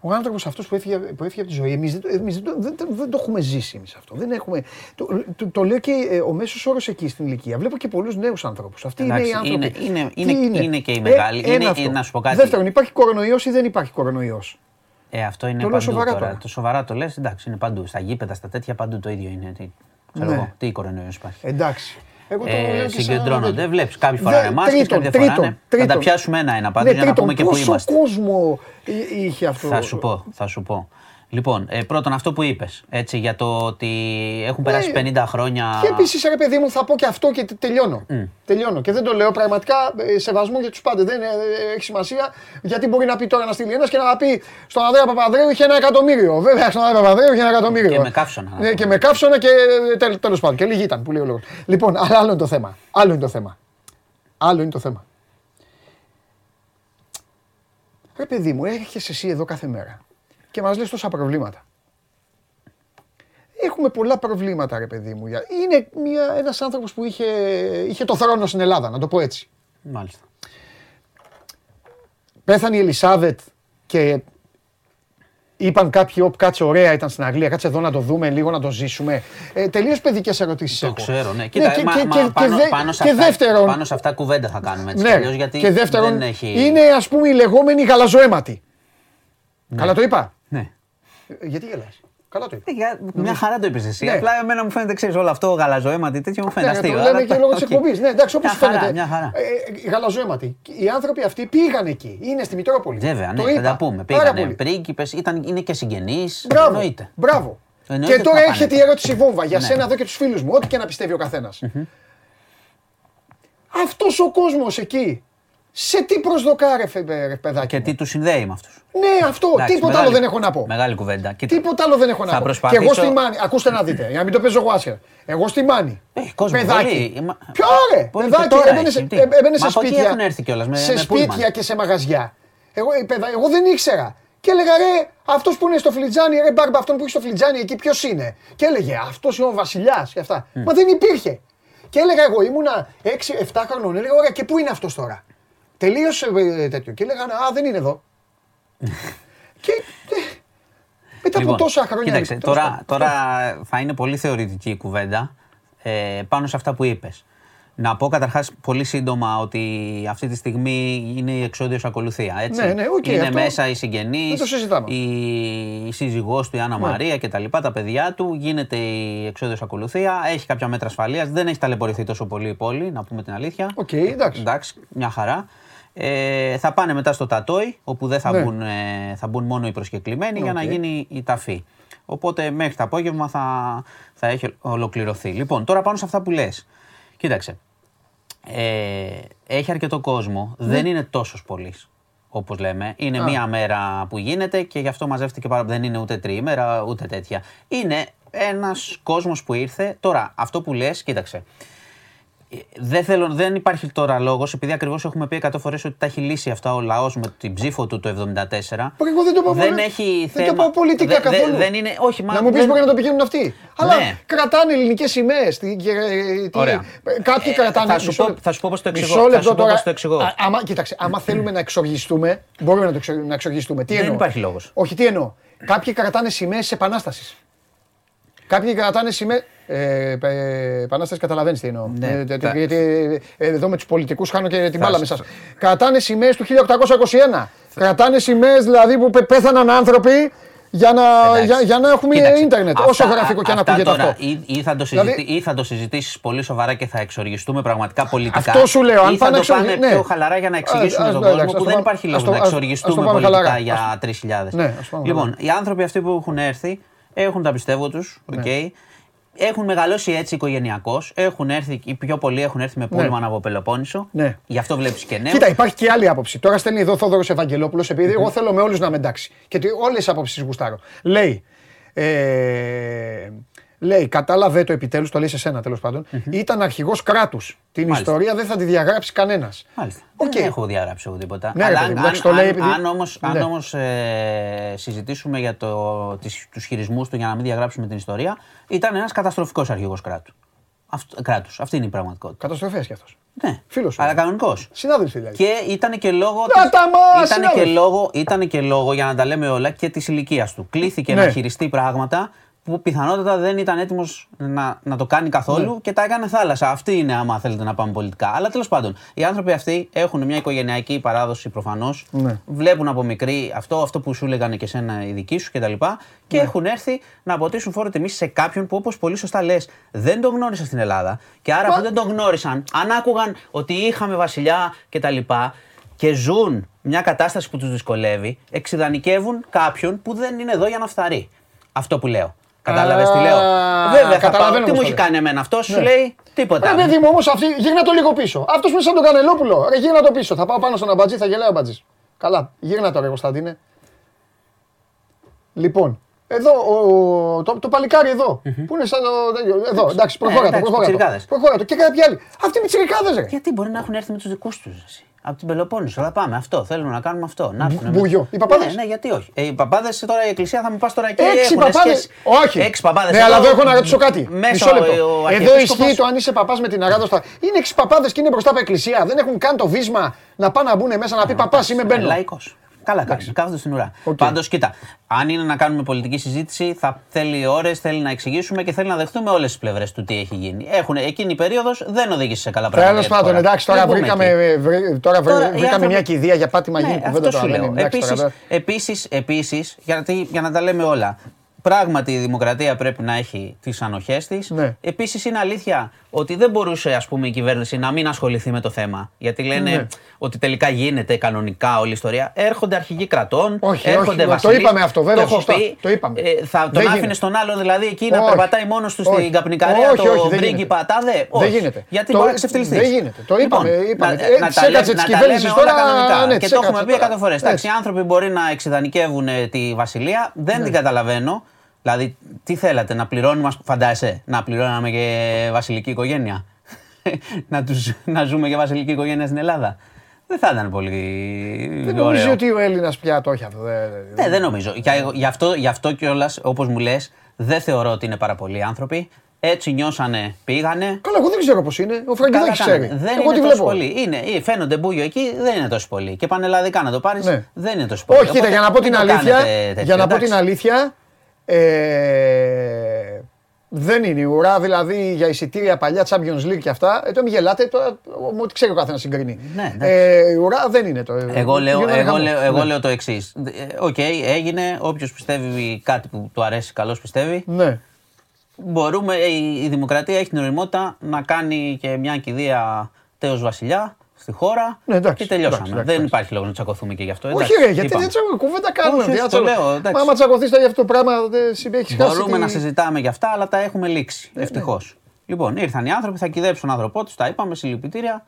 ο άνθρωπος αυτός που έφυγε, που έφυγε από τη ζωή, εμείς, δεν, το- εμείς δεν, το- δεν, το- δεν το έχουμε ζήσει εμείς αυτό. Δεν έχουμε, το, το, το λέω και ε, ο μέσος όρος εκεί στην ηλικία. Βλέπω και πολλούς νέους άνθρωπους. Αυτοί είναι οι Εντάξει, άνθρωποι. είναι- είναι- Τι είναι- είναι; και οι μεγάλοι. ένα Είναι- αυτό. να σου πω κάτι. Δεύτερον, υπάρχει κορονοϊός ή δεν υπάρχει κορονοϊός; Ε, αυτό είναι Το λέω παντού σοβαρά τώρα. τώρα. Το σοβαρά το λες, εντάξει, είναι παντού. Στα γήπεδα, στα τέτοια παντού το ίδιο είναι. Τι, ξέρω Ναι. εγώ, τι κορονοϊός υπάρχει. Εντάξει. Εγώ το Ε, λέω και σαν- συγκεντρώνονται. Βλέπεις, κάποιοι φοράνε Δε- μάσκες, τρίτον, κάποιοι δεν φοράνε. τρίτον, Θα τα τρίτον. πιάσουμε ένα-ένα πάντα Ναι, για να τρίτον, πούμε και πού πόσο είμαστε. κόσμο εί- είχε αυτό. Θα σου πω, θα σου πω. Λοιπόν, ε, πρώτον αυτό που είπες, έτσι, για το ότι έχουν περάσει Ναι. 50 χρόνια... Και επίσης, ρε παιδί μου, θα πω και αυτό και τε- τελειώνω. Τελειώνω. Και δεν το λέω πραγματικά ε, σεβασμό για τους πάντες. Δεν ε, ε, έχει σημασία γιατί μπορεί να πει τώρα να στείλει ένας και να πει στον Ανδρέα Παπανδρέου είχε ένα εκατομμύριο. Βέβαια, στον Ανδρέα Παπανδρέου είχε ένα εκατομμύριο. Και με καύσωνα, να Ναι, πω. και με καύσωνα και τέλος πάντων. Και λίγοι ήταν που λέει ο λόγος. Λοιπόν, αλλά άλλο είναι το θέμα. Άλλο είναι το θέμα. Άλλο είναι το θέμα. Ρε παιδί μου, έρχεσαι εσύ εδώ κάθε μέρα και μας λες τόσα προβλήματα. Έχουμε πολλά προβλήματα, ρε παιδί μου. Για- Είναι μια, ένας άνθρωπος που είχε, είχε το θρόνο στην Ελλάδα, να το πω έτσι. Μάλιστα. Πέθανε η Ελισάβετ και είπαν κάποιοι, όπ, κάτσε ωραία, ήταν στην Αγγλία, κάτσε εδώ να το δούμε λίγο, να το ζήσουμε. Ε, τελείως παιδικές ερωτήσεις Το έχω. ξέρω, ναι. Κοίτα, και, μα, και- μα και- πάνω, και δε- πάνω, σε και αυτά, δεύτερον, πάνω σε αυτά κουβέντα θα κάνουμε έτσι κι ναι, αλλιώς, γιατί και δεύτερον δεν έχει... είναι ας πούμε η λεγόμενη γαλαζοαίματη. Καλά το είπα; Ναι. Ε, Γιατί γελάς; Καλά το είπα. Ε, για- Μια χαρά το είπες εσύ. Ναι. Απλά εμένα μου φαίνεται, ξέρεις, όλο αυτό γαλαζοαίματοι τέτοιο μου φαίνεται Ναι, αστείο. το λέμε αλλά και τα- λόγω της οκ. εκπομπής. Ναι, εντάξει, όπως Μια χαρά, φαίνεται. Μια χαρά. Ε, ε, γαλαζοαίματοι. Οι άνθρωποι αυτοί πήγαν εκεί. Είναι στη Μητρόπολη. Βέβαια, Το ναι, θα είπα. τα πούμε. Πάρα Πήγανε πολύ. πρίγκιπες, ήταν, είναι και συγγενείς. Μπράβο. Εννοείται. Μπράβο. Εννοείται Και ότι τώρα θα πάνε. έρχεται η ερώτηση βόμβα για Ναι. σένα εδώ και τους φίλους μου. Ό,τι και να πιστεύει ο καθένας. Αυτός ο κόσμος εκεί. Σε τι προσδοκάρε, φε- ρε παιδάκι. Και μου; τι του συνδέει με αυτούς; Ναι, αυτό. Εντάξει, τίποτα μεγάλη- άλλο δεν έχω να πω. Μεγάλη κουβέντα. Κοίτα, Τίποτα άλλο δεν έχω να Θα πω. προσπαθήσω- Και εγώ στη Μάνη, ακούστε να δείτε, για να μην το παίζω εγώ άσχερα. Εγώ στη Μάνη. Ε, κόσμος παιδάκι. πολύ. Μα- Ποιο ρε, Πολύ και παιδάκι, τώρα έμπαινε έχει, σε, τι; ε, έμπαινε σε Μα από εκεί σπίτια. έχουν έρθει κιόλας, με- σε με σπίτια πούλμαν. και σε μαγαζιά. Εγώ, ε, παιδά, εγώ δεν ήξερα. Και έλεγα ρε, αυτός που είναι στο φλιτζάνι, ρε μπάρμπα, αυτόν που έχει στο φλιτζάνι εκεί, ποιος είναι; Και έλεγε αυτός είναι ο βασιλιάς και αυτά. Μα δεν υπήρχε. Και έλεγα εγώ, ήμουνα 6-7 χρονών. Έλεγα, ωραία, και πού είναι αυτός τώρα; Τελείωσε ε, τέτοιο. Και έλεγαν, Α, δεν είναι εδώ. Και. ε, μετά από τόσα χρόνια. Λοιπόν, Κοίταξε, τέλος τώρα, πάντων. τώρα θα είναι πολύ θεωρητική η κουβέντα ε, πάνω σε αυτά που είπες. Να πω καταρχάς πολύ σύντομα ότι αυτή τη στιγμή είναι η εξόδιος ακολουθία. Έτσι. Ναι, ναι, οκ, είναι αυτό μέσα οι συγγενείς, δεν το συζητάμε. η, η σύζυγός του, η Άννα Ναι. Μαρία και τα λοιπά, τα παιδιά του. Γίνεται η εξόδιος ακολουθία, έχει κάποια μέτρα ασφαλείας, δεν έχει ταλαιπωρηθεί τόσο πολύ η πόλη, να πούμε την αλήθεια. Οκ, εντάξει. Εντάξει, μια χαρά. Ε, θα πάνε μετά στο Τατόι, όπου δεν θα, Ναι. μπουν, ε, θα μπουν μόνο οι προσκεκλημένοι για να Οκ. γίνει η ταφή. Οπότε μέχρι το απόγευμα θα, θα έχει ολοκληρωθεί. Λοιπόν, τώρα πάνω σε αυτά που λες. Κοίταξε. Ε, έχει αρκετό κόσμο. Δεν είναι τόσος πολύ. Όπως λέμε. Είναι Ναι. Α. μία μέρα που γίνεται και γι' αυτό μαζεύτηκε πάρα Δεν είναι ούτε τριήμερα ούτε τέτοια. Είναι ένας κόσμος που ήρθε. Τώρα, αυτό που λες, κοίταξε. Ε, Δεν, θέλω, δεν υπάρχει τώρα λόγος, επειδή ακριβώς έχουμε πει 100 φορές ότι τα έχει λύσει αυτά ο λαός με την ψήφο του το 74. Μπορεί, εγώ δεν το πάω δεν πολύ- έχει δεν θέμα. το πάω πολιτικά Δε- δε- καθόλου. δεν είναι, όχι, μα να μου πεις δεν- μπορεί να το πηγαίνουν αυτοί. Αλλά Ναι. κρατάνε ελληνικές σημαίες. Ωραία. Κάποιοι Ε, κρατάνε. θα σου μισό πω- λεπτό. θα σου πω πώς το εξηγώ. Μισό Θα λεπτό σου πω τώρα. πώς το εξηγώ. Α, άμα, κοίταξε, άμα θέλουμε να εξοργιστούμε, μπορούμε να το εξο- να εξοργιστούμε. Τι Δεν εννοώ; υπάρχει λόγος. Όχι, τι εννοώ; Κάποιοι κρατάνε σημαίες επανάστασης. Κάποιοι κρατάνε σημαίε. Ε, ε, επανάσταση καταλαβαίνεις τι εννοώ. Ναι. Ε, τε- Τα- γιατί ε, εδώ με τους πολιτικούς χάνω και την μπάλα με σου- εσά. Κρατάνε σημαίες του 1821. Κρατάνε σημαίες δηλαδή που πε- πέθαναν άνθρωποι για να, Εντάξει. για, για να έχουμε Κοίταξε, ίντερνετ. αυτά- όσο γραφικό και αν αυτά ακούγεται τώρα αυτό. Ή, ή θα το Δηλαδή- συζητήσεις, ή θα το συζητήσεις πολύ σοβαρά και θα εξοργιστούμε πραγματικά πολιτικά. Αυτό σου λέω, αν ή θα πάνε το εξοργι- πάνε ναι. πιο χαλαρά για να εξηγήσουμε Ας- τον ας- κόσμο εντάξει, ας που το δεν πάμε- υπάρχει ας λόγος το- να ας- ας το εξοργιστούμε πάμε πολιτικά χαλαρά. για Ας- 3.000. Ναι, ας πάμε λοιπόν, χαλαρά. οι άνθρωποι αυτοί που έχουν έρθει έχουν τα πιστεύω τους, οκ. Έχουν μεγαλώσει έτσι οικογενειακώς. Έχουν έρθει, οι πιο πολλοί έχουν έρθει με πούλμαν από Πελοπόννησο. Ναι. Γι' αυτό βλέπεις και νέους. Κοίτα, υπάρχει και άλλη άποψη. Τώρα στέλνει εδώ ο Θόδωρος Ευαγγελόπουλος, επειδή εγώ θέλω με όλους να με εντάξει. Και όλες τις απόψεις γουστάρω. Λέει, ε, λέει, κατάλαβε το επιτέλους, το λέει σε σένα τέλος πάντων, ήταν αρχηγός κράτους. Την Μάλιστα. ιστορία δεν θα τη διαγράψει κανένας. Μάλιστα. Οκ. Δεν έχω διαγράψει εγώ τίποτα. Ναι, ρε Αλλά παιδί αν, μου, εντάξει, αν, το λέει αν, επειδή- αν όμως, αν Ναι. όμως ε, συζητήσουμε για το, τις, τους χειρισμούς του για να μην διαγράψουμε την ιστορία, ήταν ένας καταστροφικός αρχηγός κράτους. Αυτό, κράτους. Αυτή είναι η πραγματικότητα. Καταστροφέ κι αυτός. Ναι. Φίλος σου. Αλλά κανονικός. Συνάδελφοι δηλαδή. Και ήταν και λόγο. Να της- τα μα, ήταν, και συνάδελφοι. λόγο ήταν και λόγο, για να τα λέμε όλα, και της ηλικίας του. Κλήθηκε Ναι. να χειριστεί πράγματα που πιθανότατα δεν ήταν έτοιμος να, να το κάνει καθόλου Ναι. και τα έκανε θάλασσα. Αυτή είναι, άμα θέλετε να πάμε πολιτικά. Αλλά τέλος πάντων, οι άνθρωποι αυτοί έχουν μια οικογενειακή παράδοση προφανώς. Ναι. Βλέπουν από μικρή αυτό, αυτό που σου έλεγαν και σένα οι δικοί σου κτλ. Και, και Ναι. έχουν έρθει να αποτίσουν φόρο τιμή σε κάποιον που, όπως πολύ σωστά λες, δεν τον γνώρισαν στην Ελλάδα. Και άρα, αφού δεν τον γνώρισαν, αν άκουγαν ότι είχαμε βασιλιά κτλ. Και ζουν μια κατάσταση που τους δυσκολεύει, εξειδανικεύουν κάποιον που δεν είναι εδώ για να φθαρεί. Αυτό που λέω. Κατάλαβες τι λέω; Α, Βέβαια, θα πάω. καταλαβαίνω Τι πώς μου το έχει λες. κάνει εμένα αυτός, σου Ναι. λέει τίποτα. Ρε παιδί μου όμως αυτή, γύρνα το λίγο πίσω. Αυτός που είναι σαν τον Κανελόπουλο. Ρε γύρνα το πίσω. Θα πάω πάνω στον αμπατζή, θα γελάει ο αμπατζής. Καλά, γύρνα το ρε Κωνσταντίνε. Λοιπόν, εδώ ο, το, το παλικάρι εδώ. Που είναι σαν το. τέτοιο, Εδώ, εντάξει, προχώρα το. εντάξει, Προχώρα το. πιτσιρικάδες. Προχώρα το. Και κάποιοι άλλοι. Αυτοί οι τσιρικάδες, ρε. Γιατί μπορεί να έχουν έρθει με τους δικούς τους. Από την Πελοπόννησο. Θα πάμε αυτό. Θέλουν να κάνουμε αυτό. Να έρθουν. Μπούγιο. Οι παπάδες; Ναι, ναι, γιατί όχι. Ε, οι παπάδες τώρα η εκκλησία θα μου πας τώρα εκεί. Έξι έχουνε παπάδες. σχέση. Όχι. Έξι παπάδες. Ναι, αλλά εδώ έχω να ρωτήσω κάτι. Μέσα Μισό λεπτό. ο- ο Εδώ αρχιεπίσκοπος- ισχύει το αν είσαι παπάς με την αράδοστα. Είναι έξι παπάδες και είναι μπροστά από εκκλησία. Δεν έχουν καν το βίσμα να πάνε να μπουν μέσα να πει παπάς είμαι μπαίνω. Λαϊκός. Καλά κάνει. Κάθονται στην ουρά. Οκ. Πάντως, κοίτα, αν είναι να κάνουμε πολιτική συζήτηση, θα θέλει ώρες, θέλει να εξηγήσουμε και θέλει να δεχτούμε όλες τις πλευρές του τι έχει γίνει. Έχουν, εκείνη η περίοδος δεν οδήγησε σε καλά πράγματα. Τέλος για τη πάντων, χώρα. εντάξει, τώρα Δεν πούμε βρήκαμε, εκεί. βρή- τώρα βρή- Τώρα, οι βρήκαμε άνθρωποι- μια κηδεία για πάτημα γίνει Ναι, κουβέντα αυτό σου τώρα. λέω. δεν είναι, εντάξει, Επίσης, τώρα, επίσης, επίσης, γιατί, για να τα λέμε όλα, πράγματι η δημοκρατία πρέπει να έχει τις ανοχές της. Ναι. Επίσης είναι αλήθεια ότι δεν μπορούσε ας πούμε, η κυβέρνηση να μην ασχοληθεί με το θέμα. Γιατί λένε Ναι. ότι τελικά γίνεται κανονικά όλη η ιστορία. Έρχονται αρχηγοί κρατών, Όχι, έρχονται όχι, το βασιλείς. είπαμε αυτό, βέβαια, έχω σωστά, πει. το είπαμε. Ε, θα Δεν τον άφηνε γίνεται. στον άλλον δηλαδή εκεί να Όχι. περπατάει μόνος του Όχι. στην καπνικαρία Όχι, όχι, το δεν πρίγκιπα γίνεται. τάδε. Δεν Όχι. γίνεται. Γιατί Το- μπορεί να ξεφτυλιστείς. δεν γίνεται. Το είπαμε, είπαμε. να- Ε, να της τα λέμε- έκατσε της να τα κυβέρνησης λέμε όλα τώρα, κανονικά. ναι, Και της το έχουμε έκατσε πει τώρα. εκατό φορέ. Εντάξει, Έτσι. οι άνθρωποι μπορεί να εξειδανικεύουν ε, τη βασιλεία. Δεν Ναι. την καταλαβαίνω. Δηλαδή, τι θέλατε, να πληρώνουμε, φαντάζεσαι, να πληρώναμε και βασιλική οικογένεια; [laughs] να, τους, να ζούμε και βασιλική οικογένεια στην Ελλάδα; Δεν θα ήταν πολύ Δεν ωραίο. νομίζω ότι ο Έλληνας πια το έχει αυτό. δεν- Ναι, δεν νομίζω. Για- Γι' αυτό, γι αυτό κιόλας, όπως μου λες, δεν θεωρώ ότι είναι πάρα πολλοί άνθρωποι. Έτσι νιώσανε, πήγανε. Καλά, εγώ δεν ξέρω πώς είναι. Ο Καλά Φραγκιδάκης κάνανε. ξέρει. Δεν Εγώ είναι τι τόσο βλέπω. πολύ. Είναι, ε, φαίνονται μπούγιο εκεί, δεν είναι τόσο πολύ. Και πανελλαδικά να το πάρεις, Ναι. δεν είναι τόσο πολύ. Όχι, κοίτα, Οπότε για να πω μην την το αλήθεια. κάνετε τέτοιο, Για να πω εντάξει. την αλήθεια. Ε, δεν είναι η ουρά, δηλαδή για εισιτήρια παλιά Champions League και αυτά. Ε, το μην γελάτε, τώρα μου ό,τι ξέρει ο καθένας συγκρίνει. Ναι, εντάξει. ε, η ουρά δεν είναι το. Εγώ λέω, Γίνανε εγώ χαμός. λέω, εγώ Ναι. λέω το εξής. Οκ, έγινε. Όποιος πιστεύει κάτι που του αρέσει, καλώς πιστεύει. Ναι. Μπορούμε, η, η δημοκρατία έχει την ωριμότητα να κάνει και μια κηδεία τέως βασιλιά στη χώρα Ναι, εντάξει, και τελειώσαμε. εντάξει, εντάξει, δεν εντάξει. υπάρχει λόγος να τσακωθούμε και γι' αυτό. Όχι, εντάξει, ρε, γιατί είπαμε. δεν τσακω, κουβέντα κάνουμε. Όχι, τι να όχι, το τσακω- λέω, εντάξει. Μα άμα τσακωθείς για αυτό το πράγμα, δεν έχει χάσει. Μπορούμε τη- να συζητάμε για αυτά, αλλά τα έχουμε λήξει. Ναι, Ευτυχώς. Λοιπόν, ήρθαν οι άνθρωποι, θα κυδέψουν τον άνθρωπό τους, τα είπαμε, συλληπιτήρια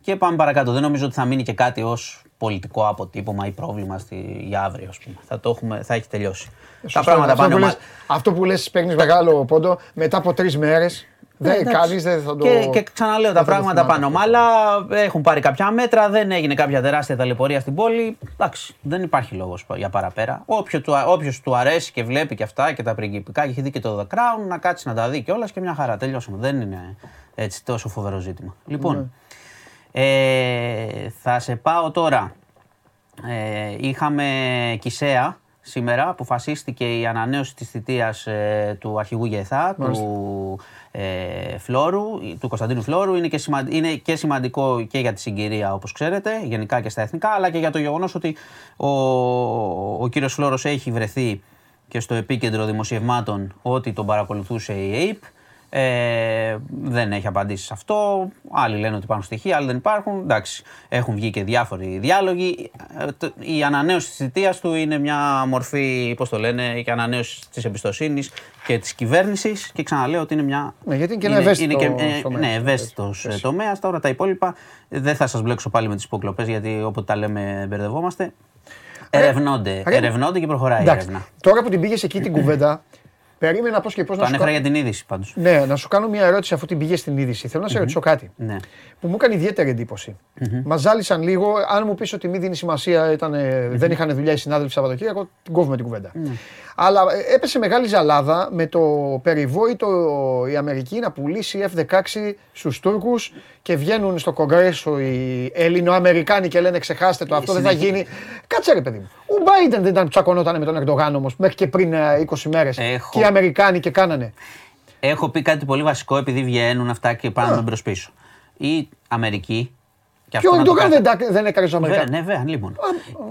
και πάμε παρακάτω. Δεν νομίζω ότι θα μείνει και κάτι ως πολιτικό αποτύπωμα ή πρόβλημα στη, για αύριο, ας πούμε. Θα, το έχουμε, θα έχει τελειώσει. τα Σωστό, πράγματα αυτό πάνε που ομα- λες- Αυτό που λες παίρνεις μεγάλο πόντο μετά από τρεις μέρες. Ναι, Δεν εντάξει. κάνει, δεν θα το. Και, και ξαναλέω, τα δεν θα το πράγματα θυμάμαι πάνε αυτό. ομαλά. Έχουν πάρει κάποια μέτρα, δεν έγινε κάποια τεράστια ταλαιπωρία στην πόλη. Εντάξει, δεν υπάρχει λόγος για παραπέρα. Όποιο του, όποιος του αρέσει και βλέπει και αυτά και τα πριγκιπικά και έχει δει και το The Crown, να κάτσει να τα δει κιόλας και μια χαρά. Τελειώσαμε. Δεν είναι έτσι τόσο φοβερό ζήτημα. Λοιπόν, Ναι. ε, θα σε πάω τώρα. Ε, είχαμε Κισέα σήμερα, αποφασίστηκε η ανανέωση της θητείας ε, του αρχηγού Γεθά, του ε, Φλόρου, του Κωνσταντίνου Φλόρου. Είναι και, σημα- είναι και σημαντικό και για τη συγκυρία, όπως ξέρετε, γενικά και στα εθνικά, αλλά και για το γεγονός ότι ο, ο κύριος Φλόρος έχει βρεθεί και στο επίκεντρο δημοσιευμάτων ότι τον παρακολουθούσε η ΑΕΠ. Ε, δεν έχει απαντήσει σε αυτό. Άλλοι λένε ότι υπάρχουν στοιχεία, άλλοι δεν υπάρχουν. Εντάξει, έχουν βγει και διάφοροι διάλογοι. Ε, το- Η ανανέωση της θητείας του είναι μια μορφή, πώς το λένε, και ανανέωση της εμπιστοσύνης και της κυβέρνησης. Και ξαναλέω ότι είναι μια. Ναι, γιατί είναι και ένα ευαίσθητο ε, τομέας. Ναι, ευαίσθητος τομέας. Τώρα τα υπόλοιπα ε, δεν θα σας μπλέξω πάλι με τις υποκλοπές, γιατί όποτε τα λέμε μπερδευόμαστε. Ερευνώνται, ρε, ερευνώνται και προχωράει η Εντάξει, έρευνα. τώρα που την πήγες εκεί την κουβέντα, Περίμενα πώς και πώς Το να σου ανέφερα κάνω. για την είδηση πάντως. Ναι, να σου κάνω μια ερώτηση αφού την πήγες στην είδηση. Θέλω να σε ρωτήσω κάτι Ναι. Που μου έκανε ιδιαίτερη εντύπωση. Μας ζάλισαν λίγο. Αν μου πεις ότι μη δίνεις σημασία, ήταν, ε, δεν είχαν δουλειά οι συνάδελφοι Σαββατοκύριακο, την κόβουμε την κουβέντα. Αλλά ε, έπεσε μεγάλη ζαλάδα με το περιβόητο η Αμερική να πουλήσει F-16 στους Τούρκους και βγαίνουν στο Κογκρέσο οι Ελληνοαμερικάνοι και λένε ξεχάστε το, αυτό δεν θα συνέχεια. γίνει. Κάτσε ρε παιδί μου. Ο Biden δεν ήταν που τσακωνόταν με τον Ερντογάν όμως μέχρι και πριν ε, 20 μέρες. Έχω. Και οι Αμερικάνοι και κάνανε. Έχω πει κάτι πολύ βασικό επειδή βγαίνουν αυτά και πάνε μπρος πίσω. Η Αμερική. Και Και ο αυτό να το Ερντογάν κάθε- δεν, τα- δεν έκανε στου Βέβαια, Αμερικάνου. ναι, βέβαια, λοιπόν.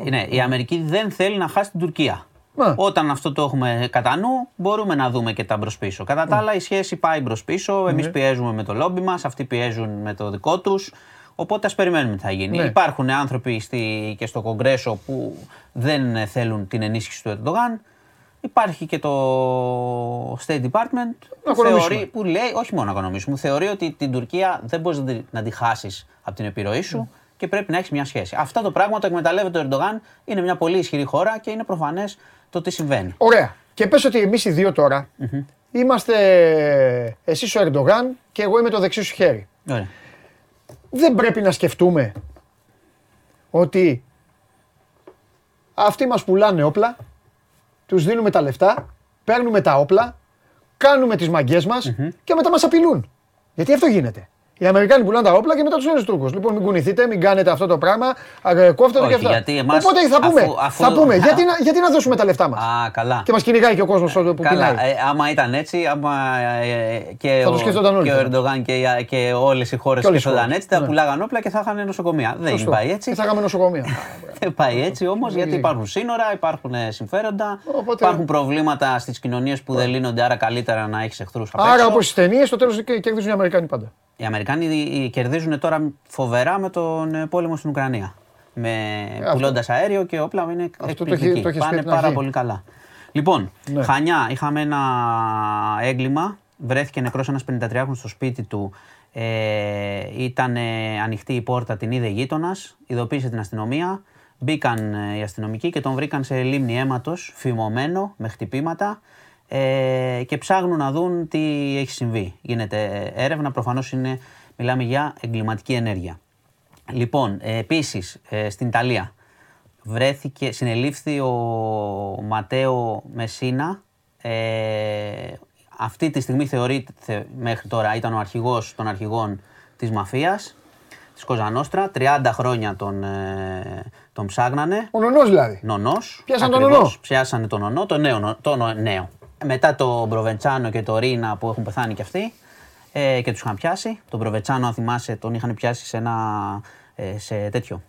Ναι, η Αμερική δεν θέλει να χάσει την Τουρκία. Μα. Όταν αυτό το έχουμε κατά νου, μπορούμε να δούμε και τα μπρος πίσω. Κατά τα άλλα, η σχέση πάει μπρος πίσω. Εμείς πιέζουμε με το λόμπι μας, αυτοί πιέζουν με το δικό τους. Οπότε ας περιμένουμε τι θα γίνει. Ναι. Υπάρχουν άνθρωποι στη, και στο Κογκρέσο που δεν θέλουν την ενίσχυση του Ερντογάν. Υπάρχει και το State Department Να που, οικονομήσουμε. θεωρεί, που λέει, όχι μόνο να οικονομήσουμε, θεωρεί ότι την Τουρκία δεν μπορείς να, τη- να τη χάσεις από την επιρροή σου και πρέπει να έχεις μια σχέση. Αυτό το πράγμα το εκμεταλλεύεται ο Ερντογάν. Είναι μια πολύ ισχυρή χώρα και είναι προφανές το τι συμβαίνει. Ωραία. Και πες ότι εμείς οι δύο τώρα είμαστε εσύ ο Ερντογάν και εγώ είμαι το δεξί σου χέρι. Ωραία. Δεν πρέπει να σκεφτούμε ότι αυτοί μας πουλάνε όπλα, τους δίνουμε τα λεφτά, παίρνουμε τα όπλα, κάνουμε τις μαγκές μας και μετά μας απειλούν. Γιατί αυτό γίνεται. Οι Αμερικάνοι πουλάνε τα όπλα και μετά τους λένε στους Τούρκους. Λοιπόν, μην κουνηθείτε, μην κάνετε αυτό το πράγμα. α, ε, Κόφτε το Όχι, και αυτά. γιατί εμάς, Οπότε θα πούμε, αφού- αφού- θα πούμε γιατί, να, γιατί να δώσουμε τα λεφτά μας; Α, καλά. Και μας κυνηγάει και ο κόσμος που Καλά, πεινάει. ε, άμα ήταν έτσι, άμα ε, και, Θα το ο, σκεφτόταν όλοι και ο τότε. Ερντογάν και, οι- και όλες οι χώρες Και όλες οι σκεφτόταν χώρες, έτσι, θα ναι. πουλάγαν όπλα και θα είχαν νοσοκομεία. Δεν Σωστό. πάει έτσι. Και θα είχαμε νοσοκομεία. [laughs] Δεν πάει έτσι όμως, γιατί υπάρχουν σύνορα, υπάρχουν ε, συμφέροντα, Οπότε- υπάρχουν προβλήματα στις κοινωνίες που δεν λύνονται, άρα καλύτερα να έχεις εχθρούς απ' Άρα, έξω. όπως στι ταινίες, στο τέλος κερδίζουν οι Αμερικάνοι πάντα. Οι Αμερικάνοι ε, κερδίζουν τώρα φοβερά με τον ε, πόλεμο στην Ουκρανία. Με αυτό. πουλώντας αέριο και όπλα είναι το έχει- εκπληκτικοί. το έχεις πει Πάνε από την πάρα αρχή. πολύ καλά. Λοιπόν, Ναι. Χανιά, είχαμε ένα έγκλημα. Βρέθηκε νεκρός ένας 53χρονος στο σπίτι του. Ε, ήταν ανοιχτή η πόρτα, την είδε γείτονας, ειδοποίησε την αστυνομία. Μπήκαν ε, οι αστυνομικοί και τον βρήκαν σε λίμνη αίματος, φημωμένο, με χτυπήματα ε, και ψάχνουν να δουν τι έχει συμβεί. Γίνεται ε, έρευνα, προφανώς είναι, μιλάμε για εγκληματική ενέργεια. Λοιπόν, ε, επίσης ε, στην Ιταλία βρέθηκε, συνελήφθη ο Ματέο Μεσίνα. Ε, αυτή τη στιγμή θεωρείται θε- μέχρι τώρα ήταν ο αρχηγός των αρχηγών της μαφίας, της Κοζανόστρα. 30 χρόνια τον, ε, τον ψάγνανε. Ο νονός δηλαδή. Νονός. Πιάσαν τον ακριβώς. νονό. Πιάσανε τον νονό, το νέο. νο- Το νο- νέο. Μετά το Μπροβεντσάνο και το Ρίνα που έχουν πεθάνει κι αυτοί ε, και τους είχαν πιάσει. Τον Προβετσάνο, αν θυμάσαι, τον είχαν πιάσει σε ένα. Ε, σε τέτοιο.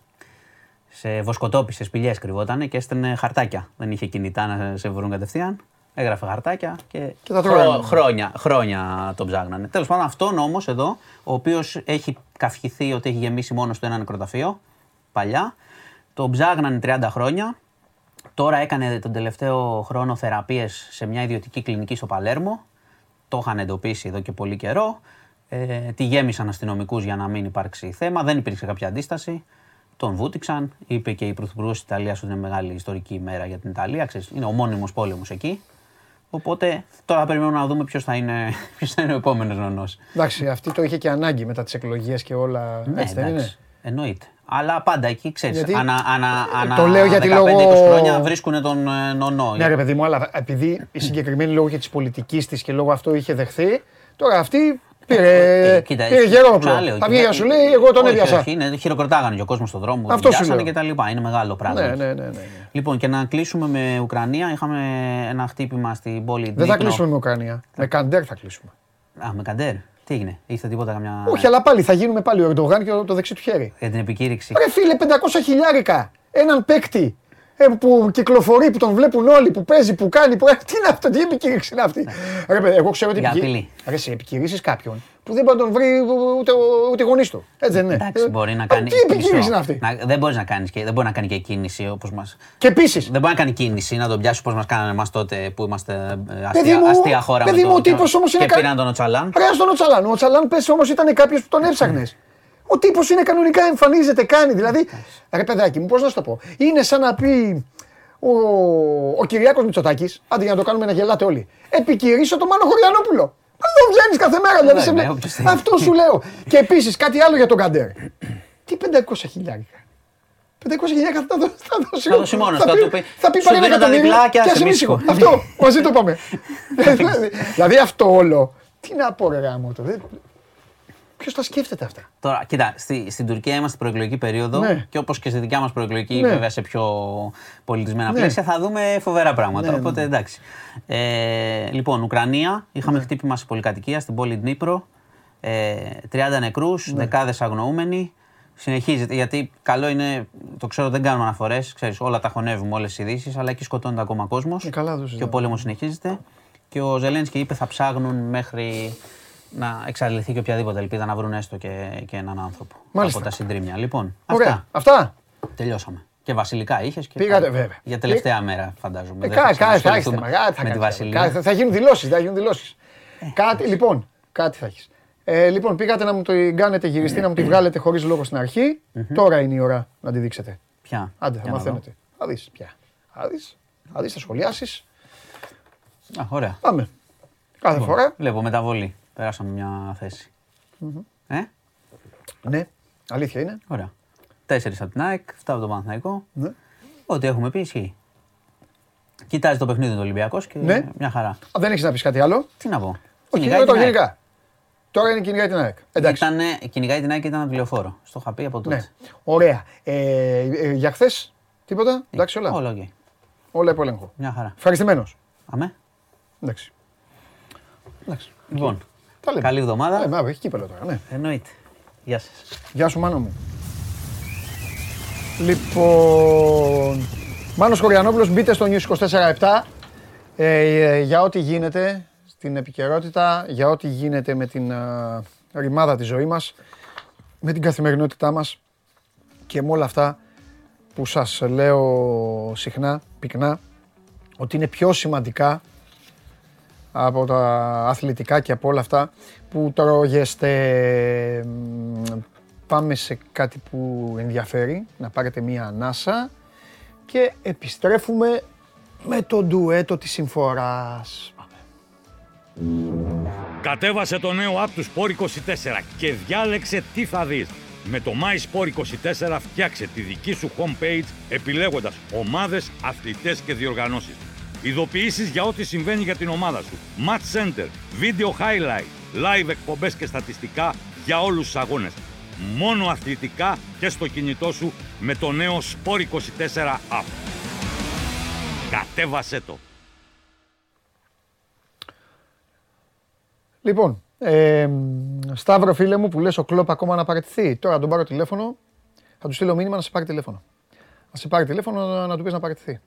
Σε βοσκοτόπι, σε σπηλιές κρυβότανε και έστελνε χαρτάκια. Δεν είχε κινητά να σε βρουν κατευθείαν. Έγραφε χαρτάκια και, Και τα τρώγανε. χρόνια, χρόνια τον ψάγνανε. Τέλος πάντων, αυτόν όμως εδώ, ο οποίος έχει καυχηθεί ότι έχει γεμίσει μόνο στο ένα νεκροταφείο παλιά, τον ψάγνανε 30 χρόνια. Τώρα έκανε τον τελευταίο χρόνο θεραπείες σε μια ιδιωτική κλινική στο Παλέρμο. Το είχαν εντοπίσει εδώ και πολύ καιρό. Ε, τη γέμισαν αστυνομικούς για να μην υπάρξει θέμα. Δεν υπήρξε κάποια αντίσταση. Τον βούτυξαν. Είπε και η Πρωθυπουργός της Ιταλίας ότι είναι μεγάλη ιστορική ημέρα για την Ιταλία. Ξέρεις, είναι ο μόνιμος πόλεμος εκεί. Οπότε τώρα περιμένουμε να δούμε ποιος θα είναι, [laughs] ποιος θα είναι ο επόμενος νονός. Εντάξει, αυτή το είχε και ανάγκη μετά τις εκλογές και όλα. Ναι, έτσι δεν είναι; εντάξει. Εννοείται. Αλλά πάντα εκεί ξέρεις. Γιατί- Ανα, ανα, ανα Το λέω γιατί 15-20 λόγω- χρόνια βρίσκουν τον ε, νονό. Ναι, ρε παιδί μου, αλλά επειδή η συγκεκριμένη λόγω και της πολιτικής της και λόγω αυτό είχε δεχθεί, τώρα αυτή πήρε, Ε, κοίτα, πήρε σου γερόπλο. ξαναλέω, Θα η βγει να κυβέρνηση- σου λέει, εγώ τον όχι, έπιασα. Όχι, είναι, χειροκροτάγανε και ο κόσμος στον δρόμο. Αυτό σου πιάσανε λέω. και τα λοιπά. Είναι μεγάλο πράγμα. Ναι, ναι, ναι, ναι, ναι. Λοιπόν, και να κλείσουμε με Ουκρανία. Είχαμε ένα χτύπημα στην πόλη Δεν θα Ντνίπρο. κλείσουμε με Ουκρανία. Με Καντέρ θα κλείσουμε. Α, με Καντέρ. Τι έγινε, ήρθε τίποτα καμιά. Όχι, αλλά πάλι θα γίνουμε πάλι ο Ερντογάν και το, το δεξί του χέρι. Για την επικήρυξη. Ρε φίλε, 500 χιλιάρικα. Έναν παίκτη ε, που κυκλοφορεί, που τον βλέπουν όλοι, που παίζει, που κάνει. Που... [laughs] Τι είναι αυτό, τι επικήρυξη είναι αυτή; Ρε παιδί, εγώ ξέρω ότι Για επικυ- απειλή. Ρε, σε επικηρύσεις κάποιον που δεν μπορεί να τον βρει ούτε, ούτε γονείς του. Έτσι δεν είναι. Εντάξει, Ε, μπορεί να α, κάνει. Τι επικήρυξη μισό. είναι αυτή; Να- δεν, μπορείς να κάνεις και, δεν μπορεί να κάνει και κίνηση όπως μα. Και επίσης, Δεν μπορεί να κάνει κίνηση, να τον πιάσει όπως μας κάνανε εμάς τότε που είμαστε ε, Παιδί αστεία, μου, αστεία χώρα παιδί με μου, το- ο τύπος όμως είναι Και κα- πήραν τον Οτσαλάν. Ρε στον Οτσαλάν. Ο Οτσαλάν πες όμως ήταν κάποιος που τον έψαχνες. Ο τύπος είναι κανονικά, εμφανίζεται, κάνει. Δηλαδή, ρε παιδάκι μου, πώς να σου το πω. Είναι σαν να πει ο, ο Κυριάκος Μητσοτάκης, άντε για να το κάνουμε να γελάτε όλοι, επικυρίσω τον Μάνο Χωριανόπουλο. Εδώ βγαίνεις κάθε μέρα, δηλαδή. Ναι, σε ναι, βλέ- όποιος θέλει. Αυτό σου λέω. Και επίσης κάτι άλλο για τον Καντέρ. Τι 500 χιλιάρικα. 500 χιλιάρικα θα δώσει. Θα δώσει, Θα δώσει μόνος, θα θα πει- του πει, Θα πει σου πάρε ένα δίνω τα εκατομμύριο διπλά και και άσε άσε μίσικο. μίσικο. Αυτό, μαζί το πάμε. [laughs] δηλαδή αυτό όλο. Τι να πω ρε γάμο το. Ποιος τα σκέφτεται αυτά; Τώρα, κοίτα, στη, στην Τουρκία είμαστε προεκλογική περίοδο Ναι. και όπως και στη δικιά μας προεκλογική, Ναι. βέβαια σε πιο πολιτισμένα Ναι. πλαίσια, θα δούμε φοβερά πράγματα. Ναι, ναι. οπότε εντάξει. Ε, λοιπόν, Ουκρανία, είχαμε χτύπημα σε πολυκατοικία στην πόλη Ντνίπρο. Ε, 30 νεκρούς, Ναι. δεκάδες αγνοούμενοι. Συνεχίζεται, γιατί καλό είναι, το ξέρω δεν κάνουμε αναφορές, όλα τα χωνεύουμε όλες τι ειδήσεις, αλλά εκεί σκοτώνεται ακόμα κόσμος. Ε, καλά, το και ο συζητάω. πόλεμος συνεχίζεται. Και ο Ζελένσκι είπε θα ψάχνουν μέχρι να εξαντληθεί και οποιαδήποτε ελπίδα να βρουν έστω και, και έναν άνθρωπο Μάλιστα. από τα συντρίμια. Λοιπόν, Ωραία. αυτά; Αυτά. Τελειώσαμε. Και βασιλικά είχες και. Πήγατε, πάλι. βέβαια. Για τελευταία μέρα, φαντάζομαι. Ε, Δεν Κάτι, θα κάτι θα έχεις ξανασχοληθούμε θέμα, κάτι θα με τη κάνεις. βασιλεία. Κάτι- Θα γίνουν δηλώσεις, θα γίνουν δηλώσεις. Κάτι, λοιπόν, κάτι θα έχεις. Ε, λοιπόν, πήγατε να μου το κάνετε γυριστή, να μου τη βγάλετε χωρίς λόγο στην αρχή. Τώρα είναι η ώρα να τη δείξετε. Ποια; Άντε, θα Για να δω. μαθαίνετε. Θα δεις πια. Θα δεις, θα δεις, θα σχολιάσεις. Α, ωραία. Πάμε. Κάθε φορά. Βλέπω μεταβολή. Περάσαμε μια θέση. Ε, Ναι, αλήθεια είναι. ωραία. Τέσσερις από την ΑΕΚ, 7 από τον Παναθηναϊκό. Ναι. Ό,τι έχουμε πει ισχύει. Κοιτάζει το παιχνίδι του Ολυμπιακός και Ναι. μια χαρά. Α, Δεν έχεις να πεις κάτι άλλο; Τι να πω. Όχι, Κυνηγάει το την ΑΕΚ. γενικά. Τώρα είναι κυνηγάει την ΑΕΚ. Εντάξει. Ήτανε, κυνηγάει την ΑΕΚ και ήταν από τη Λεωφόρο. Στο είχα πει από τότε. Ναι. Ωραία. Ε, ε, για χθες, τίποτα; Εντάξει, όλα. Όλα, οκ. Όλα υπό έλεγχο. Μια χαρά. Ευχαριστημένος. Αμέ. Εντάξει. Εντάξει. Λοιπόν, Τα λέμε. καλή εβδομάδα. Ε, μα, έχει κύπελο τώρα, ναι. Εννοείται. Γεια σας. Γεια σου Μάνο μου. Λοιπόν, Μάνος Χωριανόπουλος, μπείτε στο News 24-7 ε, ε, για ό,τι γίνεται στην επικαιρότητα, για ό,τι γίνεται με την ε, ρημάδα της ζωής μας, με την καθημερινότητά μας και με όλα αυτά που σας λέω συχνά, πυκνά, ότι είναι πιο σημαντικά από τα αθλητικά και από όλα αυτά που τρώγεστε. Μ, Πάμε σε κάτι που ενδιαφέρει, να πάρετε μία ανάσα και επιστρέφουμε με το ντουέτο της συμφοράς. Κατέβασε το νέο app του Sport 24 και διάλεξε τι θα δεις. Με το My Sport 24 φτιάξε τη δική σου homepage επιλέγοντας ομάδες, αθλητές και διοργανώσεις. Ειδοποιήσεις για ό,τι συμβαίνει για την ομάδα σου. Match Center, Video Highlight, Live εκπομπές και στατιστικά για όλους τους αγώνες. Μόνο αθλητικά και στο κινητό σου με το νέο Sport 24 app. Κατέβασέ το! Λοιπόν, ε, Σταύρο φίλε μου που λες ο Κλόπ ακόμα να παραιτηθεί. Τώρα να τον πάρω τηλέφωνο, θα του στείλω μήνυμα να σε πάρει τηλέφωνο. Να σε πάρει τηλέφωνο να, να του πεις να παραιτηθεί.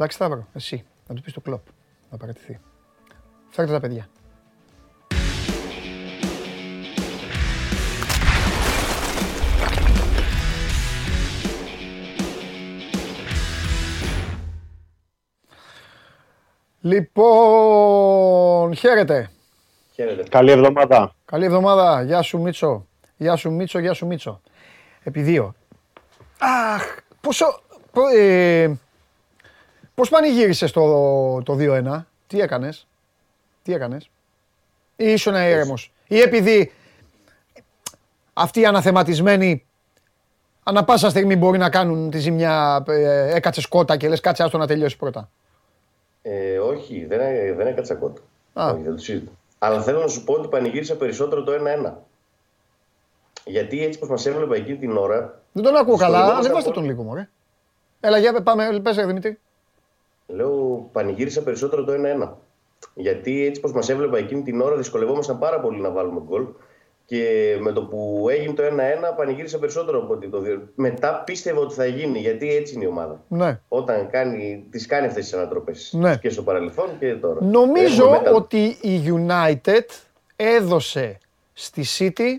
Εντάξει Σταύρο, εσύ, να του πεις το Κλόπ να παραιτηθεί. Φέρτε τα παιδιά. Λοιπόν, χαίρετε. Καλή εβδομάδα. Καλή εβδομάδα. Γεια σου Μίτσο. Γεια σου Μίτσο, γεια σου Μίτσο. Επί δύο. Αχ, πόσο... πο- ε, πώς πανηγύρισες το, το 2-1. Τι έκανες; Τι έκανες; Ή ήσουν ήρεμος. Ή επειδή αυτοί οι αναθεματισμένοι ανά πάσα στιγμή μπορεί να κάνουν τη ζημιά, ε, έκατσε σκότα και λες κάτσε άστο να τελειώσει πρώτα; Ε, όχι, δεν, έ- δεν έκατσα κότα. Α. Όχι, δεν το συζητώ. Αλλά θέλω να σου πω ότι πανηγύρισα περισσότερο το 1-1. Γιατί έτσι πως μας έβλεπα εκείνη την ώρα, Δεν τον ακούω καλά, Δυσκολευόμαστε ανεβάστε από- τον λίγο μωρέ. Έλα, για πάμε, πες ρε Δημήτρη. Λέω, πανηγύρισα περισσότερο το 1-1. Γιατί έτσι πως μας έβλεπα εκείνη την ώρα, δυσκολευόμασταν πάρα πολύ να βάλουμε γκολ. Και με το που έγινε το 1-1, πανηγύρισα περισσότερο από ότι το 2. Μετά πίστευα ότι θα γίνει, γιατί έτσι είναι η ομάδα. Ναι. Όταν κάνει, τις κάνει αυτές τις ανατροπές. Ναι. Και στο παρελθόν και τώρα. Νομίζω Έχουμε μετά- ότι η United έδωσε στη City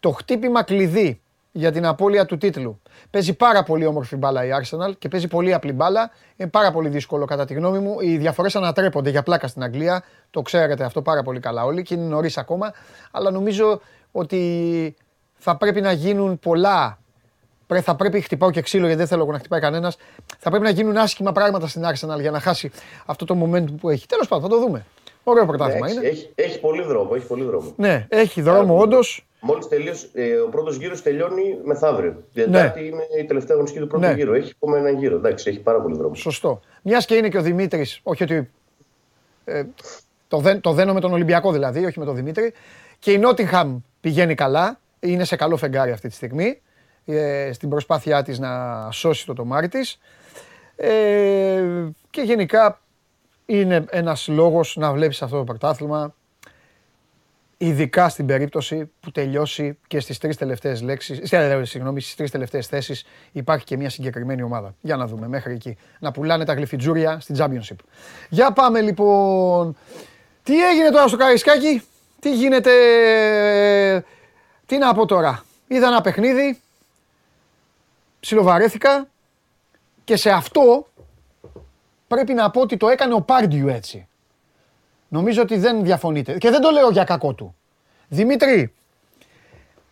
το χτύπημα κλειδί για την απώλεια του τίτλου. Παίζει πάρα πολύ όμορφη μπάλα η Arsenal και παίζει πολύ απλή μπάλα. Είναι πάρα πολύ δύσκολο κατά τη γνώμη μου. Οι διαφορές ανατρέπονται για πλάκα στην Αγγλία. Το ξέρετε αυτό πάρα πολύ καλά όλοι και είναι νωρίς ακόμα. Αλλά νομίζω ότι θα πρέπει να γίνουν πολλά πρέ- θα πρέπει, χτυπάω και ξύλο γιατί δεν θέλω εγώ να χτυπάει κανένας. Θα πρέπει να γίνουν άσχημα πράγματα στην Arsenal για να χάσει αυτό το momentum που έχει. Τέλος πάντων, θα το δούμε. Ωραίο πρωτάθλημα Εντάξει, είναι. έχει, έχει πολύ δρόμο. Έχει πολύ δρόμο. Ναι, έχει δρόμο όντως. Μόλις τελείωσε, ε, ο πρώτος γύρος τελειώνει μεθαύριο. Τετάρτη είναι η τελευταία αγωνιστική του πρώτου Ναι. γύρου. Έχει ακόμα ένα γύρο. Εντάξει, έχει πάρα πολύ δρόμο. Σωστό. Μιας και είναι και ο Δημήτρης, όχι ότι. Ε, το, δέν, το δένω με τον Ολυμπιακό δηλαδή, όχι με τον Δημήτρη. Και η Νότιγχαμ πηγαίνει καλά. Είναι σε καλό φεγγάρι αυτή τη στιγμή. Ε, στην προσπάθειά της να σώσει το τομάρι της. Ε, και γενικά είναι ένας λόγος να βλέπεις αυτό το πρωτάθλημα ειδικά στην περίπτωση που τελειώσει και στις τρεις τελευταίες λέξεις, ε, συγγνώμη, στις τρεις τελευταίες θέσεις υπάρχει και μια συγκεκριμένη ομάδα. Για να δούμε μέχρι εκεί. Να πουλάνε τα γλυφιτζούρια στην Championship. Για πάμε λοιπόν. Τι έγινε τώρα στο Καραϊσκάκι, τι γίνεται, τι να πω τώρα; Είδα ένα παιχνίδι, ψιλοβαρέθηκα και σε αυτό πρέπει να πω ότι το έκανε ο Πάρντιου έτσι. Νομίζω ότι δεν διαφωνείτε. Και δεν το λέω για κακό του. Δημήτρη,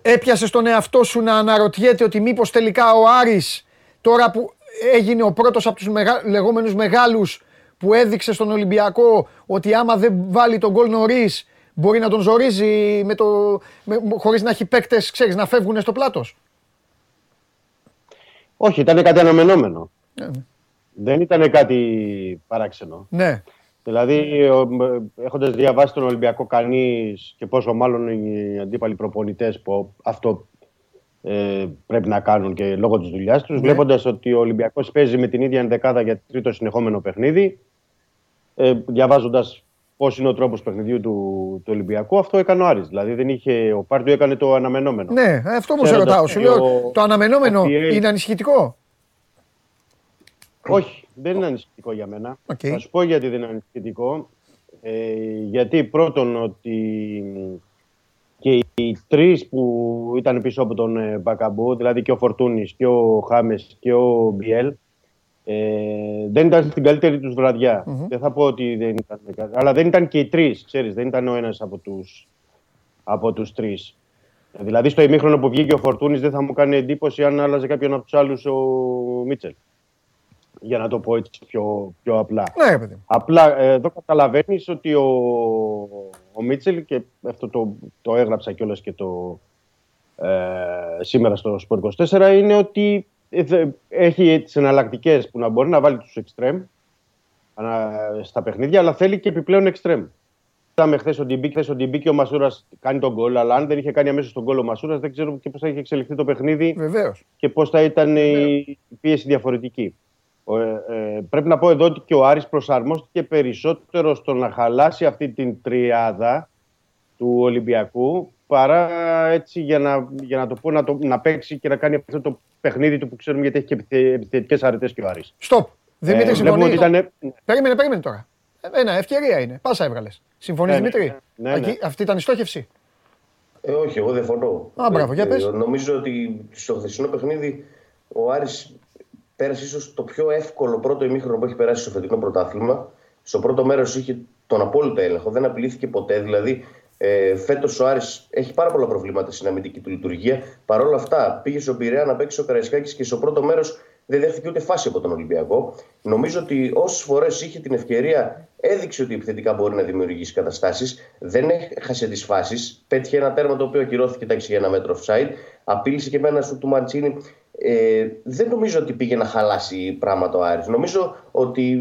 έπιασε τον εαυτό σου να αναρωτιέται ότι μήπως τελικά ο Άρης, τώρα που έγινε ο πρώτος από τους μεγα... λεγόμενους μεγάλους που έδειξε στον Ολυμπιακό ότι άμα δεν βάλει τον γκολ νωρίς μπορεί να τον ζορίζει με το... με... χωρίς να έχει παίκτες, ξέρεις, να φεύγουν στο πλάτος. Όχι, ήταν κάτι αναμενόμενο. Ναι. Δεν ήταν κάτι παράξενο. Ναι. Δηλαδή, έχοντας διαβάσει τον Ολυμπιακό κανείς και πόσο μάλλον οι αντίπαλοι προπονητές που αυτό ε, πρέπει να κάνουν και λόγω της δουλειάς τους, Ναι. βλέποντας ότι ο Ολυμπιακός παίζει με την ίδια ενδεκάδα για τρίτο συνεχόμενο παιχνίδι, ε, διαβάζοντας πώς είναι ο τρόπος παιχνιδιού του, του Ολυμπιακού, αυτό έκανε ο Άρης. Δηλαδή, δεν είχε, ο Πάρντιου έκανε το αναμενόμενο. Ναι, αυτό μου σε Ξέροντας ρωτάω. Σου ότι λέω, ο- το αναμενόμενο ότι έχει- είναι ανησυχητικό. Όχι, δεν είναι ανησυχητικό για μένα. Οκ. Θα σου πω γιατί δεν είναι ανησυχητικό. Ε, γιατί πρώτον ότι και οι τρεις που ήταν πίσω από τον ε, Μπακαμπού, δηλαδή και ο Φορτούνης και ο Χάμες και ο Μπιέλ, ε, δεν ήταν στην καλύτερη τους βραδια Δεν θα πω ότι δεν ήταν. κα- Αλλά δεν ήταν και οι τρεις, ξέρεις, δεν ήταν ο ένας από τους από τους τρεις. Δηλαδή στο ημίχρονο που βγήκε ο Φορτούνης δεν θα μου κάνει εντύπωση αν άλλαζε κάποιον από τους άλλους ο Μίτσελ. Για να το πω έτσι πιο, πιο απλά. Ναι, ρε παιδί μου. Απλά ε, εδώ καταλαβαίνεις ότι ο, ο Μίτσελ, και αυτό το, το έγραψα κιόλας και το ε, σήμερα στο Sport 24, είναι ότι ε, δε- έχει τις εναλλακτικές που να μπορεί να βάλει τους εξτρέμ ανα- στα παιχνίδια, αλλά θέλει και επιπλέον εξτρέμ. Είδαμε χθες ο Ντιμπί, χθες ο Ντιμπί και ο Μασούρας κάνει τον γκολ, αλλά αν δεν είχε κάνει αμέσως τον γκολ ο Μασούρας, δεν ξέρω και πώς θα είχε εξελιχθεί το παιχνίδι Βεβαίως. και πώς θα ήταν η η πίεση διαφορετική. Ο, ε, ε, πρέπει να πω εδώ ότι και ο Άρης προσαρμόστηκε περισσότερο στο να χαλάσει αυτή την τριάδα του Ολυμπιακού παρά έτσι για να, για να το πω να, το, να παίξει και να κάνει αυτό το παιχνίδι του που ξέρουμε γιατί έχει και επιθε, επιθετικές αρετές και ο Άρης. Στοπ. Δημήτρη, Ε, βλέπουμε συμφωνεί. ότι ήταν, Περίμενε, περίμενε τώρα. Ε, Ένα, ευκαιρία είναι. Πάσα έβγαλες. Συμφωνείς, Ναι, ναι, Δημήτρη; ναι, ναι. Εκεί- Αυτή ήταν η στόχευση; Ε, όχι, εγώ διαφωνώ. Α, μπράβο, για πες. Ε, νομίζω ότι στο χθεσινό παιχνίδι ο Άρης πέρασε ίσως το πιο εύκολο πρώτο ημίχρονο που έχει περάσει στο φετινό πρωτάθλημα. Στο πρώτο μέρος είχε τον απόλυτο έλεγχο, δεν απειλήθηκε ποτέ. Δηλαδή, ε, φέτος ο Άρης έχει πάρα πολλά προβλήματα στην αμυντική του λειτουργία. Παρ' όλα αυτά, πήγε στον Πειραιά να παίξει ο Καραϊσκάκης και στο πρώτο μέρος δεν δέχτηκε ούτε φάση από τον Ολυμπιακό. Νομίζω ότι όσες φορές είχε την ευκαιρία, έδειξε ότι επιθετικά μπορεί να δημιουργήσει καταστάσεις. Δεν έχασε τις φάσεις. Πέτυχε ένα τέρμα το οποίο ακυρώθηκε εντάξει, για ένα μέτρο offside. Απείλησε και με ένα σου του Μαντσίνη. Ε, δεν νομίζω ότι πήγε να χαλάσει πράγματα ο Άρης. Νομίζω ότι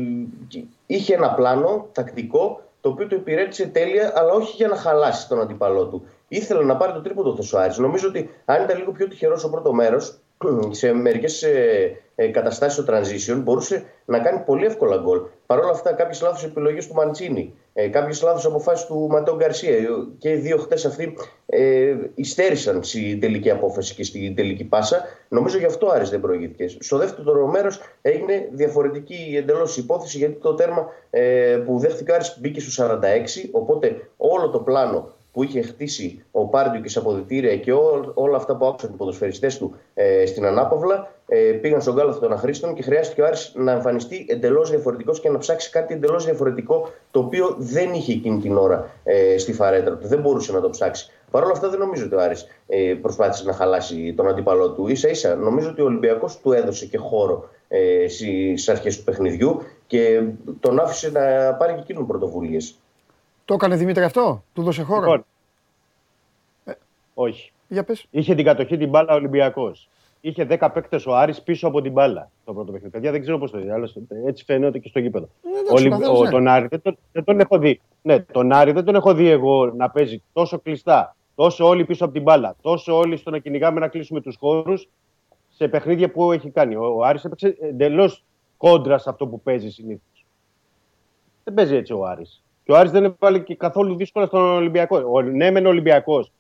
είχε ένα πλάνο τακτικό το οποίο το υπηρέτησε τέλεια, αλλά όχι για να χαλάσει τον αντίπαλό του. Ήθελε να πάρει το τρίποντο αυτό ο Άρης. Νομίζω ότι αν ήταν λίγο πιο τυχερός στο πρώτος μέρος, [clears throat] σε μερικές ε, ε, καταστάσεις στο transition, μπορούσε να κάνει πολύ εύκολα γκολ. Παρ' όλα αυτά, κάποιες λάθος επιλογές του Μαντσίνη, ε, κάποιες λάθος αποφάσεις του Ματέο Γκαρσία ε, και οι δύο χτες αυτοί ε, υστέρησαν στην τελική απόφαση και στην τελική πάσα. Νομίζω γι' αυτό ο Άρης δεν προηγήθηκε. Στο δεύτερο μέρος έγινε διαφορετική εντελώς υπόθεση γιατί το τέρμα ε, που δέχτηκε ο Άρης μπήκε στου 46. Οπότε όλο το πλάνο που είχε χτίσει ο Πάρντιο και σε αποδητήρια και ό, όλα αυτά που άκουσαν οι ποδοσφαιριστές του ε, στην ανάπαυλα ε, πήγαν στον κάλαθο των αχρήστων και χρειάστηκε ο Άρης να εμφανιστεί εντελώς διαφορετικός και να ψάξει κάτι εντελώς διαφορετικό το οποίο δεν είχε εκείνη την ώρα ε, στη φαρέτρα του. Δεν μπορούσε να το ψάξει. Παρ' όλα αυτά δεν νομίζω ότι ο Άρης ε, προσπάθησε να χαλάσει τον αντίπαλό του. σα ίσα νομίζω ότι ο Ολυμπιακός του έδωσε και χώρο ε, στις αρχές του παιχνιδιού και τον άφησε να πάρει και εκείνον πρωτοβουλίες. Το έκανε Δημήτρη αυτό, του δώσε χώρο. Λοιπόν, όχι. Για πες. Είχε την κατοχή την μπάλα ο Ολυμπιακός. Είχε 10 παίκτες ο Άρης πίσω από την μπάλα το πρώτο παιχνίδι. Παιδιά δεν ξέρω πώς το είδε. άλλωστε, Έτσι φαίνεται και στο γήπεδο. εντάξει, Ο Ολυμπ- καθένας, ο- ναι. τον Άρη δεν τον, δεν τον έχω δει. Ναι, τον Άρη δεν τον έχω δει εγώ να παίζει τόσο κλειστά, τόσο όλοι πίσω από την μπάλα, τόσο όλοι στο να κυνηγάμε να κλείσουμε τους χώρους σε παιχνίδια που έχει κάνει. Ο, ο Άρης έπαιξε εντελώς κόντρα σε αυτό που παίζει συνήθως. Δεν παίζει έτσι ο Άρης. Και ο Άρης δεν έβαλε και καθόλου δύσκολα στον Ολυμπιακό. Ο, ναι, μεν ο Ολυμπιακός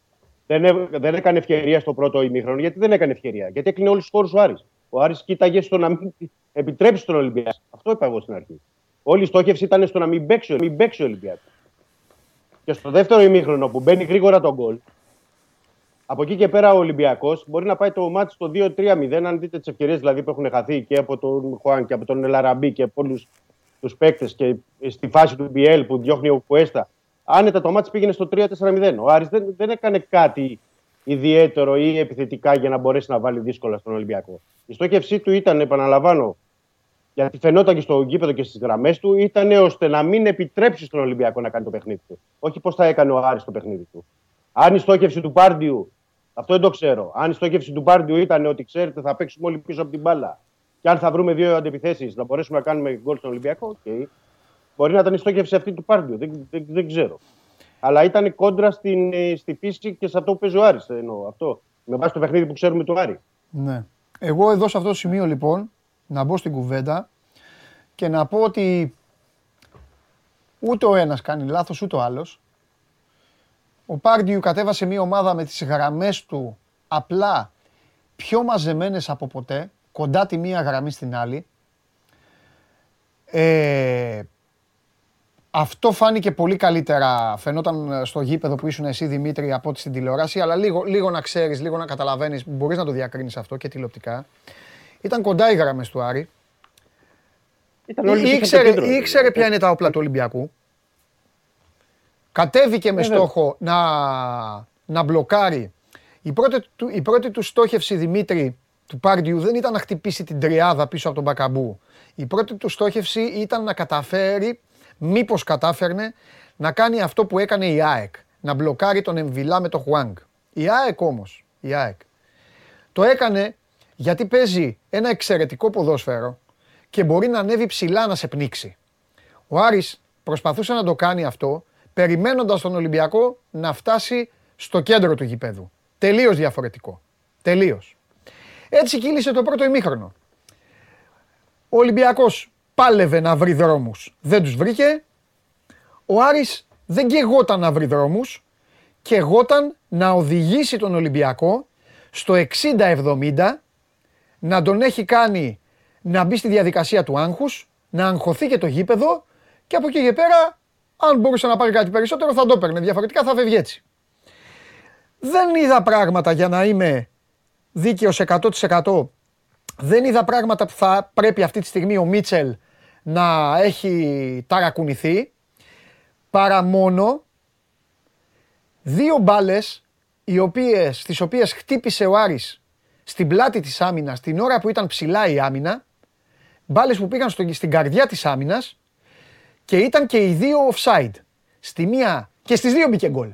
δεν, έ- δεν έκανε ευκαιρία στο πρώτο ημίχρονο. Γιατί δεν έκανε ευκαιρία. Γιατί έκλεινε όλους τους χώρους ο Άρης. Ο Άρης κοίταγε στο να μην επιτρέψει τον Ολυμπιακό. Αυτό είπα εγώ στην αρχή. Όλη η στόχευση ήταν στο να μην παίξει, ο- μην παίξει ο Ολυμπιακός. Και στο δεύτερο ημίχρονο που μπαίνει γρήγορα τον γκολ, από εκεί και πέρα ο Ολυμπιακός μπορεί να πάει το μάτι στο 2-3-0. Αν δείτε τις ευκαιρίες δηλαδή που έχουν χαθεί και από τον Χουάν και από τον Ελαραμπή και από όλους τους παίκτες και στη φάση του BL που διώχνει ο Κουέστα. Άνετα το μάτι πήγαινε στο 3-4-0. Ο Άρης δεν, δεν έκανε κάτι ιδιαίτερο ή επιθετικά για να μπορέσει να βάλει δύσκολα στον Ολυμπιακό. Η στόχευσή του ήταν, επαναλαμβάνω, γιατί φαινόταν και στο γήπεδο και στις γραμμές του, ήταν ώστε να μην επιτρέψει στον Ολυμπιακό να κάνει το παιχνίδι του. Όχι πώς θα έκανε ο Άρης το παιχνίδι του. Αν η στόχευση του Πάρντιου, αυτό δεν το ξέρω. Αν η στόχευση του Πάρντιου ήταν ότι ξέρετε θα παίξουμε όλοι πίσω από την μπάλα και αν θα βρούμε δύο αντεπιθέσεις να μπορέσουμε να κάνουμε γκολ στον Ολυμπιακό, οκ. Μπορεί να ήταν η στόχευση αυτή του Πάρντιου. Δεν, δεν, δεν ξέρω. Αλλά ήταν κόντρα στην, ε, στη φύση και σε αυτό που παίζει ο Άρης. Εννοώ, αυτό. Με βάση το παιχνίδι που ξέρουμε του Άρη. Ναι. Εγώ εδώ σε αυτό το σημείο λοιπόν να μπω στην κουβέντα και να πω ότι ούτε ο ένας κάνει λάθος ούτε ο άλλος. Ο Πάρντιου κατέβασε μια ομάδα με τις γραμμές του απλά πιο μαζεμένες από ποτέ, κοντά τη μία γραμμή στην άλλη. Ε, αυτό φάνηκε πολύ καλύτερα, φαινόταν στο γήπεδο που ήσουν εσύ Δημήτρη από ό,τι στην τηλεόραση, αλλά λίγο, λίγο να ξέρεις, λίγο να καταλαβαίνεις, μπορείς να το διακρίνεις αυτό και τηλεοπτικά. Ήταν κοντά οι γραμμές του Άρη. Ήταν όλοι πίσω από το Ήξερε, κέντρο. ήξερε ποια είναι τα όπλα του Ολυμπιακού. Κατέβηκε με Βέβαια. στόχο να, να μπλοκάρει. Η πρώτη, του, η πρώτη του στόχευση, Δημήτρη, του Πάρντιου δεν ήταν να χτυπήσει την τριάδα πίσω από τον Μπακαμπού. Η πρώτη του στόχευση ήταν να καταφέρει, μήπως κατάφερνε, να κάνει αυτό που έκανε η ΑΕΚ. Να μπλοκάρει τον Εμβιλά με τον Χουάνγκ. Η ΑΕΚ όμως, η ΑΕΚ, το έκανε γιατί παίζει ένα εξαιρετικό ποδόσφαιρο και μπορεί να ανέβει ψηλά να σε πνίξει. Ο Άρης προσπαθούσε να το κάνει αυτό, περιμένοντας τον Ολυμπιακό να φτάσει στο κέντρο του γηπέδου. Τελείως διαφορετικό. Τελείως. Έτσι κύλησε το πρώτο ημίχρονο. Ο Ολυμπιακός πάλευε να βρει δρόμους. Δεν τους βρήκε. Ο Άρης δεν κεγόταν να βρει δρόμους. Κεγόταν να οδηγήσει τον Ολυμπιακό στο 60-70 να τον έχει κάνει να μπει στη διαδικασία του άγχους, να αγχωθεί και το γήπεδο και από εκεί και πέρα, αν μπορούσε να πάρει κάτι περισσότερο θα το έπαιρνε. Διαφορετικά θα φεύγει έτσι. Δεν είδα πράγματα για να είμαι δίκαιος 100%. Δεν είδα πράγματα που θα πρέπει αυτή τη στιγμή ο Μίτσελ να έχει ταρακουνηθεί. Παρά μόνο δύο μπάλες οι οποίες, τις οποίες χτύπησε ο Άρης στην πλάτη της άμυνας την ώρα που ήταν ψηλά η άμυνα, μπάλες που πήγαν στο, στην καρδιά της άμυνας και ήταν και οι δύο offside. Στη μία και στις δύο μπήκε γκολ.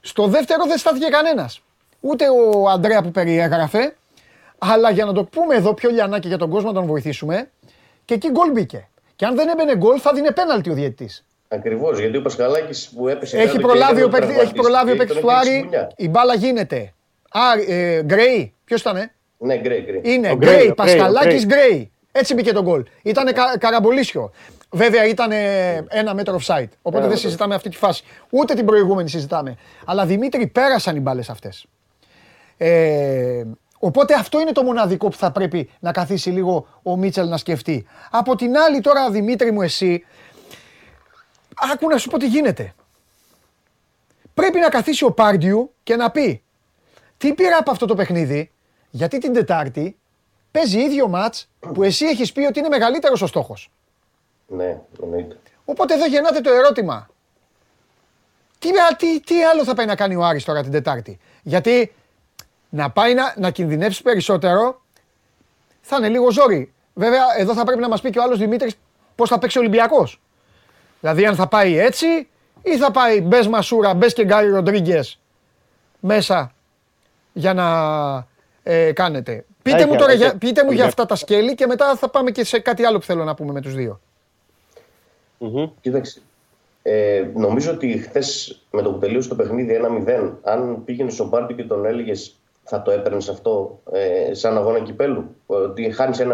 Στο δεύτερο δεν στάθηκε κανένας. Ούτε ο Αντρέα που περιέγραφε, αλλά για να το πούμε εδώ πιο λιανά και για τον κόσμο να τον βοηθήσουμε, και εκεί γκολ μπήκε. Και αν δεν έμπαινε γκολ θα δίνε πέναλτι ο διαιτητής. Ακριβώς, γιατί ο Πασχαλάκης που έπεσε. Έχει κάτω και προλάβει, έκανε ο παίκτη, έχει τραυματιστής, προλάβει ο τον παίκτης του έπαιξε Άρη. μπουνιά. Η μπάλα γίνεται. Α, ε, Γκρέι. Ποιος ήταν, Ναι, γκρέι, γκρέι. Είναι Ο Γκρέι, Γκρέι, ο Πασχαλάκης Γκρέι. Γκρέι. Έτσι μπήκε το γκολ. Ήταν κα, καραμπολίσιο. Βέβαια ήταν ένα μέτρο offside. Οπότε δεν μέτρο. συζητάμε αυτή τη φάση. Ούτε την προηγούμενη συζητάμε. Αλλά Δημήτρη πέρασαν οι μπάλες αυτές. Ε, οπότε αυτό είναι το μοναδικό που θα πρέπει να καθίσει λίγο ο Μίτσελ να σκεφτεί. Από την άλλη τώρα Δημήτρη μου εσύ, άκου να σου πω τι γίνεται. Πρέπει να καθίσει ο Πάρντιου και να πει τι πήρα από αυτό το παιχνίδι, γιατί την Τετάρτη παίζει ίδιο μάτς που εσύ έχεις πει ότι είναι μεγαλύτερος ο στόχος. Ναι, εννοείται. Οπότε εδώ γεννάται το ερώτημα. Τι, τι, τι άλλο θα πάει να κάνει ο Άρης τώρα την Τετάρτη; Γιατί να πάει να, να κινδυνεύσει περισσότερο θα είναι λίγο ζόρι. Βέβαια, εδώ θα πρέπει να μας πει και ο άλλος Δημήτρης πώς θα παίξει ο Ολυμπιακός. Δηλαδή, αν θα πάει έτσι ή θα πάει μπες Μασούρα, μπες και Γκάρι Ροντρίγκες μέσα για να ε, κάνετε. Πείτε Έχει, μου, τώρα, αλλά για, και- πείτε μου για για- αυτά τα σκέλη και μετά θα πάμε και σε κάτι άλλο που θέλω να πούμε με τους δύο. Μμμ. Κοίταξε. Ε, νομίζω ότι χθες με το που τελείωσε το παιχνίδι 1-0, αν πήγαινε στον Πάρτιο και τον έλεγες θα το έπαιρνες αυτό ε, σαν αγώνα κυπέλου. Ότι χάνεις 1-0,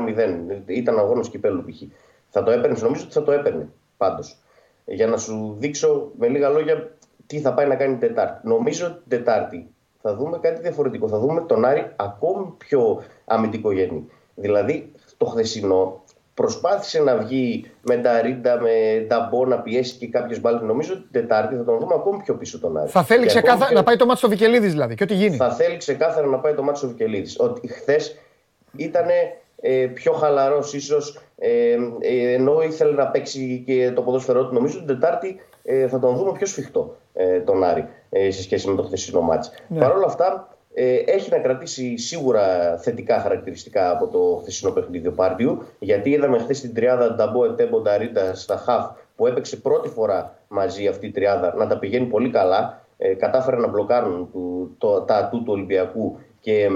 ήταν αγώνας κυπέλου π.χ. Θα το έπαιρνες, νομίζω ότι θα το έπαιρνε πάντως. Για να σου δείξω με λίγα λόγια τι θα πάει να κάνει την Τετάρτη. Νομίζω ότι την Τετάρτη θα δούμε κάτι διαφορετικό. Θα δούμε τον Άρη ακόμη πιο αμυντικογενή. Δηλαδή το χθεσινό προσπάθησε να βγει με τα ρίντα, με τα μπό να πιέσει και κάποιε μπάλες. Νομίζω ότι την Τετάρτη θα τον δούμε ακόμη πιο πίσω τον Άρη. Θα θέλει Και ξεκάθαρα ακόμη πιο- να πάει το μάτι στο Βικελίδης δηλαδή και ό,τι γίνει. θα θέλει ξεκάθαρα να πάει το μάτι ο Βικελίδης. Ότι χθες ήταν ε, πιο χαλαρός ίσως, ε, ε, ενώ ήθελε να παίξει και το ποδόσφαιρό του. Νομίζω την Τετάρτη ε, θα τον δούμε πιο σφιχτό ε, τον Άρη ε, σε σχέση με το χθεσινό μάτς. Ναι. Παρ' όλα αυτά, ε, έχει να κρατήσει σίγουρα θετικά χαρακτηριστικά από το χθεσινό παιχνίδι ο Πάρτιου, γιατί είδαμε χθες την τριάδα Νταμπό Ετέμπο Νταρίτα στα χαφ που έπαιξε πρώτη φορά μαζί αυτή η τριάδα να τα πηγαίνει πολύ καλά. Ε, κατάφεραν να μπλοκάρουν του, το, τα ατού του Ολυμπιακού και ε,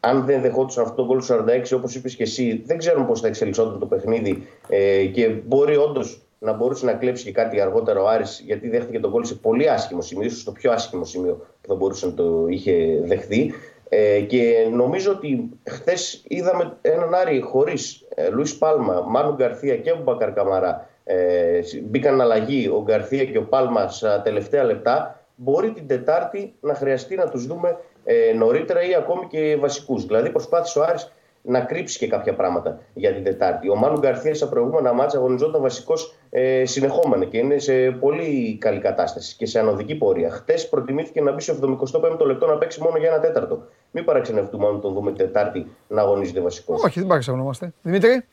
αν δεν δεχόντουσαν αυτό το γκολ του 46, όπως είπες και εσύ, δεν ξέρουν πώς θα εξελισσόταν το παιχνίδι ε, και μπορεί όντως να μπορούσε να κλέψει και κάτι αργότερο ο Άρης γιατί δέχτηκε τον γκολ σε πολύ άσχημο σημείο, ίσως το πιο άσχημο σημείο που θα μπορούσε να το είχε δεχθεί. Ε, και νομίζω ότι χθες είδαμε έναν Άρη χωρίς ε, Λουίς Πάλμα, Μάνου Γκαρθία και Μπακαρ Καμαρά. Ε, μπήκαν αλλαγή ο Γκαρθία και ο Πάλμα στα τελευταία λεπτά. Μπορεί την Τετάρτη να χρειαστεί να τους δούμε ε, νωρίτερα ή ακόμη και βασικούς. Δηλαδή προσπάθησε ο Άρης να κρύψει και κάποια πράγματα για την Τετάρτη. Ο Μάνου Γκαρθία στα προηγούμενα μάτσα αγωνιζόταν βασικό ε, συνεχόμενα και είναι σε πολύ καλή κατάσταση και σε ανωδική πορεία. Χτες προτιμήθηκε να μπει στο 75ο λεπτό να παίξει μόνο για ένα τέταρτο. Μην παραξενευτούμε αν τον δούμε την Τετάρτη να αγωνίζεται βασικός. Όχι, δεν παραξενόμαστε. Δημήτρη,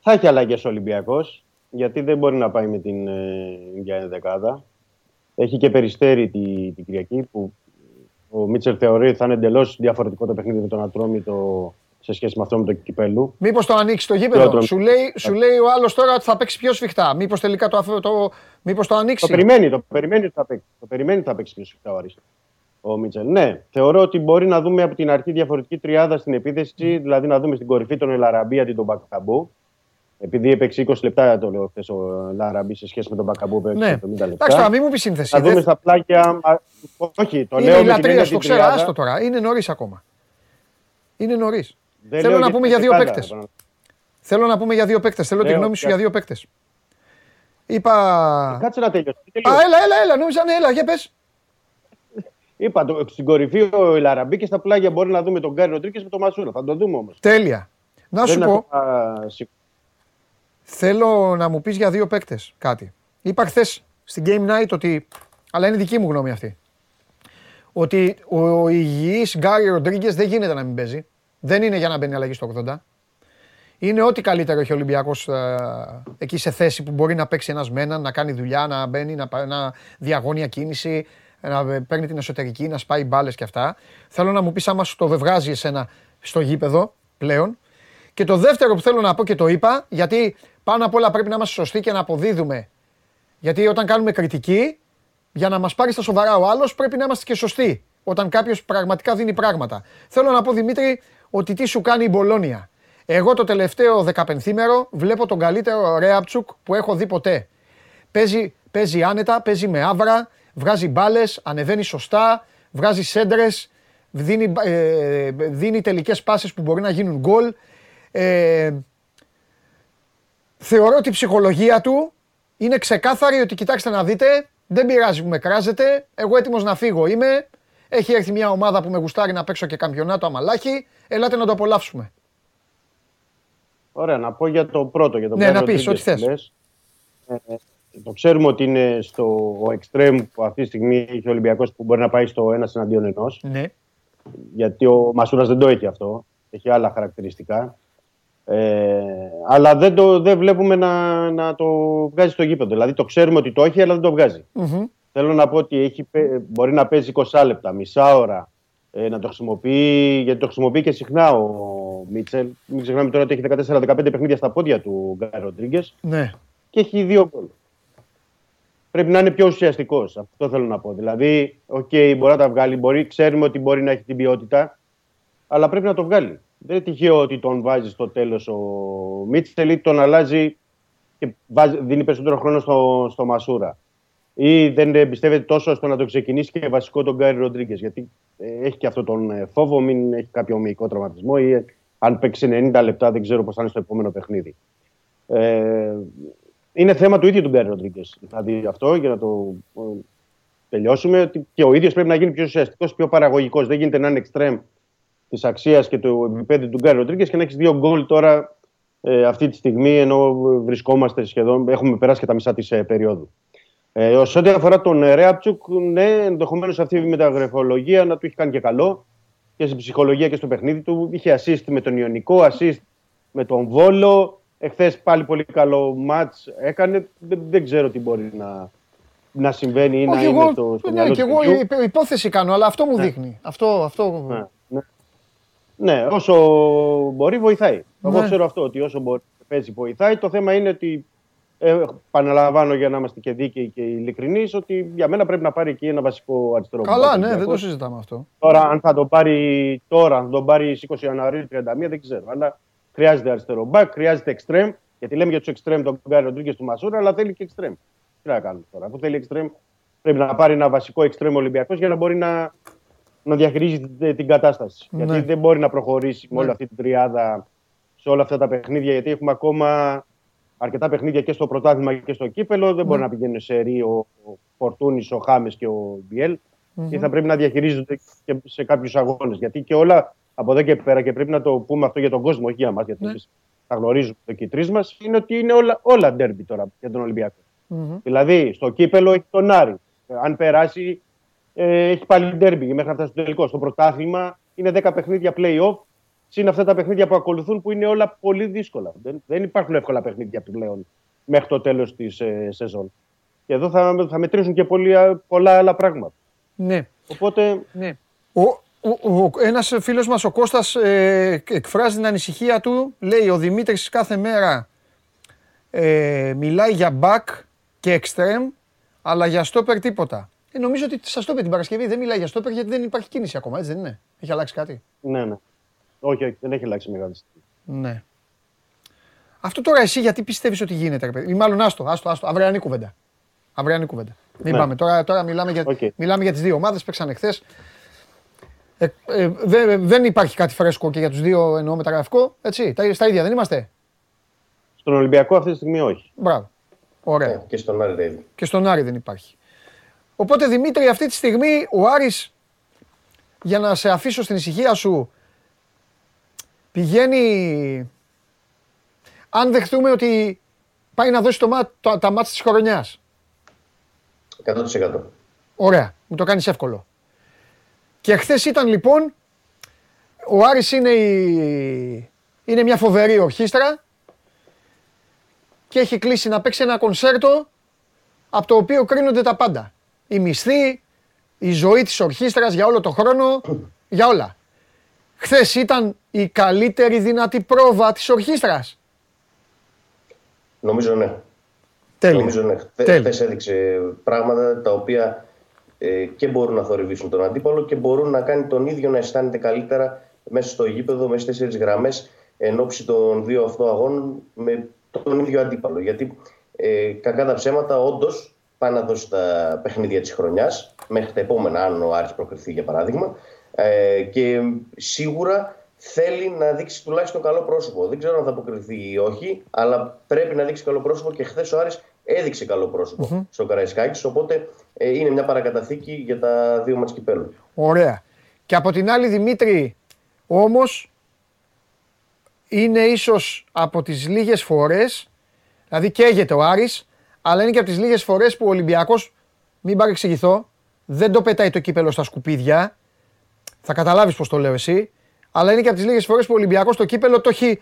Θα έχει αλλαγές ο Ολυμπιακός, γιατί δεν μπορεί να πάει με την ε, ίδια ενδεκάδα. Έχει και περιστέρη τη, την Κυριακή που ο Μίτσελ θεωρεί ότι θα είναι εντελώς διαφορετικό το παιχνίδι με τον Ατρόμητο σε σχέση με αυτό με το Κυπέλου. μήπως το ανοίξει το γήπεδο. Πρώτον. Σου λέει, σου λέει ο άλλος τώρα ότι θα παίξει πιο σφιχτά. Μήπως τελικά το, αφ- το, μήπως το ανοίξει. Το περιμένει, το περιμένει ότι θα παίξει. Το περιμένει ότι θα παίξει πιο σφιχτά ο Άρης. Ο Μίτσελ. Ναι, θεωρώ ότι μπορεί να δούμε από την αρχή διαφορετική τριάδα στην επίθεση, δηλαδή να δούμε στην κορυφή τον Ελαραμπή αντί τον Μπακαμπού. Επειδή έπαιξε 20 λεπτά το λέω χθες ο Ελαραμπή σε σχέση με τον Μπακαμπού που Ναι. έπαιξε 70 λεπτά. Εντάξει, τώρα μην μου πεις σύνθεση. Θα δούμε Δεν- στα πλάγια. α, Όχι, το Είναι λέω η με την λατρεία, έννοια το την ξέρω, τριάδα. άστο τώρα. Είναι νωρίς ακόμα. Είναι νωρίς. Δεν Θέλω λέω να για πούμε την για δύο δεκάδα, παίκτες. επαναλαμβάνω. Θέλω να πούμε για δύο παίκτες. Θέλω τη Λέω, γνώμη σου κα- για δύο παίκτες. Είπα. Κάτσε να τελειώσει. Α, τελείωσε. έλα, έλα, έλα. Νόμιζα, ναι, έλα, για πες. Είπα το, στην κορυφή ο Ελαραμπή και στα πλάγια μπορεί να δούμε τον Γκάρι Ροντρίκε με τον Μασούρα. Θα το δούμε όμως. Τέλεια. Να σου πω, θέλω να μου πεις για δύο παίκτες κάτι. Είπα χθες στην Game Night ότι, αλλά είναι δική μου γνώμη αυτή, ότι ο, ο υγιής Γκάρι Ροντρίγκες δεν γίνεται να μην παίζει. Δεν είναι για να μπαίνει αλλαγή στο 80. Είναι ό,τι καλύτερο έχει ο Ολυμπιακός ε, εκεί σε θέση που μπορεί να παίξει ένας με έναν, να κάνει δουλειά, να μπαίνει, να, πα- να διαγώνια κίνηση, να ε, παίρνει την εσωτερική, να σπάει μπάλες και αυτά. Θέλω να μου πεις άμα σου το βεβγάζει εσένα στο γήπεδο πλέον. Και το δεύτερο που θέλω να πω και το είπα, γιατί πάνω απ' όλα πρέπει να είμαστε σωστοί και να αποδίδουμε. Γιατί όταν κάνουμε κριτική, για να μας πάρει στα σοβαρά ο άλλος, πρέπει να είμαστε και σωστοί. Όταν κάποιος πραγματικά δίνει πράγματα. Θέλω να πω Δημήτρη ότι τι σου κάνει η Μπολόνια. Εγώ το τελευταίο δεκαπενθήμερο βλέπω τον καλύτερο Ρέαπτσουκ που έχω δει ποτέ. Παίζει, παίζει άνετα, παίζει με άβρα, βγάζει μπάλες, ανεβαίνει σωστά, βγάζει σέντρες, δίνει, ε, δίνει τελικές πάσες που μπορεί να γίνουν γκολ. Ε, θεωρώ ότι η ψυχολογία του είναι ξεκάθαρη ότι κοιτάξτε να δείτε, δεν πειράζει που με κράζετε, εγώ έτοιμος να φύγω είμαι, έχει έρθει μια ομάδα που με γουστάρει να παίξω και καμπιονάτο αμαλάχη, ελάτε να το απολαύσουμε. Ωραία, να πω για το πρώτο. Για το Ναι, Γκάρι να πεις, Ροντρίγκες ό,τι που λες. Ε, το ξέρουμε ότι είναι στο ο extreme που αυτή τη στιγμή έχει ο Ολυμπιακός που μπορεί να πάει στο ένας εναντίον ενός. Ναι. Γιατί ο Μασούρας δεν το έχει αυτό. Έχει άλλα χαρακτηριστικά. Ε, αλλά δεν, το, δεν βλέπουμε να, να το βγάζει στο γήπεδο. Δηλαδή το ξέρουμε ότι το έχει, αλλά δεν το βγάζει. Μμμ. Θέλω να πω ότι έχει, πέ- μπορεί να παίζει 20 λεπτά, μισή ώρα, ε, να το χρησιμοποιεί, γιατί το χρησιμοποιεί και συχνά ο Μίτσελ. Μην ξεχνάμε τώρα ότι έχει 14-15 παιχνίδια στα πόδια του Γκάρι Ροντρίγκες Ναι. και έχει δύο γκολ. Πρέπει να είναι πιο ουσιαστικός. Αυτό θέλω να πω. Δηλαδή, οκ, μπορεί να τα βγάλει, μπορεί, ξέρουμε ότι μπορεί να έχει την ποιότητα, αλλά πρέπει να το βγάλει. Δεν είναι τυχαίο ότι τον βάζει στο τέλος ο Μίτσελ ή τον αλλάζει και βάζει, δίνει περισσότερο χρόνο στο, στο Μασούρα. Ή δεν εμπιστεύεται τόσο στο να το ξεκινήσει και βασικό τον Γκάρι Ροντρίγκες. Γιατί ε, έχει και αυτό τον ε, φόβο, μην έχει κάποιο μυϊκό τραυματισμό ή ε, αν παίξει 90 λεπτά, δεν ξέρω πώς θα είναι στο επόμενο παιχνίδι. Ε, είναι θέμα του ίδιου του Γκάρι Ροντρίγκες. Δηλαδή αυτό για να το ε, τελειώσουμε. Ότι και ο ίδιος πρέπει να γίνει πιο ουσιαστικός, πιο παραγωγικός. Δεν γίνεται να είναι εξτρέμ της αξίας και του επίπεδου του Γκάρι Ροντρίγκες και να έχεις δύο γκολ τώρα ε, αυτή τη στιγμή ενώ βρισκόμαστε σχεδόν, έχουμε περάσει και τα μισά της ε, περίοδου. Ε, σε ό,τι αφορά τον ε, Ρέαπτσουκ, ναι, ενδεχομένως αυτή η μεταγραφολογία να του έχει κάνει και καλό και στην ψυχολογία και στο παιχνίδι του. Είχε assist με τον Ιωνικό, assist με τον Βόλο. Εχθές πάλι πολύ καλό μάτς έκανε. Δεν, δεν ξέρω τι μπορεί να, να συμβαίνει ή να Όχι, είναι εγώ, στο, στο ναι, μυαλό και του εγώ παιδιού. υπο- υπόθεση κάνω, αλλά αυτό μου δείχνει. Αυτό, αυτό. Ναι, ναι. Ναι, όσο μπορεί βοηθάει. Εγώ Ναι. ξέρω αυτό, ότι όσο μπορεί παίζει βοηθάει. Το θέμα είναι ότι, ε, επαναλαμβάνω για να είμαστε και δίκαιοι και ειλικρινείς, ότι για μένα πρέπει να πάρει εκεί ένα βασικό αριστερό Καλά, μπακ ναι, δεν το Ολυμπιακός. συζητάμε αυτό. Τώρα, αν θα το πάρει τώρα, αν τον πάρει στις 20 Ιανουαρίου 31, δεν ξέρω. Αλλά χρειάζεται αριστερό μπακ, χρειάζεται εξτρέμ. Γιατί λέμε για τους εξτρέμ τον Γκάρι Ροντρίγκες του Μασούρα, αλλά θέλει και εξτρέμ. Τι να κάνουμε τώρα. Αφού θέλει εξτρέμ, πρέπει να πάρει ένα βασικό εξτρέμ Ολυμπιακός για να μπορεί να, να διαχειρίζεται την κατάσταση. Ναι. Γιατί δεν μπορεί να προχωρήσει με Ναι. όλη αυτή την τριάδα σε όλα αυτά τα παιχνίδια, γιατί έχουμε ακόμα αρκετά παιχνίδια και στο πρωτάθλημα και στο κύπελο. Δεν μπορεί να πηγαίνει σε ρί ο, ο Φορτούνης, ο Χάμες και ο μπιελ Και θα πρέπει να διαχειρίζονται και σε κάποιους αγώνες. Γιατί και όλα από εδώ και πέρα, και πρέπει να το πούμε αυτό για τον κόσμο, όχι για μα, γιατί Ναι. εμείς τα γνωρίζουμε το και οι τρεις μας, είναι ότι είναι όλα, όλα ντέρμπι τώρα για τον Ολυμπιακό. Μμμ. Δηλαδή, στο κύπελο έχει τον Άρη. Ε, Αν περάσει, ε, έχει πάλι ντέρμπι μέχρι να φτάσει στο τελικό. Στο πρωτάθλημα είναι 10 παιχνίδια play-off, συν αυτά τα παιχνίδια που ακολουθούν που είναι όλα πολύ δύσκολα. Δεν, δεν υπάρχουν εύκολα παιχνίδια πλέον μέχρι το τέλος της ε, σεζόν. Και εδώ θα, θα μετρήσουν και πολλοί, πολλά άλλα πράγματα. Ναι. Οπότε Ναι. Ο, ο, ο, ένας φίλος μας, ο Κώστας, ε, εκφράζει την ανησυχία του. Λέει, ο Δημήτρης κάθε μέρα ε, μιλάει για μπακ και εξτρέμ, αλλά για στόπερ τίποτα. Ε, νομίζω ότι στα στόπερ την Παρασκευή δεν μιλάει για στόπερ γιατί δεν υπάρχει κίνηση ακόμα, έτσι δεν είναι. Έχει αλλάξει κάτι. ναι, ναι. Όχι, όχι, δεν έχει αλλάξει μεγάλη στιγμή. Ναι. Αυτό τώρα εσύ γιατί πιστεύεις ότι γίνεται, ρε παιδί; Ή μάλλον άστο, άστο, άστο. Αυριανή κουβέντα. Αυριανή κουβέντα. Μην Ναι. πάμε. Τώρα, τώρα μιλάμε, για, Οκ. μιλάμε για τις δύο ομάδες, παίξαν εχθές. Ε, ε, δε- δεν υπάρχει κάτι φρέσκο και για τους δύο εννοώ μεταγραφικό, έτσι; Τα, στα ίδια δεν είμαστε; Στον Ολυμπιακό αυτή τη στιγμή όχι. Μπράβο. Ωραία. Ε, Και στον Άρη Ρέιδη. Και στον Άρη δεν υπάρχει. Οπότε Δημήτρη, αυτή τη στιγμή ο Άρης, για να σε αφήσω στην ησυχία σου, πηγαίνει. Αν δεχτούμε ότι πάει να δώσει το, μά- το- τα μάτια της χρονιάς. 100%. Ωραία, μου το κάνεις εύκολο. Και χθες ήταν λοιπόν, ο Άρης είναι, η... είναι μια φοβερή ορχήστρα και έχει κλείσει να παίξει ένα κονσέρτο από το οποίο κρίνονται τα πάντα. Η μισθή, η ζωή της ορχήστρας για όλο το χρόνο, για όλα. Χθες ήταν η καλύτερη δυνατή πρόβα της ορχήστρας. Νομίζω ναι. Τέλεια. Νομίζω ναι. Τέλεια. Χθες έδειξε πράγματα τα οποία ε, και μπορούν να θορυβήσουν τον αντίπαλο και μπορούν να κάνει τον ίδιο να αισθάνεται καλύτερα μέσα στο γήπεδο, μέσα στι τέσσερις γραμμές εν ώψη των δύο αυτών αγώνων με τον ίδιο αντίπαλο. Γιατί ε, κακά τα ψέματα, όντως πάει να δώσει τα παιχνίδια της χρονιάς μέχρι τα επόμενα, αν ο Άρης προκριθεί για παράδειγμα. Ε, και σίγουρα θέλει να δείξει τουλάχιστον καλό πρόσωπο. Δεν ξέρω αν θα αποκριθεί ή όχι, αλλά πρέπει να δείξει καλό πρόσωπο και χθες ο Άρης έδειξε καλό πρόσωπο στο Καραϊσκάκης. Οπότε ε, είναι μια παρακαταθήκη για τα δύο μάτς κυπέλου. Ωραία. Και από την άλλη Δημήτρη, όμως, είναι ίσως από τις λίγες φορές, δηλαδή καίγεται ο Άρης, αλλά είναι και από τις λίγες φορές που ο Ολυμπιακός, μην παρεξηγηθώ, δεν το πετάει το κύπελο στα σκουπίδια, θα καταλάβεις πώς το λέω εσύ, αλλά είναι και από τις λίγες φορές που ο Ολυμπιακός το κύπελο το έχει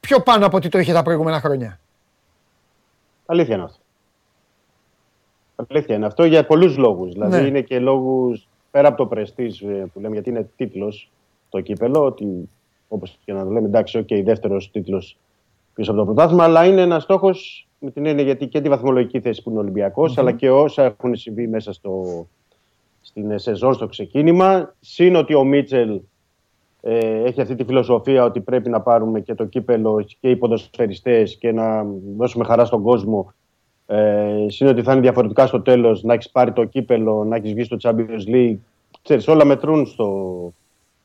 πιο πάνω από ό,τι το είχε τα προηγούμενα χρόνια. Αλήθεια είναι αυτό. Αλήθεια είναι αυτό για πολλούς λόγους. Δηλαδή Ναι. είναι και λόγους πέρα από το πρεστίζ ε, που λέμε γιατί είναι τίτλος το κύπελο, ότι όπως και να το λέμε εντάξει, οκ, δεύτερος τίτλος πίσω από το πρωτάθλημα, αλλά είναι ένας στόχος με την έννοια γιατί και τη βαθμολογική θέση που είναι ο Ολυμπιακός αλλά και όσα έχουν συμβεί μέσα στο, στην ε, σεζόν, στο ξεκίνημα. Συν ότι ο Μίτσελ ε, έχει αυτή τη φιλοσοφία ότι πρέπει να πάρουμε και το κύπελο και οι ποδοσφαιριστές και να δώσουμε χαρά στον κόσμο. Ε, συν ότι θα είναι διαφορετικά στο τέλος να έχεις πάρει το κύπελο, να έχεις βγει στο Champions League. Ξέρεις, όλα μετρούν στο,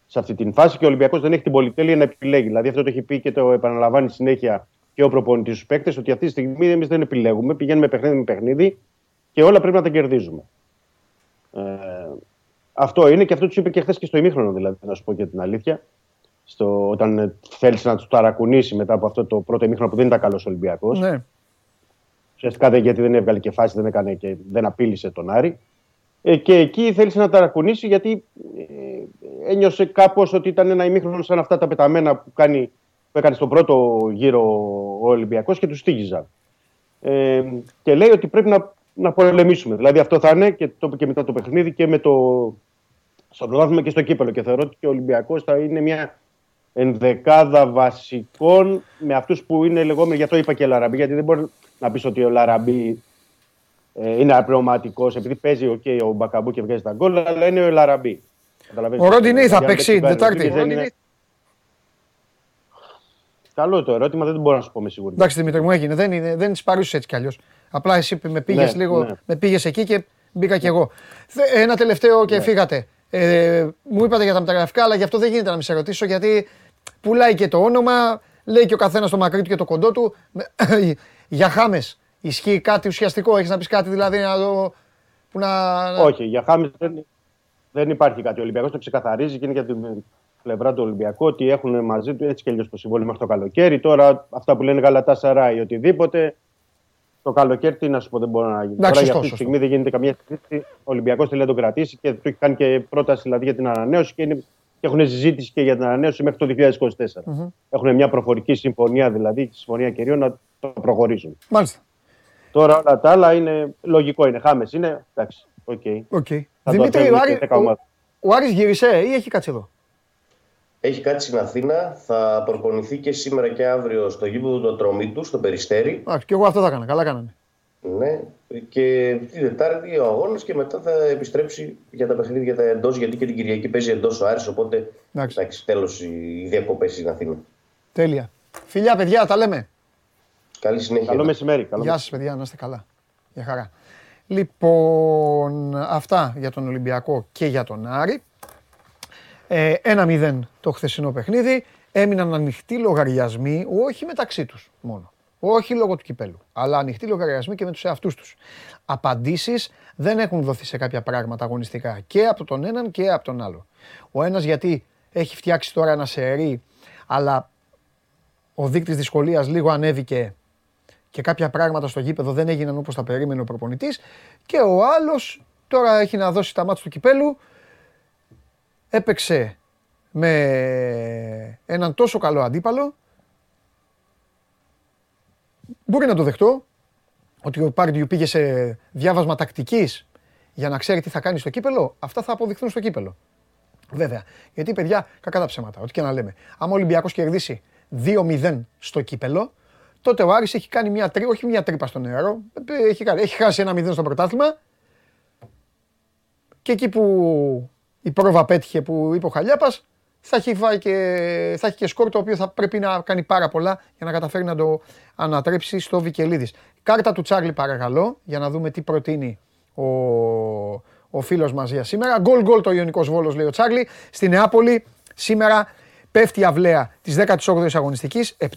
σε αυτή την φάση και ο Ολυμπιακός δεν έχει την πολυτέλεια να επιλέγει. Δηλαδή αυτό το έχει πει και το επαναλαμβάνει συνέχεια και ο προπονητής στους παίκτες ότι αυτή τη στιγμή εμείς δεν επιλέγουμε, πηγαίνουμε παιχνίδι με παιχνίδι και όλα πρέπει να τα κερδίζουμε. Ε, αυτό είναι και αυτό τους είπε και χθες και στο ημίχρονο, δηλαδή, να σου πω και την αλήθεια. Στο, όταν ε, θέλησε να τους ταρακουνήσει μετά από αυτό το πρώτο ημίχρονο που δεν ήταν καλός Ολυμπιακός. Ναι. Ουσιαστικά δεν, γιατί δεν έβγαλε και φάση, δεν, έκανε και, δεν απείλησε τον Άρη. Ε, και εκεί θέλησε να ταρακουνήσει γιατί ε, ένιωσε κάπως ότι ήταν ένα ημίχρονο σαν αυτά τα πεταμένα που, κάνει, που έκανε στον πρώτο γύρο ο Ολυμπιακός και τους στίγιζαν. Ε, και λέει ότι πρέπει να, να πολεμήσουμε. Δηλαδή αυτό θα είναι και, το, και μετά το παιχνίδι και με το, στο πρωτάθλημα και στο κύπελο. Και θεωρώ ότι και ο Ολυμπιακός θα είναι μια ενδεκάδα βασικών με αυτούς που είναι λεγόμενοι. Για το είπα και Λαραμπή, γιατί δεν μπορεί να πεις ότι ο Λαραμπή ε, είναι απλωματικό επειδή παίζει okay, ο Μπακαμπού και βγάζει τα γκολ, αλλά είναι ο Λαραμπή. Καταλαβαίνεις. Ο Ροντινέη θα Γιατί αν παίξει δεν την κάνει, Τετάρτη. Δεν είναι- Καλό το ερώτημα, δεν μπορώ να σου πω με σιγουριά. Εντάξει, Δημήτρη μου έγινε. Δεν, είναι, δεν τις παρούσε έτσι κι αλλιώς. Απλά εσύ με πήγες Ναι, λίγο, ναι. με πήγες εκεί και μπήκα κι εγώ. Θε- Ένα τελευταίο και φύγατε. Ε, μου είπατε για τα μεταγραφικά, αλλά γι' αυτό δεν γίνεται να με σε ρωτήσω, γιατί πουλάει και το όνομα, λέει και ο καθένας το μακρύ του και το κοντό του. Με- [coughs] για χάμες. Ισχύει κάτι ουσιαστικό, έχεις να πεις κάτι δηλαδή να το. Που να... Όχι, για Χάμες δεν, δεν υπάρχει κάτι. Ο Ολυμπιακός το ξεκαθαρίζει και είναι για την πλευρά του Ολυμπιακού ότι έχουν μαζί του έτσι και αλλιώς το συμβόλαιο μέχρι το καλοκαίρι. Τώρα αυτά που λένε Γαλατά Σαρά ή οτιδήποτε. Το καλοκαίρι τι να σου πω, δεν μπορεί να γίνει. Εντάξει, Τώρα για σωστό, αυτή τη σωστό. στιγμή δεν γίνεται καμία συζήτηση. Ο Ολυμπιακός θέλει να τον κρατήσει και του έχει κάνει και πρόταση δηλαδή, για την ανανέωση και, είναι, και έχουν συζήτηση και για την ανανέωση μέχρι το 2024. Έχουν μια προφορική συμφωνία δηλαδή, τη συμφωνία κυρίων να το προχωρήσουν. Μάλιστα. Τώρα όλα τα άλλα είναι λογικό, είναι φήμες. Είναι εντάξει, OK. OK. το Δημήτρη, ο, παίρνουν Άρη, και δέκα ο, ομάδες. ο Άρης γύρισε ή έχει κάτσει εδώ; Έχει κάτσει στην Αθήνα, θα προπονηθεί και σήμερα και αύριο στο γήπεδο του Ατρομήτου, στο Περιστέρι. Εντάξει, και εγώ αυτό θα έκανα. Καλά κάνανε. Ναι, και τη Δετάρτη ο αγώνας και μετά θα επιστρέψει για τα παιχνίδια τα εντός, γιατί και την Κυριακή παίζει εντός ο Άρης, οπότε Εντάξει. εντάξει, τέλος οι διακοπές στην Αθήνα. Τέλεια. Φιλιά, παιδιά, τα λέμε. Καλή συνέχεια. Καλό μεσημέρι. Καλό Γεια σας παιδιά, να είστε καλά. Για χαρά. Λοιπόν, αυτά για τον Ολυμπιακό και για τον Άρη. Ε, 1-0 το χθεσινό παιχνίδι. Έμειναν ανοιχτοί λογαριασμοί, όχι μεταξύ τους μόνο. Όχι λόγω του κυπέλου, αλλά ανοιχτοί λογαριασμοί και με τους εαυτούς τους. Απαντήσεις δεν έχουν δοθεί σε κάποια πράγματα αγωνιστικά και από τον έναν και από τον άλλο. Ο ένας γιατί έχει φτιάξει τώρα ένα σερί, αλλά ο δείκτης δυσκολίας λίγο ανέβηκε και κάποια πράγματα στο γήπεδο δεν έγιναν όπως τα περίμενε ο προπονητής και ο άλλος τώρα έχει να δώσει τα μάτια του κυπέλου έπαιξε με έναν τόσο καλό αντίπαλο μπορεί να το δεχτώ ότι ο Πάρντιου πήγε σε διάβασμα τακτικής για να ξέρει τι θα κάνει στο κύπελο αυτά θα αποδειχθούν στο κύπελο Βέβαια. Γιατί παιδιά, κακά τα ψέματα, ό,τι και να λέμε. Αν ο Ολυμπιακός κερδίσει 2-0 στο κύπελο, τότε ο Άρης έχει κάνει μια τρύπα, όχι μια τρύπα στο νερό, ε, έχει, κάνει- έχει χάσει ένα 0 στο πρωτάθλημα. Και εκεί που η πρόβα πέτυχε που είπε ο Χαλιάπας, θα έχει, φάει και, θα έχει και σκορ το οποίο θα πρέπει να κάνει πάρα πολλά για να καταφέρει να το ανατρέψει στο Βικελίδης. Κάρτα του Τσάρλι παρακαλώ, για να δούμε τι προτείνει ο, ο φίλος μας για σήμερα. Γκολ γκολ το Ιωνικός Βόλος λέει ο Τσάρλι. Στη Νεάπολη σήμερα πέφτει η αυλαία της 18ης αγωνιστικής. 7.30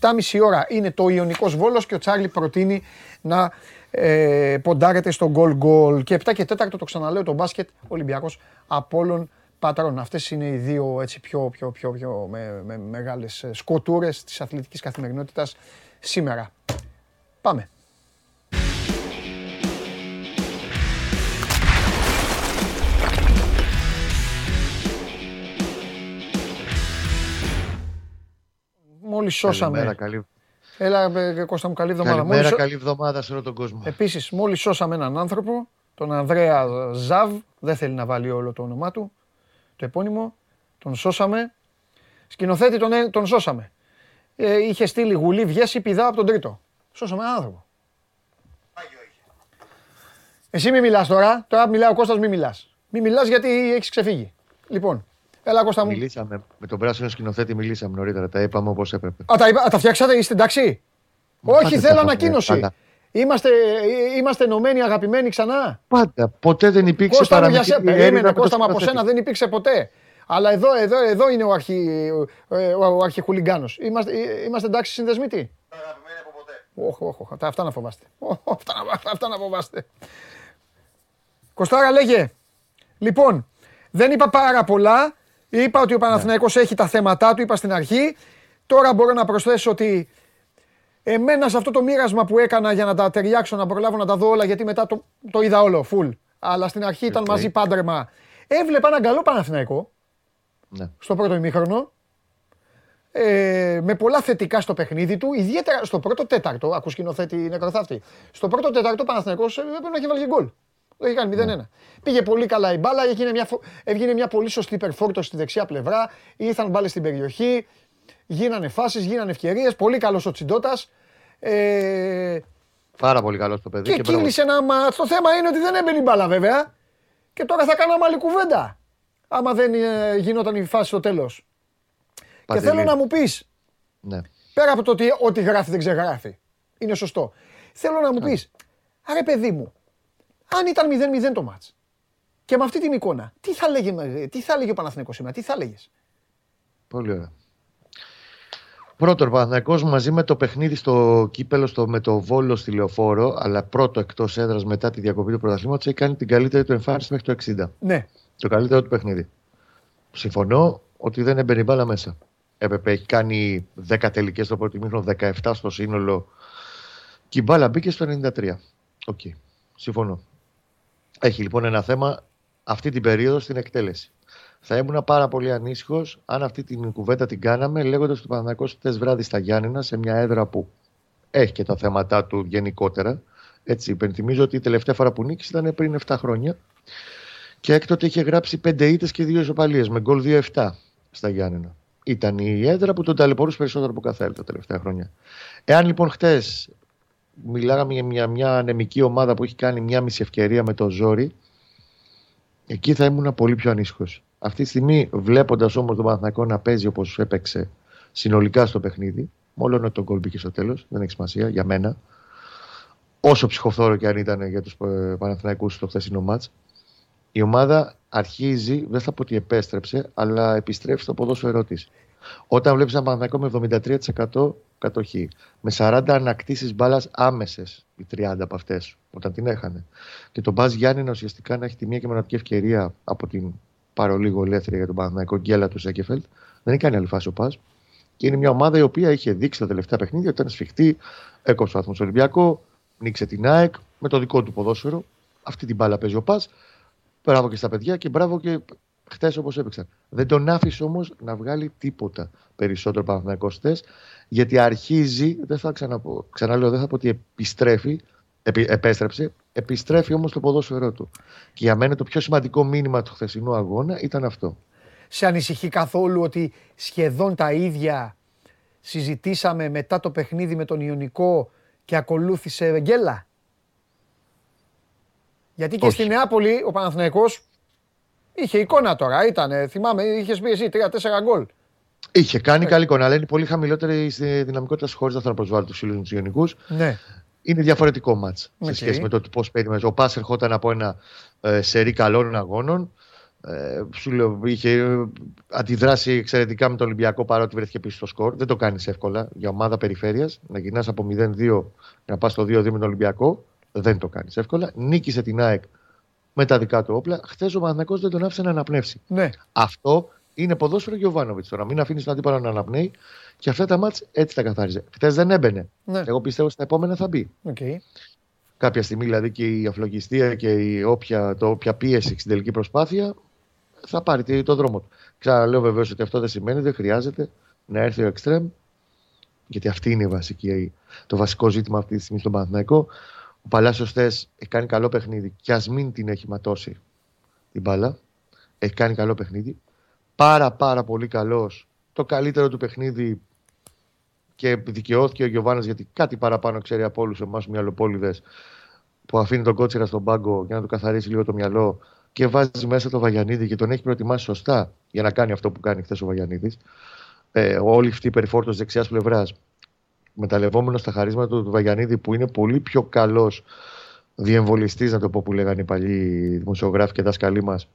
ώρα είναι το Ιωνικός Βόλος και ο Τσάρλι προτείνει να ε, ποντάρεται στο γκολ γκολ. Και 7 και 4 το ξαναλέω το μπάσκετ Ολυμπιακός Απόλλων Πατρών. Αυτές είναι οι δύο έτσι πιο, πιο, πιο, πιο με, με, μεγάλες ε, σκοτούρες της αθλητικής καθημερινότητας σήμερα. Πάμε. Μόλις σώσαμε. Καλημέρα, καλή, Έλα, ε, Κώστα μου, καλή εβδομάδα. καλημέρα, Μόλις σω- καλή εβδομάδα σε όλο τον κόσμο. Επίσης, μόλις σώσαμε έναν άνθρωπο, τον Ανδρέα Ζαβ, δεν θέλει να βάλει όλο το όνομά του, το επώνυμο, τον σώσαμε. Σκηνοθέτη τον, ε- τον σώσαμε. Ε, είχε στείλει γουλή, βγες πηδά από τον τρίτο. Σώσαμε έναν άνθρωπο. Εσύ μη μιλάς τώρα, τώρα που μιλάει ο Κώστας μη μιλάς. Μη μιλάς γιατί έχεις ξεφύγει. Λοιπόν, έλα Κώστα μου. Μιλήσαμε με τον πράσινο σκηνοθέτη, μιλήσαμε νωρίτερα. Τα είπαμε όπως έπρεπε. Α, τα, είπα- α, τα φτιάξατε, είστε εντάξει; Πάτε Όχι, τα θέλω πάμε, ανακοίνωση. πάντα. Είμαστε, ε, είμαστε ενωμένοι, αγαπημένοι ξανά; Πάντα. Ποτέ δεν υπήρξε Κώστα μου, για παραμικρή σε, έρευνα περίμενε, με τον Κώστα μου, από σκηνοθέτη. σένα δεν υπήρξε ποτέ. Αλλά εδώ, εδώ, εδώ είναι ο, αρχι, ε, ο, ο αρχιχουλιγκάνος. Είμαστε, ε, είμαστε εντάξει συνδεσμητοί. Αγαπημένοι από ποτέ. Όχι, όχι, όχι, αυτά, αυτά να φοβάστε. Οχ, Αυτά, να- αυτά να φοβάστε. Κωστάρα λέγε. Λοιπόν, δεν είπα πάρα πολλά. Είπα ότι ο Παναθηναϊκός έχει τα θέματά του, είπα στην αρχή. Τώρα μπορώ να προσθέσω ότι εμένα σε αυτό το μοίρασμα που έκανα για να τα ταιριάξω, να προλάβω να τα δω όλα, γιατί μετά το, το είδα όλο, full. Αλλά στην αρχή ήταν Οκ. μαζί πάντρεμα. Έβλεπα έναν καλό Παναθηναϊκό Ναι. στο πρώτο ημίχρονο. Ε, με πολλά θετικά στο παιχνίδι του, ιδιαίτερα στο πρώτο τέταρτο. Ακούς σκηνοθέτη νεκροθάφτη. Στο πρώτο τέταρτο ο Παναθηναϊκός ε, έπρεπε να έχει βάλει και γκολ. Το έχει κάνει 0-1. Πήγε πολύ καλά η μπάλα, έγινε μια, φο- έβγαινε μια πολύ σωστή υπερφόρτωση στη δεξιά πλευρά. Ήρθαν μπάλες στην περιοχή, γίνανε φάσεις, γίνανε ευκαιρίες. Πολύ καλός ο Τσιντότα. Ε, Πάρα πολύ καλός το παιδί. και μπράβο. κύλησε ένα μάτς. Το θέμα είναι ότι δεν έμπαινε η μπάλα βέβαια. Και τώρα θα κάναμε άλλη κουβέντα. Άμα δεν ε, γινόταν η φάση στο τέλος. Και Παντελή. θέλω να μου πεις, Ναι. πέρα από το ότι ό,τι γράφει δεν ξεγράφει. Είναι σωστό. Θέλω να μου πεις, άρε παιδί μου, αν ήταν 0-0 το μάτς και με αυτή την εικόνα, τι θα λέγε, με- τι θα λέγε ο Παναθηναϊκός σήμερα, τι θα λέγες; Πολύ ωραία. Πρώτον, ο Παναθηναϊκός μαζί με το παιχνίδι στο κύπελο στο, με το Βόλο στη Λεωφόρο, αλλά πρώτο εκτός έδρας μετά τη διακοπή του πρωταθλήματος, έχει κάνει την καλύτερη του εμφάνιση μέχρι το 60. Ναι, Το καλύτερο του παιχνίδι. Συμφωνώ ότι δεν έμπαινε η μπάλα μέσα. Έπρεπε, έχει κάνει 10 τελικές στο πρώτο ημίχρονο, 17 στο σύνολο. Και η μπάλα μπήκε στο 93. Οκ. Συμφωνώ. Έχει λοιπόν ένα θέμα αυτή την περίοδο στην εκτέλεση. Θα ήμουν πάρα πολύ ανήσυχος αν αυτή την κουβέντα την κάναμε λέγοντας ότι ο Παναθηναϊκός χτες βράδυ στα Γιάννηνα σε μια έδρα που έχει και τα θέματα του γενικότερα. Έτσι, υπενθυμίζω ότι η τελευταία φορά που νίκησε ήταν πριν 7 χρόνια. Και έκτοτε είχε γράψει 5 ήττες και 2 ισοπαλίες με γκολ 2-7 στα Γιάννηνα. Ήταν η έδρα που τον ταλαιπωρούσε περισσότερο από κάθε άλλη τα τελευταία χρόνια. Εάν λοιπόν χτε μιλάγαμε για μια, μια ανεμική ομάδα που έχει κάνει μια μισή ευκαιρία με το ζόρι, εκεί θα ήμουν πολύ πιο ανήσυχος. Αυτή τη στιγμή, βλέποντας όμως τον Παναθηναϊκό να παίζει όπως έπαιξε συνολικά στο παιχνίδι, μόνο ότι τον γκολ μπήκε στο τέλος, δεν έχει σημασία για μένα. Όσο ψυχοφθόρο και αν ήταν για τους Παναθηναϊκούς στο χθεσινό μάτς, η ομάδα αρχίζει, δεν θα πω ότι επέστρεψε, αλλά επιστρέφει στο ποδόσφαιρό της. Όταν βλέπεις ένα Παναθηναϊκό με 73% κατοχή, με 40 ανακτήσεις μπάλας άμεσες, οι 30 από αυτές, όταν την έχανε, και τον Μπαζ Γιάννη ουσιαστικά να έχει τη μία και μοναδική ευκαιρία από την παρολίγο ελεύθερη για τον Παναθηναϊκό γκέλα του Σέκεφελτ, δεν έχει κάνει άλλη φάση ο Παζ. Και είναι μια ομάδα η οποία είχε δείξει τα τελευταία παιχνίδια ότι ήταν σφιχτή, έκοψε βαθμό στο Ολυμπιακό, νίξε την ΑΕΚ με το δικό του ποδόσφαιρο. Αυτή την μπάλα παίζει ο Παζ. Μπράβο και στα παιδιά και μπράβο και χτες όπως έπαιξαν. Δεν τον άφησε όμως να βγάλει τίποτα περισσότερο Παναθυνακό χτε, γιατί αρχίζει, δεν θα ξαναπώ, ξαναλέω, δεν θα πω ότι επιστρέφει, επι, επέστρεψε, επιστρέφει όμως το ποδόσφαιρό του. Και για μένα το πιο σημαντικό μήνυμα του χθεσινού αγώνα ήταν αυτό. σε ανησυχεί καθόλου ότι σχεδόν τα ίδια συζητήσαμε μετά το παιχνίδι με τον Ιωνικό και ακολούθησε γκέλα. Γιατί και Όχι. στη Νεάπολη ο Παναθηναϊκός είχε εικόνα τώρα, ήταν, θυμάμαι, είχες πει εσύ 3-4 γκολ. Είχε κάνει καλή εικόνα, αλλά είναι πολύ χαμηλότερη στη δυναμικότητα χωρίς να θέλω να προσβάλλω τους φίλους του Ιωνικού. Ναι. Είναι διαφορετικό ματς σε Οκ. σχέση με το πώς περίμενες. Ο ΠΑΣ ερχόταν από ένα ε, σερί καλών αγώνων. Ε, σου λέω, είχε ε, αντιδράσει εξαιρετικά με τον Ολυμπιακό παρότι βρέθηκε πίσω στο σκορ. Δεν το κάνεις εύκολα για ομάδα περιφέρειας. Να γυρνάς από 0-2 να πας στο 2-2 με τον Ολυμπιακό. Δεν το κάνεις εύκολα. Νίκησε την ΑΕΚ με τα δικά του όπλα. Χθες ο Παναθηναϊκός δεν τον άφησε να αναπνεύσει. Ναι. Αυτό είναι ποδόσφαιρο Γιοβάνοβιτς τώρα. Μην αφήνεις τον αντίπαλο να αναπνέει. Και αυτά τα ματς έτσι τα καθάριζε. Χθες δεν έμπαινε. Ναι. Εγώ πιστεύω στα επόμενα θα μπει Οκ. κάποια στιγμή δηλαδή και η αφλογιστία και η όποια, το όποια πίεση στην τελική προσπάθεια θα πάρει τη- το δρόμο του. Ξαναλέω βεβαίως ότι αυτό δεν σημαίνει, δεν χρειάζεται να έρθει ο Εκστρέμ γιατί αυτή είναι η βασική, το βασικό ζήτημα αυτή τη στιγμή στον Παναθηναϊκό. Ο Παλάσιος Θες έχει κάνει καλό παιχνίδι και ας μην την έχει ματώσει την μπάλα. Έχει κάνει καλό παιχνίδι. Πάρα πάρα πολύ καλός. Το καλύτερο του παιχνίδι και δικαιώθηκε ο Γιωβάνα γιατί κάτι παραπάνω ξέρει από όλους εμάς μυαλοπόλυδε που αφήνει τον κότσιρα στον πάγκο για να του καθαρίσει λίγο το μυαλό και βάζει μέσα το Βαγιανίδη και τον έχει προετοιμάσει σωστά για να κάνει αυτό που κάνει χθες ο Βαγιανίδης. Ε, όλη αυτή η περιφόρτωση δεξιάς πλευράς, μεταλλευόμενος στα χαρίσματα του, του Βαγιανίδη που είναι πολύ πιο καλός διεμβολιστής, να το πω που λέγανε οι παλιοί δημοσιογράφοι και δάσκαλοι μας,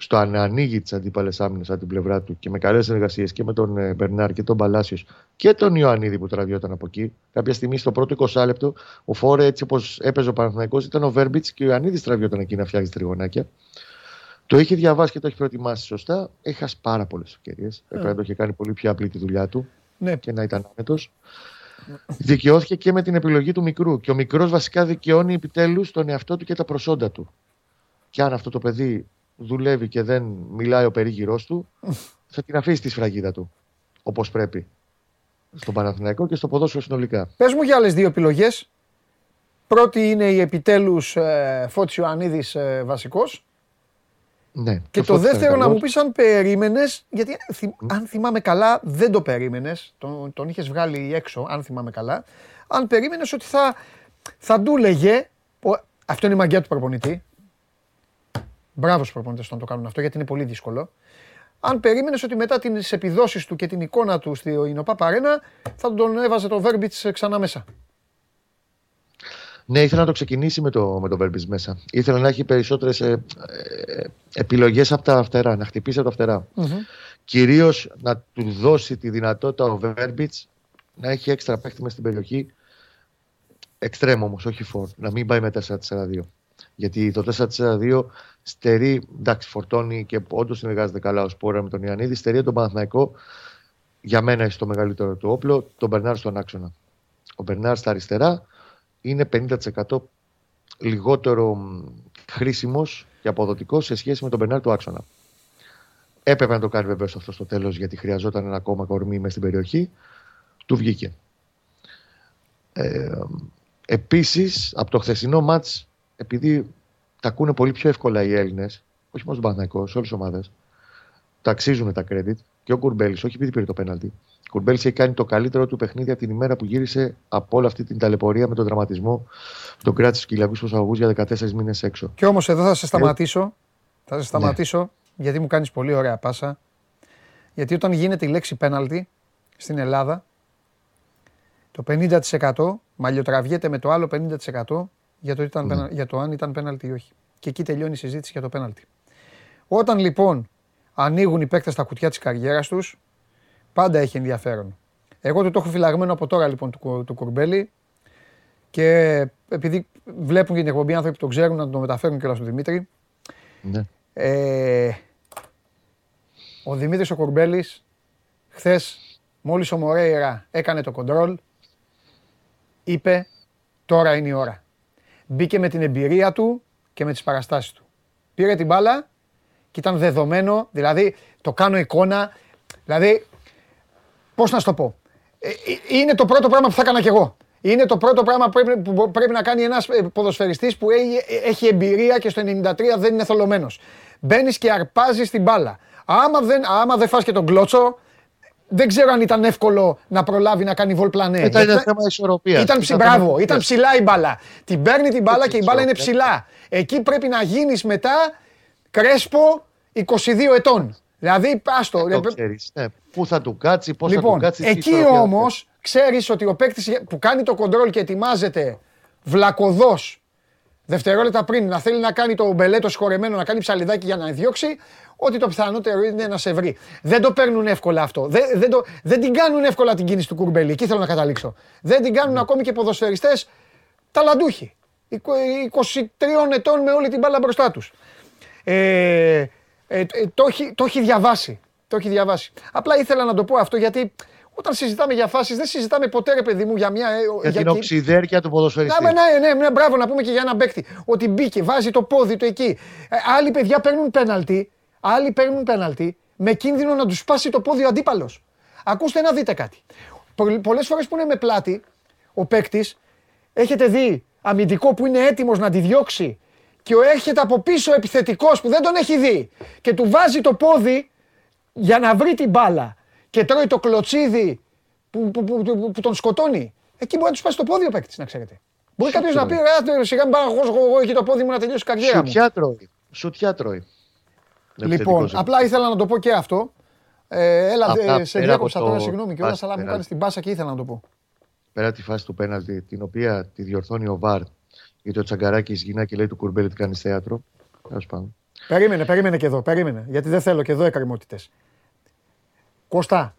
στο να ανοίγει τις αντίπαλες άμυνες από την πλευρά του και με καλές συνεργασίε και με τον ε, Μπερνάρ και τον Παλάσιος και τον Ιωαννίδη που τραβιόταν από εκεί. Κάποια στιγμή στο πρώτο 20 λεπτό, ο Φόρε έτσι όπως έπαιζε ο Παναθηναϊκός ήταν ο Βέρμπιτς και ο Ιωαννίδης τραβιόταν εκεί να φτιάξει τριγωνάκια. Το έχει διαβάσει και το έχει προετοιμάσει σωστά. Έχει χάσει πάρα πολλές ευκαιρίες. Έπρεπε να το είχε κάνει πολύ πιο απλή τη δουλειά του Ναι. και να ήταν άνετος. Δικαιώθηκε και με την επιλογή του μικρού. Και ο μικρός βασικά δικαιώνει επιτέλους τον εαυτό του και τα προσόντα του. Και αν αυτό το παιδί δουλεύει και δεν μιλάει ο περίγυρός του, [laughs] θα την αφήσει τη σφραγίδα του. Όπως πρέπει. Στον Παναθηναϊκό και στο ποδόσφαιρο συνολικά. Πες μου για άλλες δύο επιλογές. Πρώτη είναι η επιτέλους ε, Φώτης Ιωαννίδης ε, βασικός. Ναι. Και το Φώτης ήταν δεύτερο να καλός. μου πεις αν περίμενες, γιατί θυ- αν θυμάμαι καλά δεν το περίμενες, τον, τον είχες βγάλει έξω, αν θυμάμαι καλά, αν περίμενες ότι θα, θα ντούλεγε, ο- αυτό είναι η μαγιά του προπονητή, μπράβο στους προπονητές όταν το κάνουν αυτό, γιατί είναι πολύ δύσκολο, αν περίμενες ότι μετά τις επιδόσεις του και την εικόνα του στη Ινωπά Παρένα θα τον έβαζε το Βέρμπιτς ξανά μέσα. Ναι, ήθελα να το ξεκινήσει με το, με το Βέρμπιτς μέσα. Ήθελα να έχει περισσότερες ε, ε, επιλογές από τα φτερά, να χτυπήσει από τα φτερά. Κυρίως να του δώσει τη δυνατότητα ο Βέρμπιτ να έχει έξτρα παίχτη μες στην περιοχή. Εξτρέμ όμως, όχι φορ. Να μην πάει με 4-4-2. Γιατί το 4-4-2 στερεί, εντάξει, φορτώνει και όντως συνεργάζεται καλά ο Σπόρα με τον Ιωαννίδη. Στερεί τον Παναθηναϊκό. Για μένα έχει το μεγαλύτερο του όπλο, τον Μπερνάρ στον άξονα. Ο Μπερνάρ στα αριστερά είναι 50% λιγότερο χρήσιμος και αποδοτικός σε σχέση με τον Μπερνάρ του άξονα. Έπρεπε να το κάνει βεβαίως αυτό στο τέλος γιατί χρειαζόταν ένα ακόμα κορμί μέσα στην περιοχή. Του βγήκε. Ε, Επίσης, από το χθεσινό μάτς, επειδή τα ακούνε πολύ πιο εύκολα οι Έλληνες, όχι μόνο στον Παναθηναϊκό, σε όλες τις ομάδες, τα αξίζουν τα credit και ο Κουρμπέλης, όχι επειδή πήρε το πέναλτι. Ο Κουρμπέλης έχει κάνει το καλύτερο του παιχνίδι από την ημέρα που γύρισε από όλη αυτή την ταλαιπωρία με τον τραυματισμό που τον κράτησε στους κυλιακού προσαγωγού για 14 μήνες έξω. Και όμως εδώ θα σε σταματήσω. Θα σε σταματήσω γιατί μου κάνεις πολύ ωραία πάσα. Γιατί όταν γίνεται η λέξη πέναλτι στην Ελλάδα, το 50% μαλλιοτραβιέται με το άλλο 50% για το, ήταν, πένα- για το αν ήταν πέναλτι ή όχι. Και εκεί τελειώνει η συζήτηση για το πέναλτι. Όταν λοιπόν ανοίγουν οι παίκτες τα κουτιά της καριέρας τους, πάντα έχει ενδιαφέρον. Εγώ του το έχω φυλαγμένο από τώρα λοιπόν του, Κου- του Κουρμπέλη και επειδή βλέπουν και την εκπομπή άνθρωποι που το ξέρουν να το μεταφέρουν και στον Δημήτρη. Ναι. Ε, ο Δημήτρης ο Κουρμπέλης χθες μόλις ο Μορέιρα έκανε το κοντρόλ είπε τώρα είναι η ώρα. Μπήκε με την εμπειρία του και με τις παραστάσεις του. Πήρε την μπάλα και ήταν δεδομένο, δηλαδή το κάνω εικόνα, δηλαδή πώς να σου το πω. Ε, ε, είναι το πρώτο πράγμα που θα έκανα κι εγώ. Είναι το πρώτο πράγμα που πρέπει, που πρέπει να κάνει ένας ε, ποδοσφαιριστής που έχει, έχει εμπειρία και στο 93 δεν είναι θολωμένος. Μπαίνεις και αρπάζεις την μπάλα. Άμα δεν, άμα δεν φας και τον κλώτσο, δεν ξέρω αν ήταν εύκολο να προλάβει να κάνει βολπλανέ. Ήταν Γιατί- θέμα ισορροπίας. ήταν ψη, μπράβο, ήταν ψηλά η μπάλα. Την παίρνει την μπάλα και η μπάλα είναι ψηλά. Εκεί πρέπει να γίνεις μετά κρέσπο 22 ετών. Δηλαδή, άστο. Το ξέρεις, ναι. Πού θα του κάτσει, πώς θα του Λοιπόν, κάτσει. τι εκεί ισορροπία όμως ξέρεις ότι ο παίκτης που κάνει το κοντρόλ και ετοιμάζεται βλακοδό δευτερόλεπτα πριν να θέλει να κάνει το μπελέτο σχορεμένο, να κάνει ψαλιδάκι για να διώξει, ότι το πιθανότερο είναι να σε βρει. Δεν το παίρνουν εύκολα αυτό. Δεν, δεν, το, δεν την κάνουν εύκολα την κίνηση του κουρμπέλι. Εκεί θέλω να καταλήξω. Δεν την κάνουν ακόμη και ποδοσφαιριστές ταλαντούχοι. 23 ετών με όλη την μπάλα μπροστά τους. Ε, ε, ε, το, έχει, το έχει διαβάσει. Το έχει διαβάσει. Απλά ήθελα να το πω αυτό γιατί όταν συζητάμε για φάσεις δεν συζητάμε ποτέ ρε παιδί μου για μια... ε, Για την κι- οξυδέρκεια του ποδοσφαιριστή. ναι, ναι, ναι, ναι, μπράβο να πούμε και για έναν παίκτη. Ότι μπήκε, βάζει το πόδι του εκεί. Ε, άλλοι παιδιά παίρνουν πέναλτι, άλλοι παίρνουν πέναλτι με κίνδυνο να τους σπάσει το πόδι ο αντίπαλος. Ακούστε να δείτε κάτι. Πολλές φορές που είναι με πλάτη ο παίκτης, έχετε δει αμυντικό που είναι έτοιμος να τη διώξει και ο έρχεται από πίσω επιθετικός που δεν τον έχει δει και του βάζει το πόδι για να βρει την μπάλα και τρώει το κλωτσίδι που, που, που, που- που τον σκοτώνει. Εκεί μπορεί να τους σπάσει το πόδι ο παίκτης, να ξέρετε. Μπορεί κάποιος να πει: «Ρε, σιγά μην πάω εγώ, εγώ, εγώ εκεί το πόδι μου να τελειώσει η καριέρα μου. Σουτιά τρώει. Σουτιά τρώει. Λοιπόν, Επιθετικός. απλά ήθελα να το πω και αυτό. Ε, έλα, Απλά ε, σε πέρα διάκοψα από το τώρα, συγγνώμη κιόλας, πάση αλλά μου πέρα. κάνει την πάσα και ήθελα να το πω. Πέρα τη φάση του πέναλτη, την οποία τη διορθώνει ο Βαρ, γιατί ο Τσαγκαράκης γυρνά και λέει του Κουρμπέλη τι κάνεις θέατρο. Τέλος πάντων. Περίμενε, περίμενε και εδώ, περίμενε. Γιατί δεν θέλω και εδώ εκκρεμότητες. Κώστα,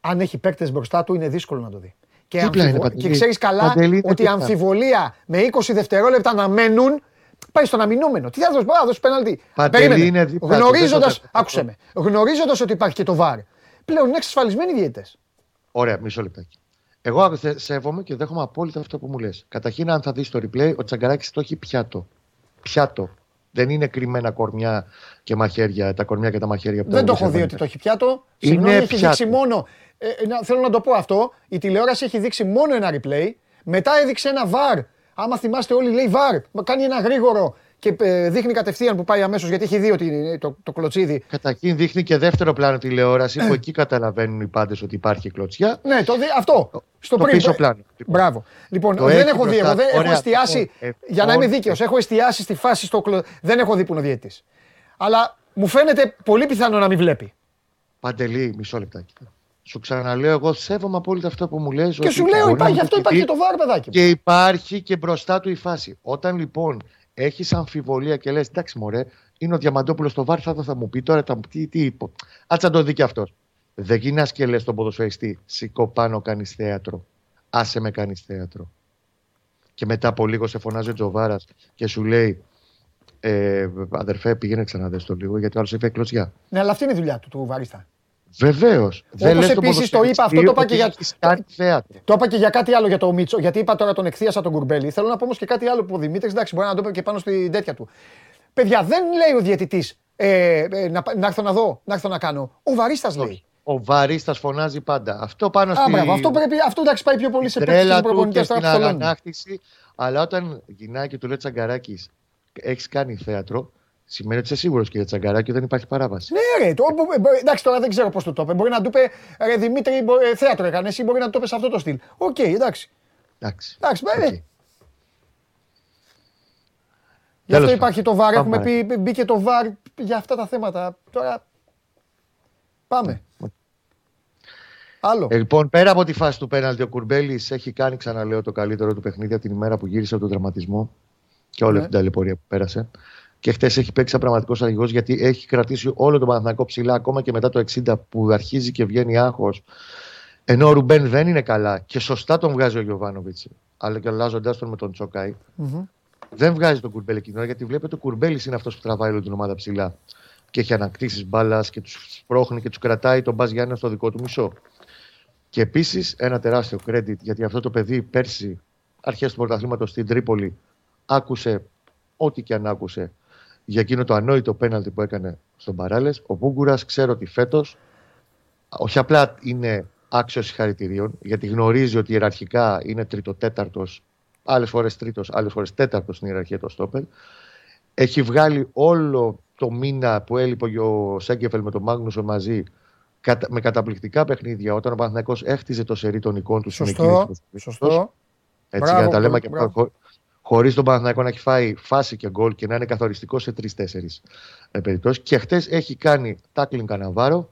αν έχει παίκτες μπροστά του, είναι δύσκολο να το δει. Και, Δίπλα είναι, αμφιβο... Παντελή. και ξέρεις καλά Παντελή είναι ότι η δίπλα. αμφιβολία με 20 δευτερόλεπτα να μένουν πάει στον αμυνόμενο. Τι θα δώσει, μπορεί να δώσει πέναλτι. Παντελή είναι δίπλα του, Γνωρίζοντα, δεν το- άκουσε με, γνωρίζοντας ότι υπάρχει και το βαρ. Πλέον είναι εξασφαλισμένοι οι διαιτητές. Ωραία, μισό λεπτάκι. Εγώ θε- σέβομαι και δέχομαι απόλυτα αυτό που μου λες. Καταρχήν, αν θα δεις το replay, ο Τσαγκαράκης το έχει πιάτο. Πιάτο. Δεν είναι κρυμμένα κορμιά και μαχαίρια, τα κορμιά και τα μαχαίρια που Δεν το τα έχω δει βρίσκουν. ότι το έχει πιάτο. Είναι Συγγνώμη, έχει πιάτο. δείξει μόνο. Ε, ε, να- θέλω να το πω αυτό. Η τηλεόραση έχει δείξει μόνο ένα replay. Μετά έδειξε ένα βαρ. Άμα θυμάστε όλοι, λέει βαρ. Μα Κάνει ένα γρήγορο και ε, δείχνει κατευθείαν που πάει αμέσως γιατί έχει δει ότι είναι το, το κλωτσίδι. Καταρχήν δείχνει και δεύτερο πλάνο τηλεόραση που εκεί καταλαβαίνουν οι πάντες ότι υπάρχει κλωτσιά. Ναι, το, δει- αυτό. Στο το πριν. πίσω πλάνο. Μπράβο. Λοιπόν, Το δεν έχει έχω δει. μπροστά Εγώ δεν του. έχω Ωραία. εστιάσει. Λοιπόν, για να είμαι λοιπόν, δίκαιος, έχω εστιάσει στη φάση στο κλω... Δεν έχω δει που είναι ο διαιτητής. Αλλά μου φαίνεται πολύ πιθανό να μην βλέπει. Παντελή, μισό λεπτάκι. Σου ξαναλέω, εγώ σέβομαι απόλυτα αυτό που μου λες. Και ότι σου λέω, μπορεί υπάρχει, να γι' αυτό μου υπάρχει και πει το βαρ, παιδάκι. μου. Και υπάρχει και μπροστά του η φάση. Όταν λοιπόν έχεις αμφιβολία και λες, εντάξει, μωρέ, είναι ο Διαμαντόπουλος στο βάρ, θα, θα μου πει τώρα τα, τι, τι είπε. Άτσα το δει και αυτός. Δεν γυρνάς και λες στον ποδοσφαιριστή, σηκώ πάνω, κάνεις θέατρο. Άσε με κάνεις θέατρο. Και μετά από λίγο σε φωνάζει ο Τζοβάρας και σου λέει, ε, αδερφέ, πήγαινε ξανά δες το λίγο, γιατί ο άλλος έφυγε κλωτσιά. Ναι, αλλά αυτή είναι η δουλειά του, του βαρίστα. Βεβαίως. Όπως επίσης το είπα, αυτό το είπα και για- Κάνει θέατρο. Το είπα και για κάτι άλλο για το Μίτσο, γιατί είπα τώρα τον εκθίασα τον Κουρμπέλη. Θέλω να πω όμως και κάτι άλλο που ο Δημήτρης, εντάξει, μπορεί να το πει και πάνω στην τέτοια του. Παιδιά, δεν λέει ο διαιτητής ε, ε, να, να έρθω να δω, να έρθω να κάνω. Ο Βαρίστα λέει. Ο Βαρίστα φωνάζει πάντα. Αυτό πάνω Α, στη μπράβο, αυτό πρέπει, αυτό εντάξει πάει πιο πολύ σε παίκτες τρέλα και τους προπονητές και τώρα στην που θολώνουν. αγανάκτηση. Αλλά όταν γυρνάει και του λέει Τσαγκαράκης, έχεις κάνει θέατρο, σημαίνει ότι είσαι σίγουρος κύριε Τσαγκαράκη δεν υπάρχει παράβαση. Ναι, ρε, το, μπο- μπο- εντάξει, τώρα δεν ξέρω πώς το το είπε. Μπορεί να του είπε ρε Δημήτρη, μπο- ε, θέατρο έκανε, εσύ μπορεί να το είπε σε αυτό το στυλ. Οκ, εντάξει. Εντάξει. Εντάξει, μπε, Οκ. Γι' Τέλος αυτό υπάρχει το βαρ. Πάμε Έχουμε πει, μπήκε το βαρ για αυτά τα θέματα. Τώρα πάμε. Άλλο. Ε, λοιπόν, πέρα από τη φάση του πέναλτι, ο Κουρμπέλης έχει κάνει, ξαναλέω, το καλύτερο του παιχνίδι από την ημέρα που γύρισε από τον τραυματισμό και όλη Ναι. αυτή την ταλαιπωρία που πέρασε. Και χθε έχει παίξει σαν πραγματικός αρχηγό γιατί έχει κρατήσει όλο τον Παναθηναϊκό ψηλά ακόμα και μετά το 60 που αρχίζει και βγαίνει άγχος. Ενώ ο Ρουμπέν δεν είναι καλά και σωστά τον βγάζει ο Γιωβάνοβιτς, αλλά και αλλάζοντά τον με τον Τσόκαη, Μμμ. δεν βγάζει τον Κουρμπέλη εκείνη την ώρα γιατί βλέπει ότι ο Κουρμπέλης είναι αυτός που τραβάει όλη την ομάδα ψηλά. Και έχει ανακτήσεις μπάλας και τους σπρώχνει και τους κρατάει τον Μπα Γιάννης στο δικό του μισό. Και επίσης ένα τεράστιο credit γιατί αυτό το παιδί πέρσι, αρχές του πρωταθλήματος στην Τρίπολη, άκουσε ό,τι και αν άκουσε για εκείνο το ανόητο πέναλτι που έκανε στον Παράλες. Ο Μπούγκουρα ξέρω ότι φέτος όχι απλά είναι άξιος συγχαρητηρίων, γιατί γνωρίζει ότι ιεραρχικά είναι τρίτο-τέταρτο, άλλες φορές τρίτος, άλλες φορές τέταρτος στην ιεραρχία το Στόπερ. Έχει βγάλει όλο το μήνα που έλειπε ο Σέγκεφελ με τον Μάγνουσο μαζί κατα- με καταπληκτικά παιχνίδια όταν ο Παναθηναϊκός έχτιζε το σερί των εικών του στην Σωστό. εκκίνηση του Σωστό. έτσι, Μπράβο, για να τα λέμε και μπράβο. χω, χωρίς τον Παναθηναϊκό να έχει φάει φάση και γκολ και να είναι καθοριστικό σε τρει-τέσσερι περιπτώσεις. Και χτες έχει κάνει τάκλινγκ καναβάρο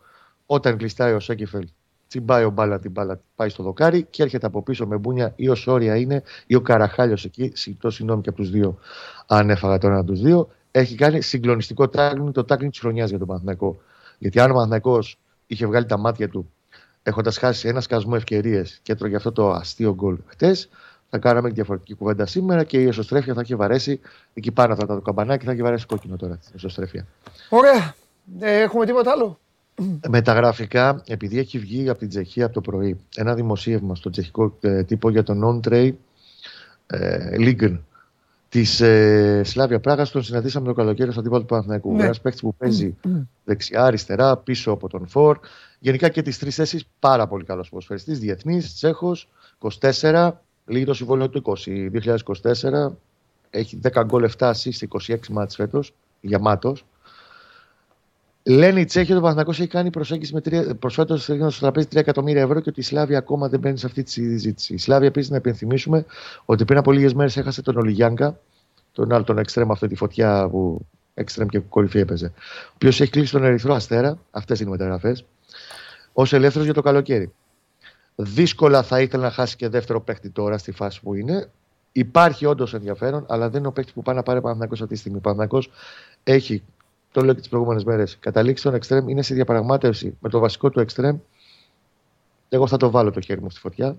όταν κλειστάει ο Σέκεφελ. Τσιμπάει ο μπάλα την μπάλα, πάει στο δοκάρι και έρχεται από πίσω με μπούνια ή ο Σόρια είναι ή ο Καραχάλιος εκεί. Ζητώ συγγνώμη και από τους δύο, αν έφαγα τον ένα από τους δύο. Έχει κάνει συγκλονιστικό τάκλινγκ, το τάκλινγκ της χρονιάς για τον Παναθηναϊκό. Γιατί αν ο Παναθηναϊκός είχε βγάλει τα μάτια του έχοντας χάσει ένα σκασμό ευκαιρίες και έτρωγε αυτό το αστείο γκολ χτες, θα κάναμε και διαφορετική κουβέντα σήμερα και η εσωστρέφεια θα έχει βαρέσει εκεί πάνω αυτά τα το καμπανάκι, θα έχει βαρέσει κόκκινο τώρα η εσωστρέφεια. Ωραία. Ε, έχουμε τίποτα άλλο; Με τα γραφικά, επειδή έχει βγει από την Τσεχία από το πρωί ένα δημοσίευμα στο τσεχικό ε, τύπο για τον on-tray ε, Ligon της ε, Σλάβια Πράγας. Τον συναντήσαμε το καλοκαίρι στο αντίπαλο του Παναθηναϊκού. Ναι. Ένας παίκτης που παίζει δεξιά, αριστερά, πίσω από τον Φορ. Γενικά και τις τρεις θέσεις πάρα πολύ καλός ποδοσφαιριστής. Διεθνής, Τσέχος, 24, λίγη το συμβόλαιο του 20, 2024. Έχει 10 γκολ 7 assist, 26 μάτς φέτος, γεμάτος. Λένε οι Τσέχοι ότι ο Παναθηναϊκός έχει κάνει προσέγγιση με τρία, προσφέτως στο τραπέζι 3 εκατομμύρια ευρώ και ότι η Σλάβια ακόμα δεν μπαίνει σε αυτή τη συζήτηση. Η Σλάβια επίσης να υπενθυμίσουμε ότι πριν από λίγες μέρες έχασε τον Ολιγιάνκα, τον άλλο τον εξτρέμ αυτή τη φωτιά που εξτρέμ και κορυφή έπαιζε. Ο οποίος έχει κλείσει τον Ερυθρό Αστέρα, αυτές είναι οι μεταγραφές, ως ελεύθερος για το καλοκαίρι. Δύσκολα θα ήθελε να χάσει και δεύτερο παίχτη τώρα στη φάση που είναι. Υπάρχει όντως ενδιαφέρον, αλλά δεν είναι ο παίκτης που πάει να πάρει Παναθηναϊκός αυτή τη στιγμή. Ο Παναθηναϊκός έχει, το λέω και τις προηγούμενες μέρες, καταλήξει τον εξτρέμ, είναι σε διαπραγμάτευση με το βασικό του εξτρέμ. Εγώ θα το βάλω το χέρι μου στη φωτιά.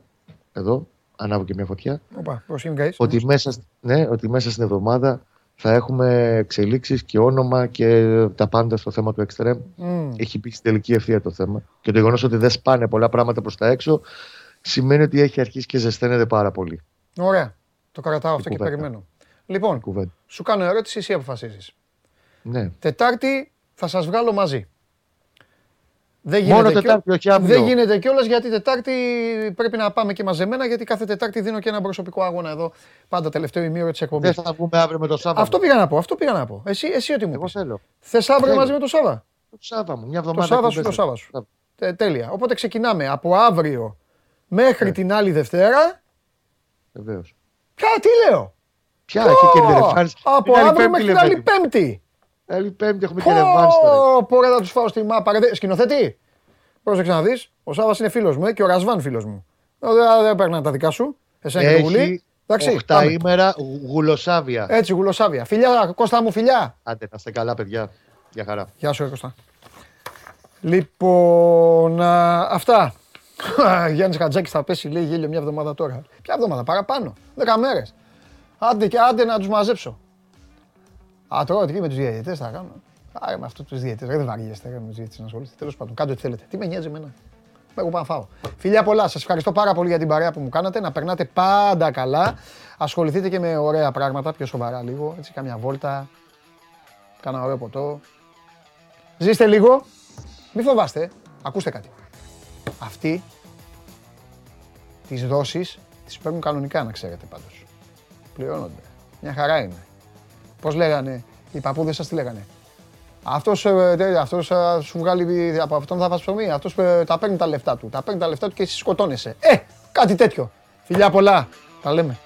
Εδώ, ανάβω και μια φωτιά. Οπα, πώς είναι, guys. Ότι μέσα, σ- ναι, ότι μέσα στην εβδομάδα θα έχουμε εξελίξεις και όνομα και τα πάντα στο θέμα του εξτρέμ. Μμμ. Έχει πει στην τελική ευθεία το θέμα. Και το γεγονός ότι δεν σπάνε πολλά πράγματα προς τα έξω σημαίνει ότι έχει αρχίσει και ζεσταίνεται πάρα πολύ. Ωραία. Το κρατάω αυτό και κουβέντα. περιμένω. Λοιπόν, Κουβέντα. σου κάνω ερώτηση, εσύ αποφασίζεις. Ναι. Τετάρτη θα σας βγάλω μαζί. Δεν Μόνο γίνεται Τετάρτη, κιό- όχι αύριο. Δεν γίνεται κιόλας γιατί Τετάρτη πρέπει να πάμε και μαζεμένα γιατί κάθε Τετάρτη δίνω και ένα προσωπικό αγώνα εδώ. Πάντα τελευταίο ημίωρο της εκπομπής. Δεν θα βγούμε αύριο με το Σάββατο. Αυτό πήγα να πω. Αυτό πήγα να πω. Εσύ, εσύ ό,τι μου Εγώ πεις. θέλω. Θες αύριο Θέλω. μαζί με το Σάβα; Το Σάββα μου, μια Το εβδομάδα. Σάββα σου, το Σάββα σου. Τε- τέλεια. Οπότε ξεκινάμε από αύριο μέχρι την άλλη Δευτέρα. Βεβαίως. Ποια, τι λέω; Ποια έχει και Πω, ρεβάνς. Από Είναι άλλη αύριο Πέμπτη, μέχρι την λέμε. άλλη Πέμπτη. Άλλη Πέμπτη έχουμε και ρεβάνς τώρα. Πω, πω, ρε, θα τους φάω στη μάπα. ρε, δε- Σκηνοθέτη. Πρόσεξε να δεις. Ο Σάββας είναι φίλος μου ε, και ο Ρασβάν φίλος μου. Ε, Δεν δεν παίρνουν τα δικά σου. Εσένα και το γουλί. Έχει Εντάξει, 8 πάμε. ημέρα γουλοσάβια. Έτσι, γουλοσάβια. Φιλιά, Κώστα μου, φιλιά. Άντε, να είστε καλά, παιδιά. Για χαρά. Γεια σου, ρε Κώστα. Λοιπόν, α, αυτά. [laughs] Γιάννης Χατζάκης θα πέσει, λέει, γέλιο μια εβδομάδα τώρα. Ποια εβδομάδα, παραπάνω. Δέκα μέρες. Άντε και άντε να τους μαζέψω. Α, τώρα τι με τους διαιτητές θα κάνω. Άρα με αυτούς τους διαιτητές. Ρε, δεν βαριέστε ρε, με τους διαιτητές να ασχολείστε. Τέλος πάντων, κάντε ό,τι θέλετε. Τι με νοιάζει εμένα. Εγώ πάω να φάω. Φιλιά πολλά. Σας ευχαριστώ πάρα πολύ για την παρέα που μου κάνατε. Να περνάτε πάντα καλά. Ασχοληθείτε και με ωραία πράγματα, πιο σοβαρά λίγο. Έτσι, κάμια βόλτα. Κάνα ωραίο ποτό. Ζήστε λίγο. Μη φοβάστε. Ακούστε κάτι. Αυτοί τις δόσεις τις παίρνουν κανονικά να ξέρετε πάντως. Πληρώνονται. Μια χαρά είναι. Πώς λέγανε, οι παππούδες σας τι λέγανε; Αυτός, ε, τε- αυτός θα σου βγάλει, από αυτόν θα φας ψωμί, αυτός ε, τα παίρνει τα λεφτά του. Τα παίρνει τα λεφτά του και εσύ σκοτώνεσαι. Ε, κάτι τέτοιο. Φιλιά πολλά. Τα λέμε.